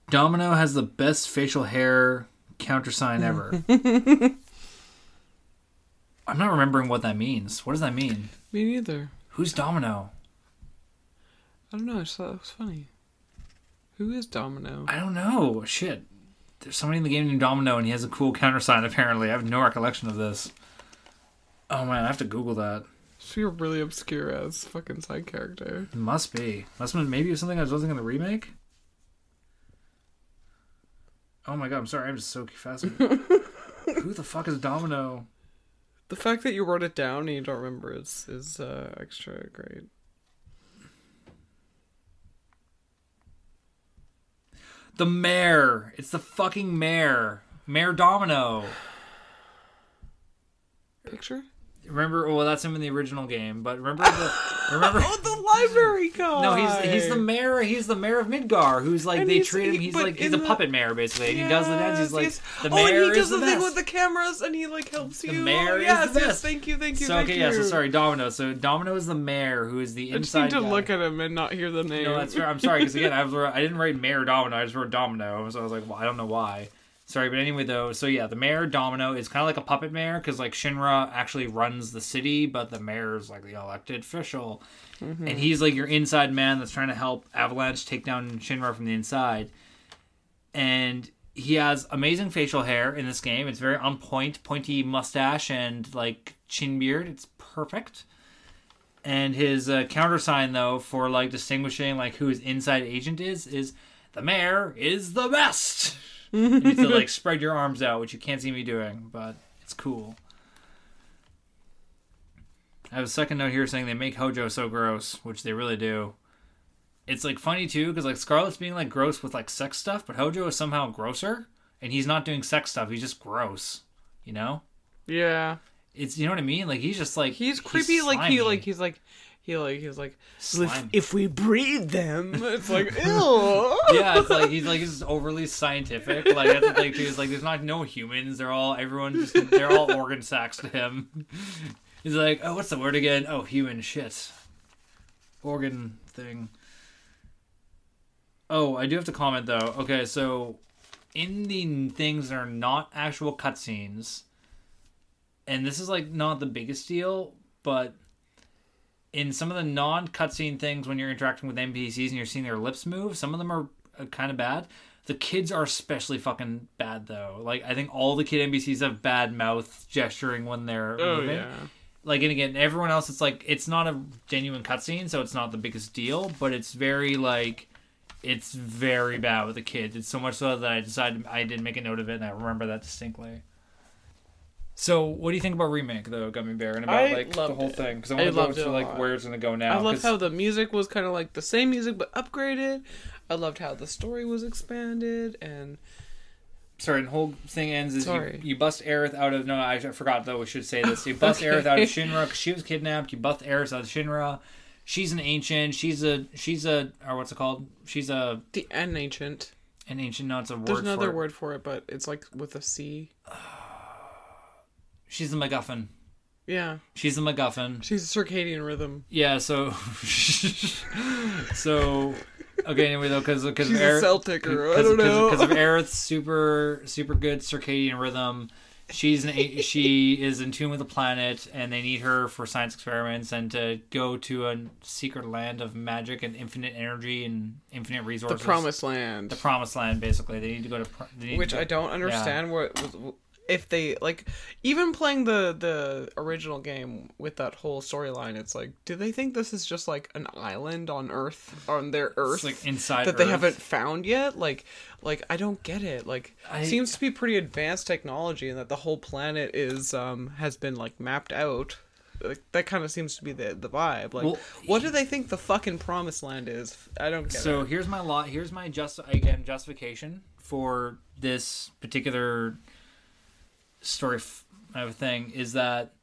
D: Domino has the best facial hair countersign ever. I'm not remembering what that means. What does that mean?
A: Me neither.
D: Who's Domino?
A: I don't know. I just thought it was funny. Who is Domino?
D: I don't know. Shit. There's somebody in the game named Domino, and he has a cool countersign. Apparently, I have no recollection of this. Oh man, I have to Google that.
A: She a really obscure as fucking side character.
D: It must be. Must have been maybe it was something I was listening in the remake. Oh my god, I'm sorry. I'm just so fascinated. Who the fuck is Domino?
A: The fact that you wrote it down and you don't remember is is uh, extra great.
D: The mayor. It's the fucking mayor. Mayor Domino.
A: Picture?
D: Remember? Oh, well, that's him in the original game. But remember the remember.
A: Oh, the library guy.
D: No, he's he's the mayor. He's the mayor of Midgar. Who's like
A: And
D: they
A: he's-
D: treat him.
A: he-
D: He's
A: but
D: like he's
A: in
D: a
A: the-
D: puppet mayor basically. And he does the dance. He's like
A: yes.
D: the
A: oh,
D: mayor
A: and he does
D: is
A: the,
D: the
A: thing
D: best.
A: with the cameras, and he like helps
D: The
A: you.
D: mayor is
A: yes,
D: the
A: yes.
D: best.
A: Thank you, thank you,
D: so
A: thank
D: okay,
A: you.
D: yeah. So sorry, Domino. So Domino is the mayor who is the
A: I just
D: inside
A: need to
D: guy.
A: look at him and not hear the name.
D: No, that's fair. I'm sorry because again, I was I didn't write Mayor Domino. I just wrote Domino. So I was like, well, I don't know why. Sorry, but anyway, though. So yeah, the mayor Domino is kind of like a puppet mayor because like Shinra actually runs the city, but the mayor is like the elected official, and he's like your inside man that's trying to help Avalanche take down Shinra from the inside. And he has amazing facial hair in this game. It's very on point, pointy mustache and like chin beard. It's perfect and his uh, countersign though for like distinguishing like who his inside agent is is the mayor is the best you need to like spread your arms out which you can't see me doing but it's cool. I have a second note here saying they make hojo so gross which they really do. It's like funny too because like scarlet's being like gross with like sex stuff but hojo is somehow grosser and he's not doing sex stuff he's just gross you know?
A: Yeah,
D: it's you know what i mean? Like he's just like
A: he's creepy. like he like he's like he like he's like "Well, if, if we breed them, it's like ew.
D: yeah, it's like he's like he's overly scientific. Like that's the thing too. Is like there's not no humans. They're all everyone just they're all organ sacks to him. He's like, oh, what's the word again? Oh, human shit. Organ thing. Oh, I do have to comment though. Okay, so in the things that are not actual cutscenes, and this is like not the biggest deal, but in some of the non cutscene things when you're interacting with NPCs and you're seeing their lips move, some of them are uh, kind of bad. The kids are especially fucking bad though. Like I think all the kid NPCs have bad mouth gesturing when they're
A: Oh
D: moving.
A: yeah.
D: Like and again, everyone else it's like it's not a genuine cutscene, so it's not the biggest deal, but it's very like it's very bad with the kids. It's so much so that I decided I didn't make a note of it and I remember that distinctly. So, what do you think about remake though, Gummy Bear, and about
A: I
D: like the whole
A: it.
D: thing? Because I
A: I
D: want to go into like
A: lot.
D: where it's gonna go now.
A: I
D: love
A: how the music was kind of like the same music but upgraded. I loved how the story was expanded and
D: sorry, the whole thing ends is you, you bust Aerith out of no, I forgot though. We should say this. You bust Aerith out of Shinra because she was kidnapped. You bust Aerith out of Shinra. She's an ancient. She's a she's a or what's it called? She's a
A: the an ancient.
D: an ancient. No, it's a word.
A: There's another word for it, but it's like with a C.
D: She's the MacGuffin.
A: Yeah,
D: She's the MacGuffin.
A: she's a circadian rhythm.
D: Yeah. So so okay. Anyway, though, because because
A: She's a or I don't know.
D: because of Aerith's super super good circadian rhythm. She's an she is in tune with the planet, and they need her for science experiments and to go to a secret land of magic and infinite energy and infinite resources.
A: the promised land.
D: the promised land, basically. They need to go to. pro- They need
A: which
D: to,
A: I don't understand what was if they like even playing the the original game with that whole storyline it's like do they think this is just like an island on earth on their earth
D: It's like inside
A: that they haven't found yet? Like like I don't get it. Like
D: I-
A: it seems to be pretty advanced technology and that the whole planet is um has been like mapped out. Like, that kind of seems to be the the vibe. Like
D: Well,
A: what do they think the fucking promised land is? I don't get
D: So
A: it.
D: here's my lot. Here's my just again justification for this particular story f- of thing is that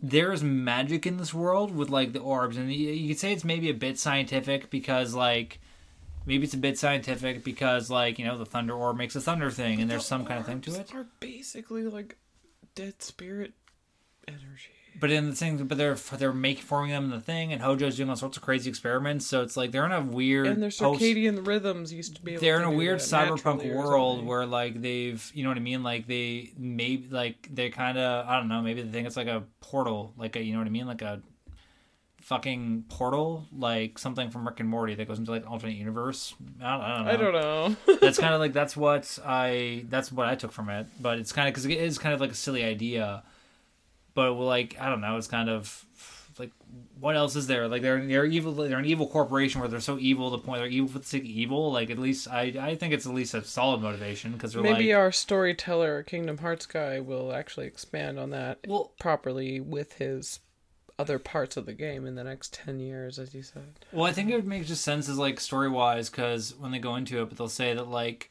D: there is magic in this world with like the orbs, and you, you could say it's maybe a bit scientific because like maybe it's a bit scientific because like you know the thunder orb makes a thunder thing, and there's some kind of thing to it.
A: Are basically like dead spirit energy
D: But in the thing, but they're they're making forming them in the thing, and Hojo's doing all sorts of crazy experiments. So it's like they're in a weird
A: and their
D: post-
A: circadian rhythms used to be
D: they're
A: to
D: in a weird cyberpunk world where like they've you know what I mean like they maybe like they kind of I don't know maybe they think it's like a portal like a you know what I mean like a fucking portal like something from Rick and Morty that goes into like alternate universe I don't, I don't know
A: I don't know.
D: that's kind of like that's what I that's what I took from it but it's kind of because it is kind of like a silly idea but like I don't know it's kind of like what else is there like they're they're evil they're an evil corporation where they're so evil to the point they're evil for the sake of evil like at least I I think it's at least a solid motivation because
A: Maybe
D: like
A: our storyteller, Kingdom Hearts guy, will actually expand on that
D: well
A: properly with his other parts of the game in the next ten years, as you said.
D: Well, I think it would make just sense as like story wise because when they go into it, but they'll say that like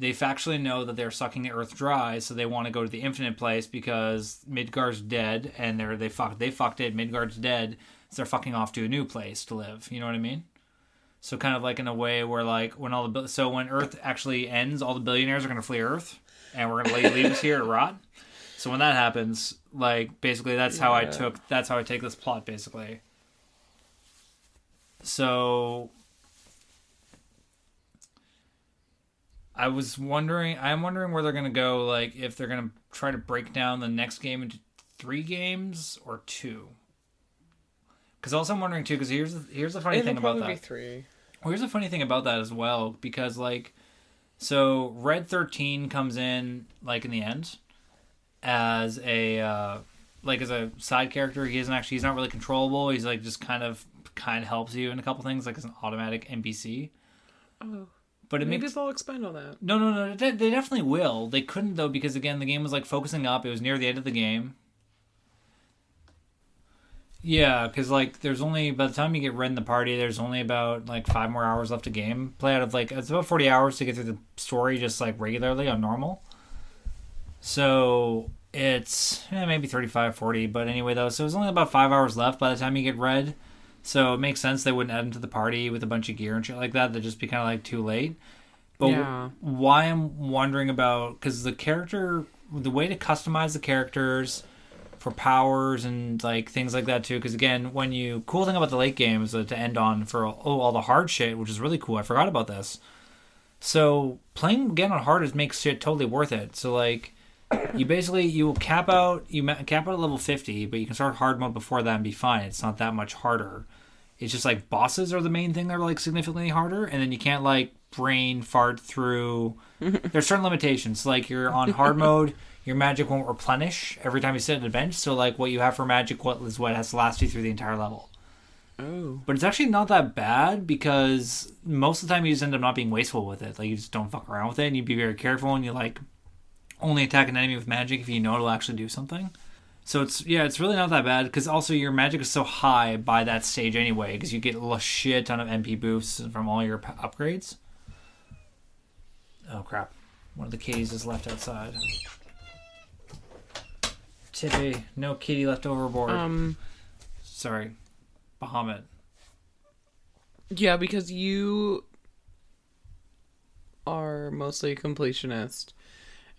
D: they factually know that they're sucking the earth dry, so they want to go to the infinite place because Midgar's dead and they're they fucked they fucked it. Midgar's dead, so they're fucking off to a new place to live. You know what I mean? So kind of like in a way where like when all the so when Earth actually ends, all the billionaires are gonna flee Earth, and we're gonna leave, leave us here to rot. So when that happens, like basically that's how I took that's how I take this plot basically. So I was wondering I'm wondering where they're gonna go, like if they're gonna try to break down the next game into three games or two. Because also I'm wondering too, because here's the, here's the funny
A: It'll
D: thing about that.
A: be three.
D: Well, here's the funny thing about that as well, because like, so Red Thirteen comes in like in the end as a uh, like as a side character. He isn't actually he's not really controllable. He's like just kind of kind of helps you in a couple things, like as an automatic NPC.
A: Oh,
D: But it
A: maybe
D: makes
A: they'll expand on that.
D: no, no, no. They, they definitely will. They couldn't though because again the game was like focusing up. It was near the end of the game. Yeah, because like there's only by the time you get red in the party, there's only about like five more hours left to game play out of like it's about forty hours to get through the story just like regularly on normal. So it's eh, maybe 35, 40, but anyway though, so it's only about five hours left by the time you get red. So it makes sense they wouldn't add him to the party with a bunch of gear and shit like that. That'd just be kind of like too late. But
A: Yeah.
D: why I'm wondering about because the character, the way to customize the characters for powers and like things like that too. Because again, when you cool thing about the late game is to end on for oh all the hard shit, which is really cool. I forgot about this. So playing again on hard is makes shit totally worth it. So like. You basically you will cap out you cap out at level fifty, but you can start hard mode before that and be fine. It's not that much harder. It's just like bosses are the main thing that are like significantly harder, and then you can't like brain fart through. There's certain limitations. Like you're on hard mode, your magic won't replenish every time you sit at a bench. So like what you have for magic, what is what has to last you through the entire level.
A: Oh,
D: But it's actually not that bad because most of the time you just end up not being wasteful with it. Like you just don't fuck around with it, and you be very careful, and you like only attack an enemy with magic if you know it'll actually do something. So it's yeah, it's really not that bad because also your magic is so high by that stage anyway because you get a shit ton of MP boosts from all your p- upgrades. Oh crap! One of the kitties is left outside. Tippy, no kitty left overboard.
A: Um,
D: Sorry, Bahamut.
A: yeah, because you are mostly a completionist,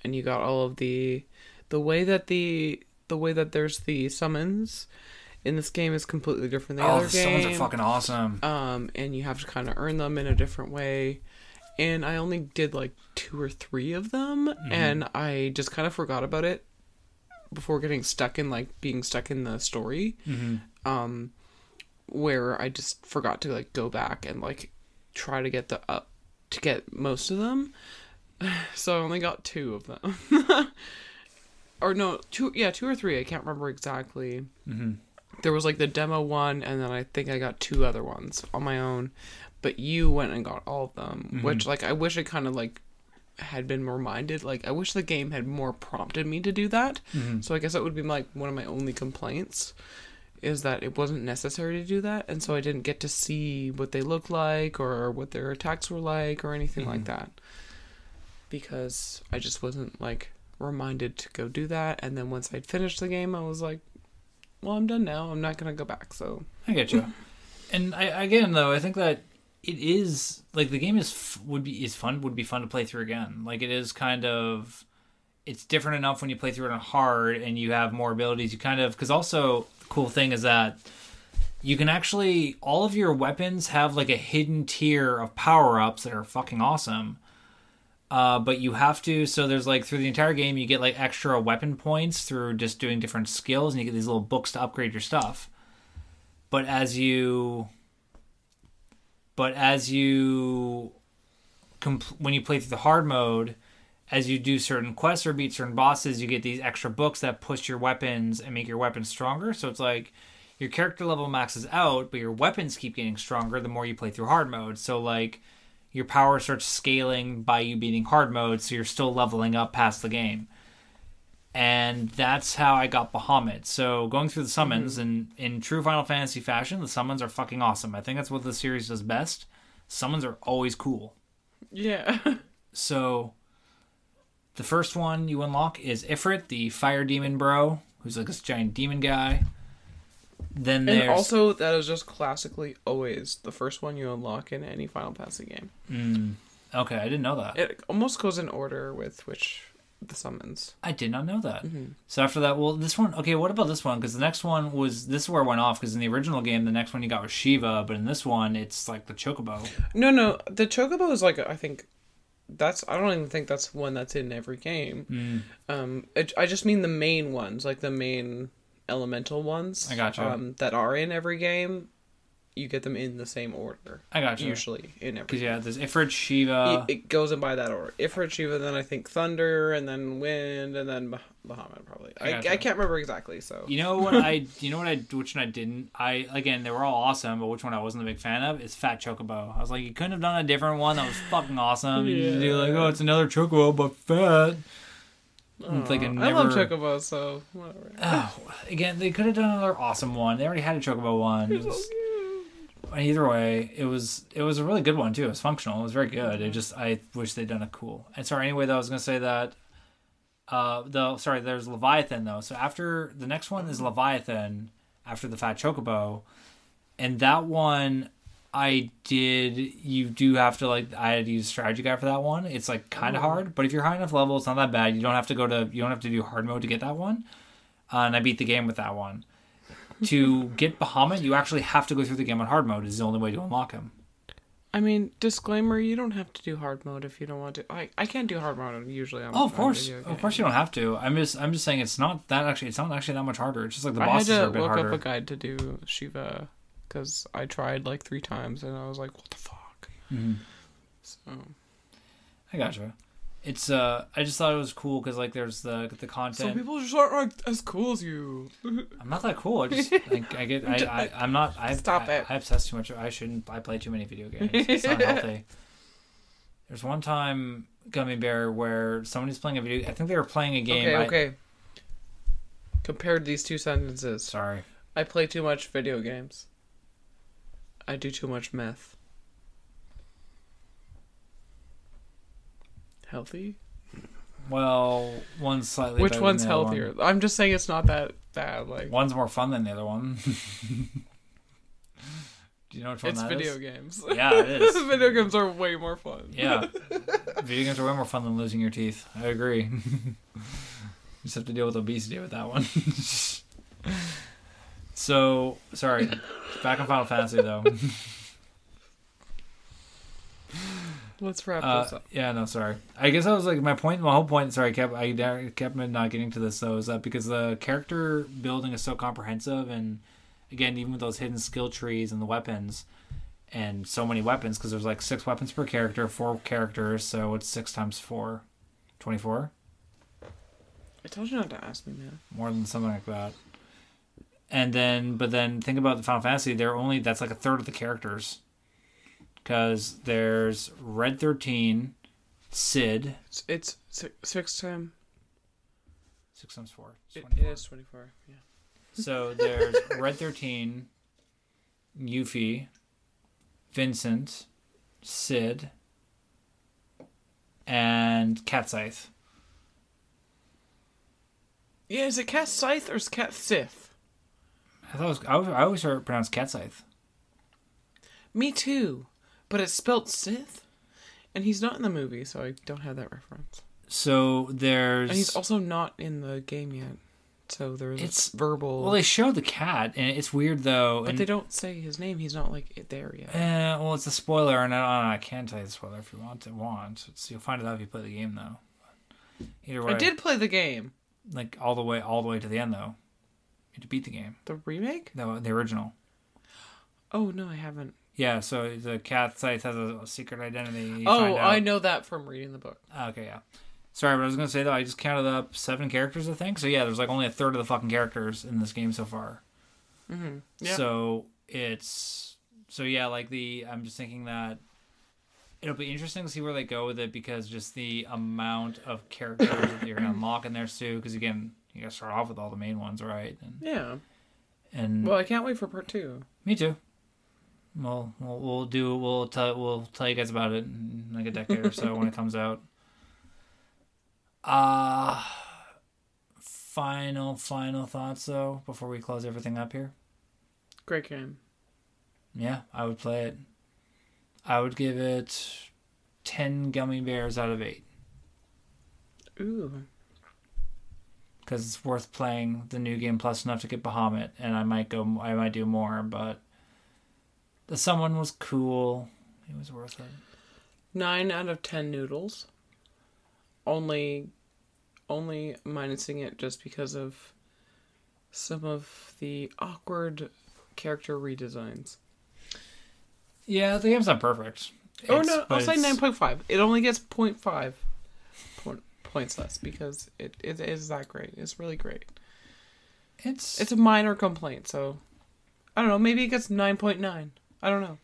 A: and you got all of the the way that the the way that there's the summons in this game is completely different than the
D: Oh,
A: other
D: the
A: game.
D: summons are fucking awesome.
A: um, and you have to kind of earn them in a different way. And I only did like two or three of them,
D: Mm-hmm.
A: and I just kind of forgot about it before getting stuck in like being stuck in the story.
D: hmm
A: Um, where I just forgot to like go back and like try to get the up to get most of them. So I only got two of them. or no, two yeah, two or three, I can't remember exactly.
D: Hmm
A: there was like the demo one and then i think i got two other ones on my own. But you went and got all of them mm-hmm. which like i wish it kind of like had been more minded. Like i wish the game had more prompted me to do that. Mm-hmm. So i guess that would be like one of my only complaints is that it wasn't necessary to do that. And so i didn't get to see what they look like or what their attacks were like or anything like mm-hmm. that because i just wasn't like reminded to go do that and then once i'd finished the game i was like well i'm done now i'm not gonna go back so
D: I get you. and I again though, I think that it is like the game is would be is fun would be fun to play through again. Like it is kind of it's different enough when you play through it on hard and you have more abilities. You kind of because also the cool thing is that you can actually all of your weapons have like a hidden tier of power ups that are fucking awesome. Uh, but you have to so there's like through the entire game you get like extra weapon points through just doing different skills and you get these little books to upgrade your stuff. But as you but as you compl- when you play through the hard mode as you do certain quests or beat certain bosses you get these extra books that push your weapons and make your weapons stronger. So it's like your character level maxes out but your weapons keep getting stronger the more you play through hard mode. So like your power starts scaling by you beating hard mode so you're still leveling up past the game and that's how I got Bahamut. So going through the summons mm-hmm. and in true Final Fantasy fashion, the summons are fucking awesome. I think that's what the series does best. Summons are always cool.
A: yeah
D: So the first one you unlock is Ifrit, the fire demon bro, who's like this giant demon guy. Then
A: and
D: there's
A: also that is just classically always the first one you unlock in any final fantasy game
D: Mm, okay, I didn't know that.
A: it almost goes in order with which the summons
D: I did not know that.
A: Mm-hmm.
D: So after that, well, this one, okay, what about this one? Because the next one was this is where it went off. Because in the original game, the next one you got was Shiva, but in this one, it's like the Chocobo.
A: no no the chocobo is like i think that's i don't even think that's one that's in every game
D: Mm.
A: um it, i just mean the main ones like the main elemental ones
D: I
A: um that are in every game you get them in the same order
D: I got you.
A: usually in every
D: Because yeah, there's Ifrit, Shiva.
A: it, it goes in by that order. Ifrit, Shiva, then I think Thunder, and then Wind, and then Bah- Bahamut probably.
D: I
A: I. I can't remember exactly. So
D: you know what I? You know what I? Which one I didn't? I again, they were all awesome, but which one I wasn't a big fan of is Fat Chocobo. I was like, you couldn't have done a different one that was fucking awesome. You just do like, oh, it's another Chocobo but fat. It's like a
A: Aw, I love
D: never-
A: Chocobo, so whatever.
D: Oh, again, they could have done another awesome one. They already had a Chocobo one. It was- either way, it was it was a really good one too. It was functional. It was very good. It just I wish they'd done a cool. And sorry, anyway, though, I was gonna say that. Uh, though sorry, there's Leviathan though. So after the next one is Leviathan after the Fat Chocobo, and that one I did. You do have to like I had to use strategy guide for that one. It's like kind of hard, but if you're high enough level, it's not that bad. You don't have to go to you don't have to do hard mode to get that one. Uh, and I beat the game with that one. to get Bahamut, you actually have to go through the game on hard mode. Is the only way to unlock him.
A: I mean, disclaimer: you don't have to do hard mode if you don't want to. I I can't do hard mode usually. On,
D: Oh, of course, of course, you don't have to. I'm just, I'm just saying it's not that actually. It's not actually that much harder. It's just like the
A: I had
D: bosses
A: to
D: are a bit
A: look
D: harder.
A: up a guide to do Shiva because I tried like three times and I was like, what the fuck.
D: Mhm.
A: So
D: I gotcha. It's uh, I just thought it was cool because like there's the the
A: some
D: content.
A: people just aren't like, as cool as you.
D: I'm not that cool. I just I, I get I, I I'm not. I
A: Stop
D: I,
A: it.
D: I obsess too much. I shouldn't. I play too many video games. It's not healthy. There's one time gummy bear where somebody's playing a video. I think they were playing a game.
A: Okay,
D: I-
A: okay. Compared these two sentences,
D: sorry.
A: I play too much video games. I do too much meth. Healthy?
D: Well, one's slightly.
A: Which one's
D: other one.
A: healthier? I'm just saying it's not that bad. Like
D: One's more fun than the other one. Do you know which one
A: it's video
D: is?
A: games.
D: Yeah, it is.
A: video games are way more fun.
D: Yeah. Video games are way more fun than losing your teeth. I agree. you just have to deal with obesity with that one. So, sorry. Back on Final Fantasy, though.
A: Let's wrap
D: Uh,
A: this up.
D: yeah, no, sorry. I guess I was like my point. My whole point. Sorry, I kept I kept not getting to this though. Is that because the character building is so comprehensive, and again, even with those hidden skill trees and the weapons, and so many weapons, because there's like six weapons per character, four characters, so it's six times four, twenty-four,
A: I told you not to ask me, man.
D: more than something like that. And then, but then think about the Final Fantasy. They're only that's like a third of the characters, because there's Red Thirteen, Cid,
A: It's, it's six, six time.
D: six times four. it's
A: It
D: 24.
A: is 24. Yeah.
D: So there's Red 13, Yuffie, Vincent, Cid, and Cat Scythe.
A: Yeah, is it Cat Scythe or is Cat Sith?
D: I thought it was, I, always, I always heard it pronounced Cat Scythe.
A: Me too. But it's spelled Sith? And he's not in the movie, so I don't have that reference.
D: So there's.
A: And he's also not in the game yet. So there's
D: It's-
A: verbal.
D: well, they show the cat, and it's weird though.
A: but
D: and,
A: they don't say his name. He's not like there yet.
D: Eh, well, it's a spoiler, and I, I can tell you the spoiler if you want to. Want it's, you'll find it out if you play the game though. Either way,
A: I did play the game.
D: like all the way, all the way to the end though. You to beat the game,
A: The remake?
D: the the original.
A: Oh no, I haven't.
D: Yeah, so the cat scythe has a, secret identity. you
A: oh, I know that from reading the book.
D: Okay, yeah. Sorry, but I was gonna say though, I just counted up seven characters, I think. So yeah, there's like only a third of the fucking characters in this game so far.
A: Mm-hmm. Yeah.
D: So it's so yeah, like the I'm just thinking that it'll be interesting to see where they go with it because just the amount of characters that you're gonna unlock in there too. Because again, you gotta start off with all the main ones, right? And,
A: yeah.
D: and
A: Well, I can't wait for part two.
D: me too. Well, we'll we'll do we'll tell we'll tell you guys about it in like a decade or so when it comes out. Uh final final thoughts though before we close everything up here.
A: Great game.
D: Yeah, I would play it. I would give it ten gummy bears out of eight
A: Ooh.
D: Because it's worth playing the new game plus enough to get Bahamut, and I might go. I might do more, but the someone was cool. It was worth it.
A: Nine out of ten noodles. Only, only minusing it just because of some of the awkward character redesigns.
D: Yeah, the game's not perfect.
A: oh
D: It's-
A: no, I'll say nine point five. It only gets 0.5 point, points less because it, it is that great. It's really great.
D: It's
A: It's a minor complaint, so I don't know. Maybe it gets nine point nine. I don't know.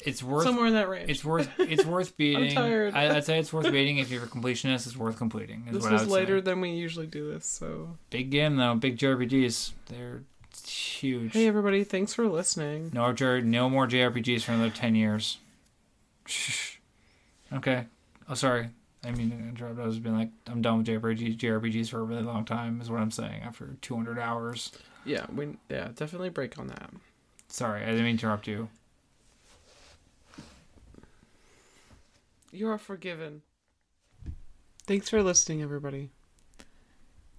D: it's worth
A: Somewhere in that range.
D: it's worth it's worth beating.
A: tired.
D: I, would say it's worth beating if you're a completionist. It's worth completing. Is
A: this was later
D: Say.
A: than we usually do this, so
D: Big game though. Big JRPGs. They're huge.
A: hey everybody, thanks for listening.
D: No, no more JRPGs for another ten years. Okay. Oh, sorry. I mean, to interrupt. I was being like, I'm done with JRPGs, JRPGs for a really long time. Is what I'm saying. After 200 hours.
A: Yeah, we yeah definitely break on that.
D: Sorry, I didn't mean to interrupt you.
A: You are forgiven. Thanks for listening, everybody.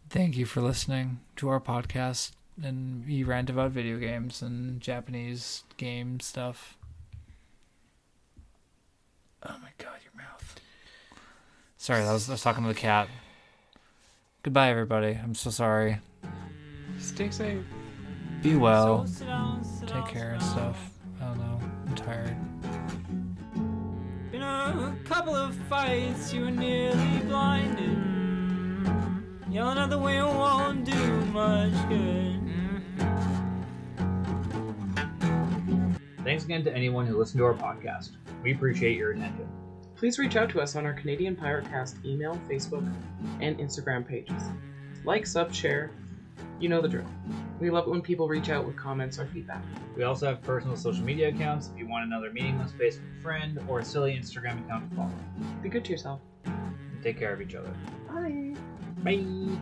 D: Thank you for listening to our podcast and we rant about video games and Japanese game stuff. Oh my god, your mouth. Sorry, I was, I was talking to the cat. Goodbye, everybody. I'm so sorry.
A: Stay safe.
D: Be well.
E: So sit down, sit
D: Take care and
E: sit
D: stuff. I don't know. I'm tired.
E: Been a couple of fights, you were nearly blinded. Mm-hmm. Yelling out the wind won't do much good. Mm-hmm.
F: Thanks again to anyone who listened to our podcast. We appreciate your attention.
A: Please reach out to us on our Canadian Pirate Cast email, Facebook, and Instagram pages. Like, sub, share. You know the drill. We love it when people reach out with comments or feedback.
D: We also have personal social media accounts if you want another meaningless Facebook friend or a silly Instagram account to follow.
A: Be good to yourself.
D: And take care of each other.
A: Bye.
D: Bye.